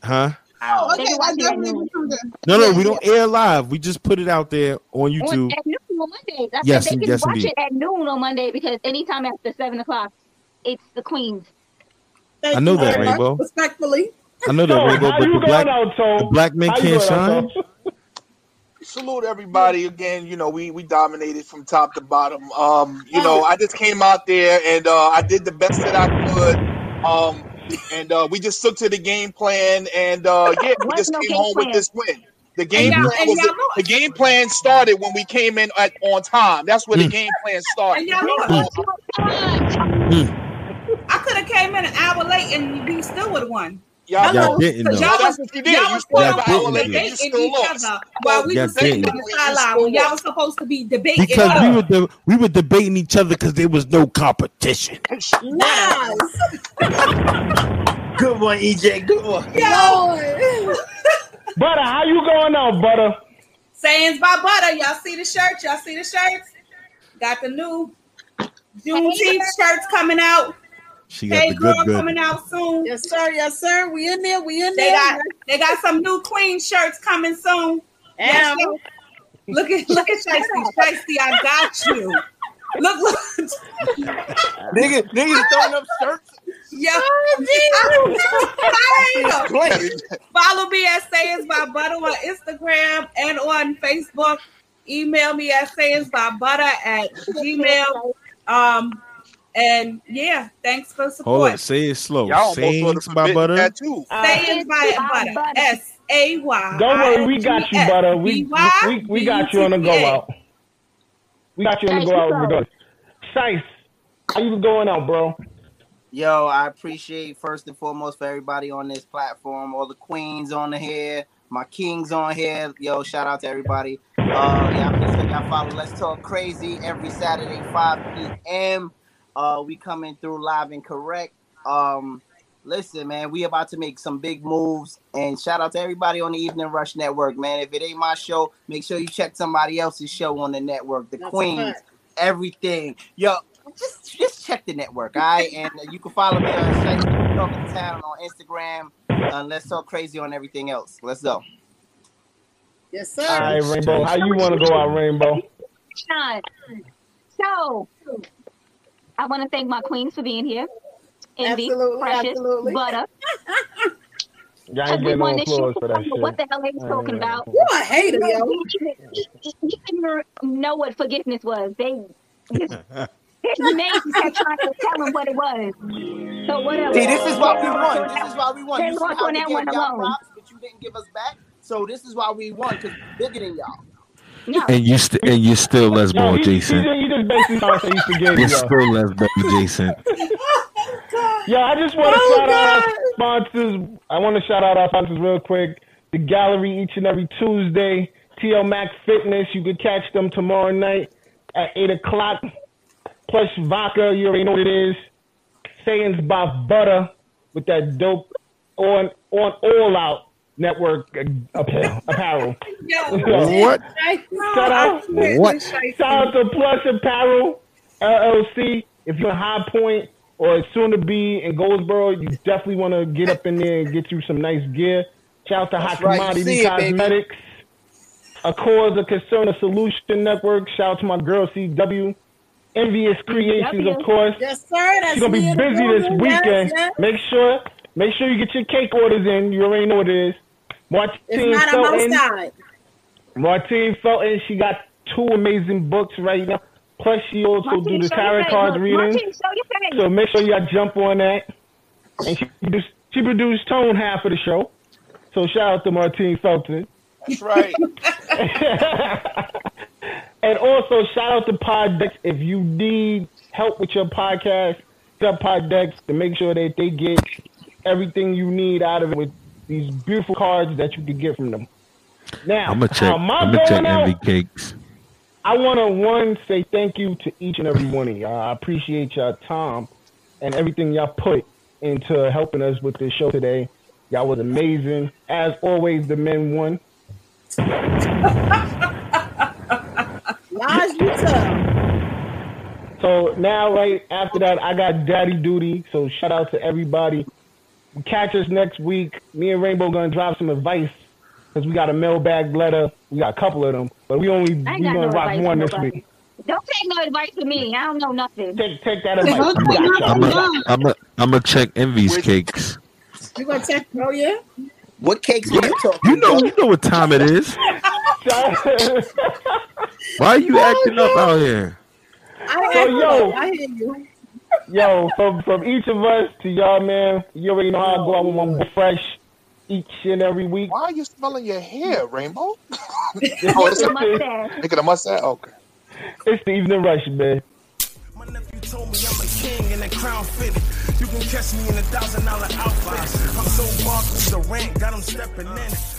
huh? Oh, okay. I watch it at definitely noon. will come there. No, no. Yeah, We don't air live. We just put it out there on On, YouTube. at noon on Mondays. I Yes, said they can yes, watch indeed. it at noon on Monday because anytime after seven o'clock, it's the Queens. Thank I know you that, very much. Rainbow. Respectfully. I know that, So, Rainbow, but the black out, the black men can't going out, shine. salute everybody again. You know, we we dominated from top to bottom. Um, you know, I just came out there and uh, I did the best that I could. Um, and uh, we just took to the game plan, and uh, yeah, we just no came game home with this win. The game plan was y'all the, game plan started when we came in at, on time. That's where the Mm. game plan started. And y'all They lost. want you on time. I could have came in an hour late and we still would have won. Y'all, Y'all didn't, Because though. y'all was, what you did. y'all was Y'all an supposed hour to late be debating each lost. other while we Y'all was sitting on the sideline. When y'all was supposed to be debating. Because we were the, we were debating each other because there was no competition. Lies. Good one, EJ. Good one. Lord. Butter, how you going out, Butter? Sayings by Butter. Y'all see the shirts? Y'all see the shirts? Got the new Juneteenth shirts coming out. She got Hey the girl good good. coming out soon. Yes, sir. Yes, sir. We in there. We in They there. got they got some new Queen shirts coming soon. Yes, Damn. look at look at Shiesty. Shiesty, I got you. Look, look. Niggas, niggas throwing up shirts. Yeah. Follow me at Sayings by Butter on Instagram and on Facebook. Email me at sayings by butter at gmail. Um, and yeah, thanks for Hold support. on, say it slow. Y'all almost Sayings by butter. that too. Sayings by butter. S A Y. Don't worry, we got you, Butter. We we, we got you on the go out. We got you on the go out regardless. Sice, how you going out, bro? Yo, I appreciate first and foremost for everybody on this platform, all the queens on the here, my kings on here. Yo, shout out to everybody. Uh, yeah, please make y'all follow Let's Talk Crazy every Saturday, 5 p.m. Uh, we coming through live and correct. Um, listen, man, we about to make some big moves. And shout out to everybody on the Evening Rush Network, man. If it ain't my show, make sure you check somebody else's show on the network. The That's Queens, everything. Yo, just just check the network, all right? And uh, you can follow me on Shay Talking Town on Instagram. Uh, let's talk crazy on everything else. Let's go. Yes, sir. All right, Rainbow. How you want to go out, Rainbow? Sean. So, I want to thank my queens for being here. Envy, Absolutely, Precious, absolutely. Butter. Y'all ain't getting no Everyone that applause should for that shit. what the hell are was talking about. You a hater, yo. You didn't know what forgiveness was. They his, his name kept trying to tell him what it was. So whatever. See, this is why we won. This is why we won. They You see lost how on we that gave one y'all alone. props, but you didn't give us back. So this is why we won because bigger than y'all. And you st- and you're still less Yo, ball, he, he, Jason. just, he just basically trying to say he forgave You're you. yo. still less ball, Jason. Yeah, I just want to Oh, shout out our sponsors. I want to shout out our sponsors real quick. The gallery each and every Tuesday. TL Mac Fitness. You can catch them tomorrow night at eight o'clock. Plus vodka, you already know what it is. Sayings by Butter with that dope on on All Out Network uh, apparel. apparel. What? Shout out, What? Shout out to Plush Apparel LLC. If you're in High Point or soon to be in Goldsboro, you definitely want to get up in there and get you some nice gear. Shout out to That's Hot right, Commodity see it, baby. Cosmetics. A cause a concern, a solution network. Shout out to my girl CW. Envious Creations, of course. Yes, sir. That's She's gonna be me in the busy this weekend. Yes, yes. Make sure, make sure you get your cake orders in. You already know what it is. Martine If not, I'm Felton. outside. Martine Felton, she got two amazing books right now. Plus, she also Martine, do the tarot face. card Look. Martine, show your face. So make sure y'all jump on that. And she produced, she produced Tone half of the show. So shout out to Martine Felton. That's right. And also shout out to Poddex. If you need help with your podcast, hit Poddex to make sure that they get everything you need out of it with these beautiful cards that you can get from them. Now, I'm gonna check. how am I I'm gonna check out? Envy Cakes. I want to one say thank you to each and every one of y'all. I appreciate y'all time and everything y'all put into helping us with this show today. Y'all was amazing. As always, the men won. Lies you tell. So now, right after that, I got daddy duty. So shout out to everybody. Catch us next week. Me and Rainbow gonna drop some advice because we got a mailbag letter. We got a couple of them, but we only we I gonna no rock one this week. Don't take no advice from me. I don't know nothing. Take take that advice. Don't We take got nothing. y'all. I'm a, I'm a, I'm gonna check Envy's cakes. You gonna check? Oh yeah. What cakes were you talking You know, you know what time it is. Why are you acting up out here? I So, hear yo. I hear you. Yo, from from each of us to y'all, man. You already know how I go out with my fresh each and every week. Why are you smelling your hair, Rainbow? oh, it's it's, Mustache. Making a mustache? Oh, okay. it's the evening rush, man. My nephew told me I'm a king and the crown fitted. You can catch me in a thousand dollar outfit. I'm so Marcus Durant, got him stepping in.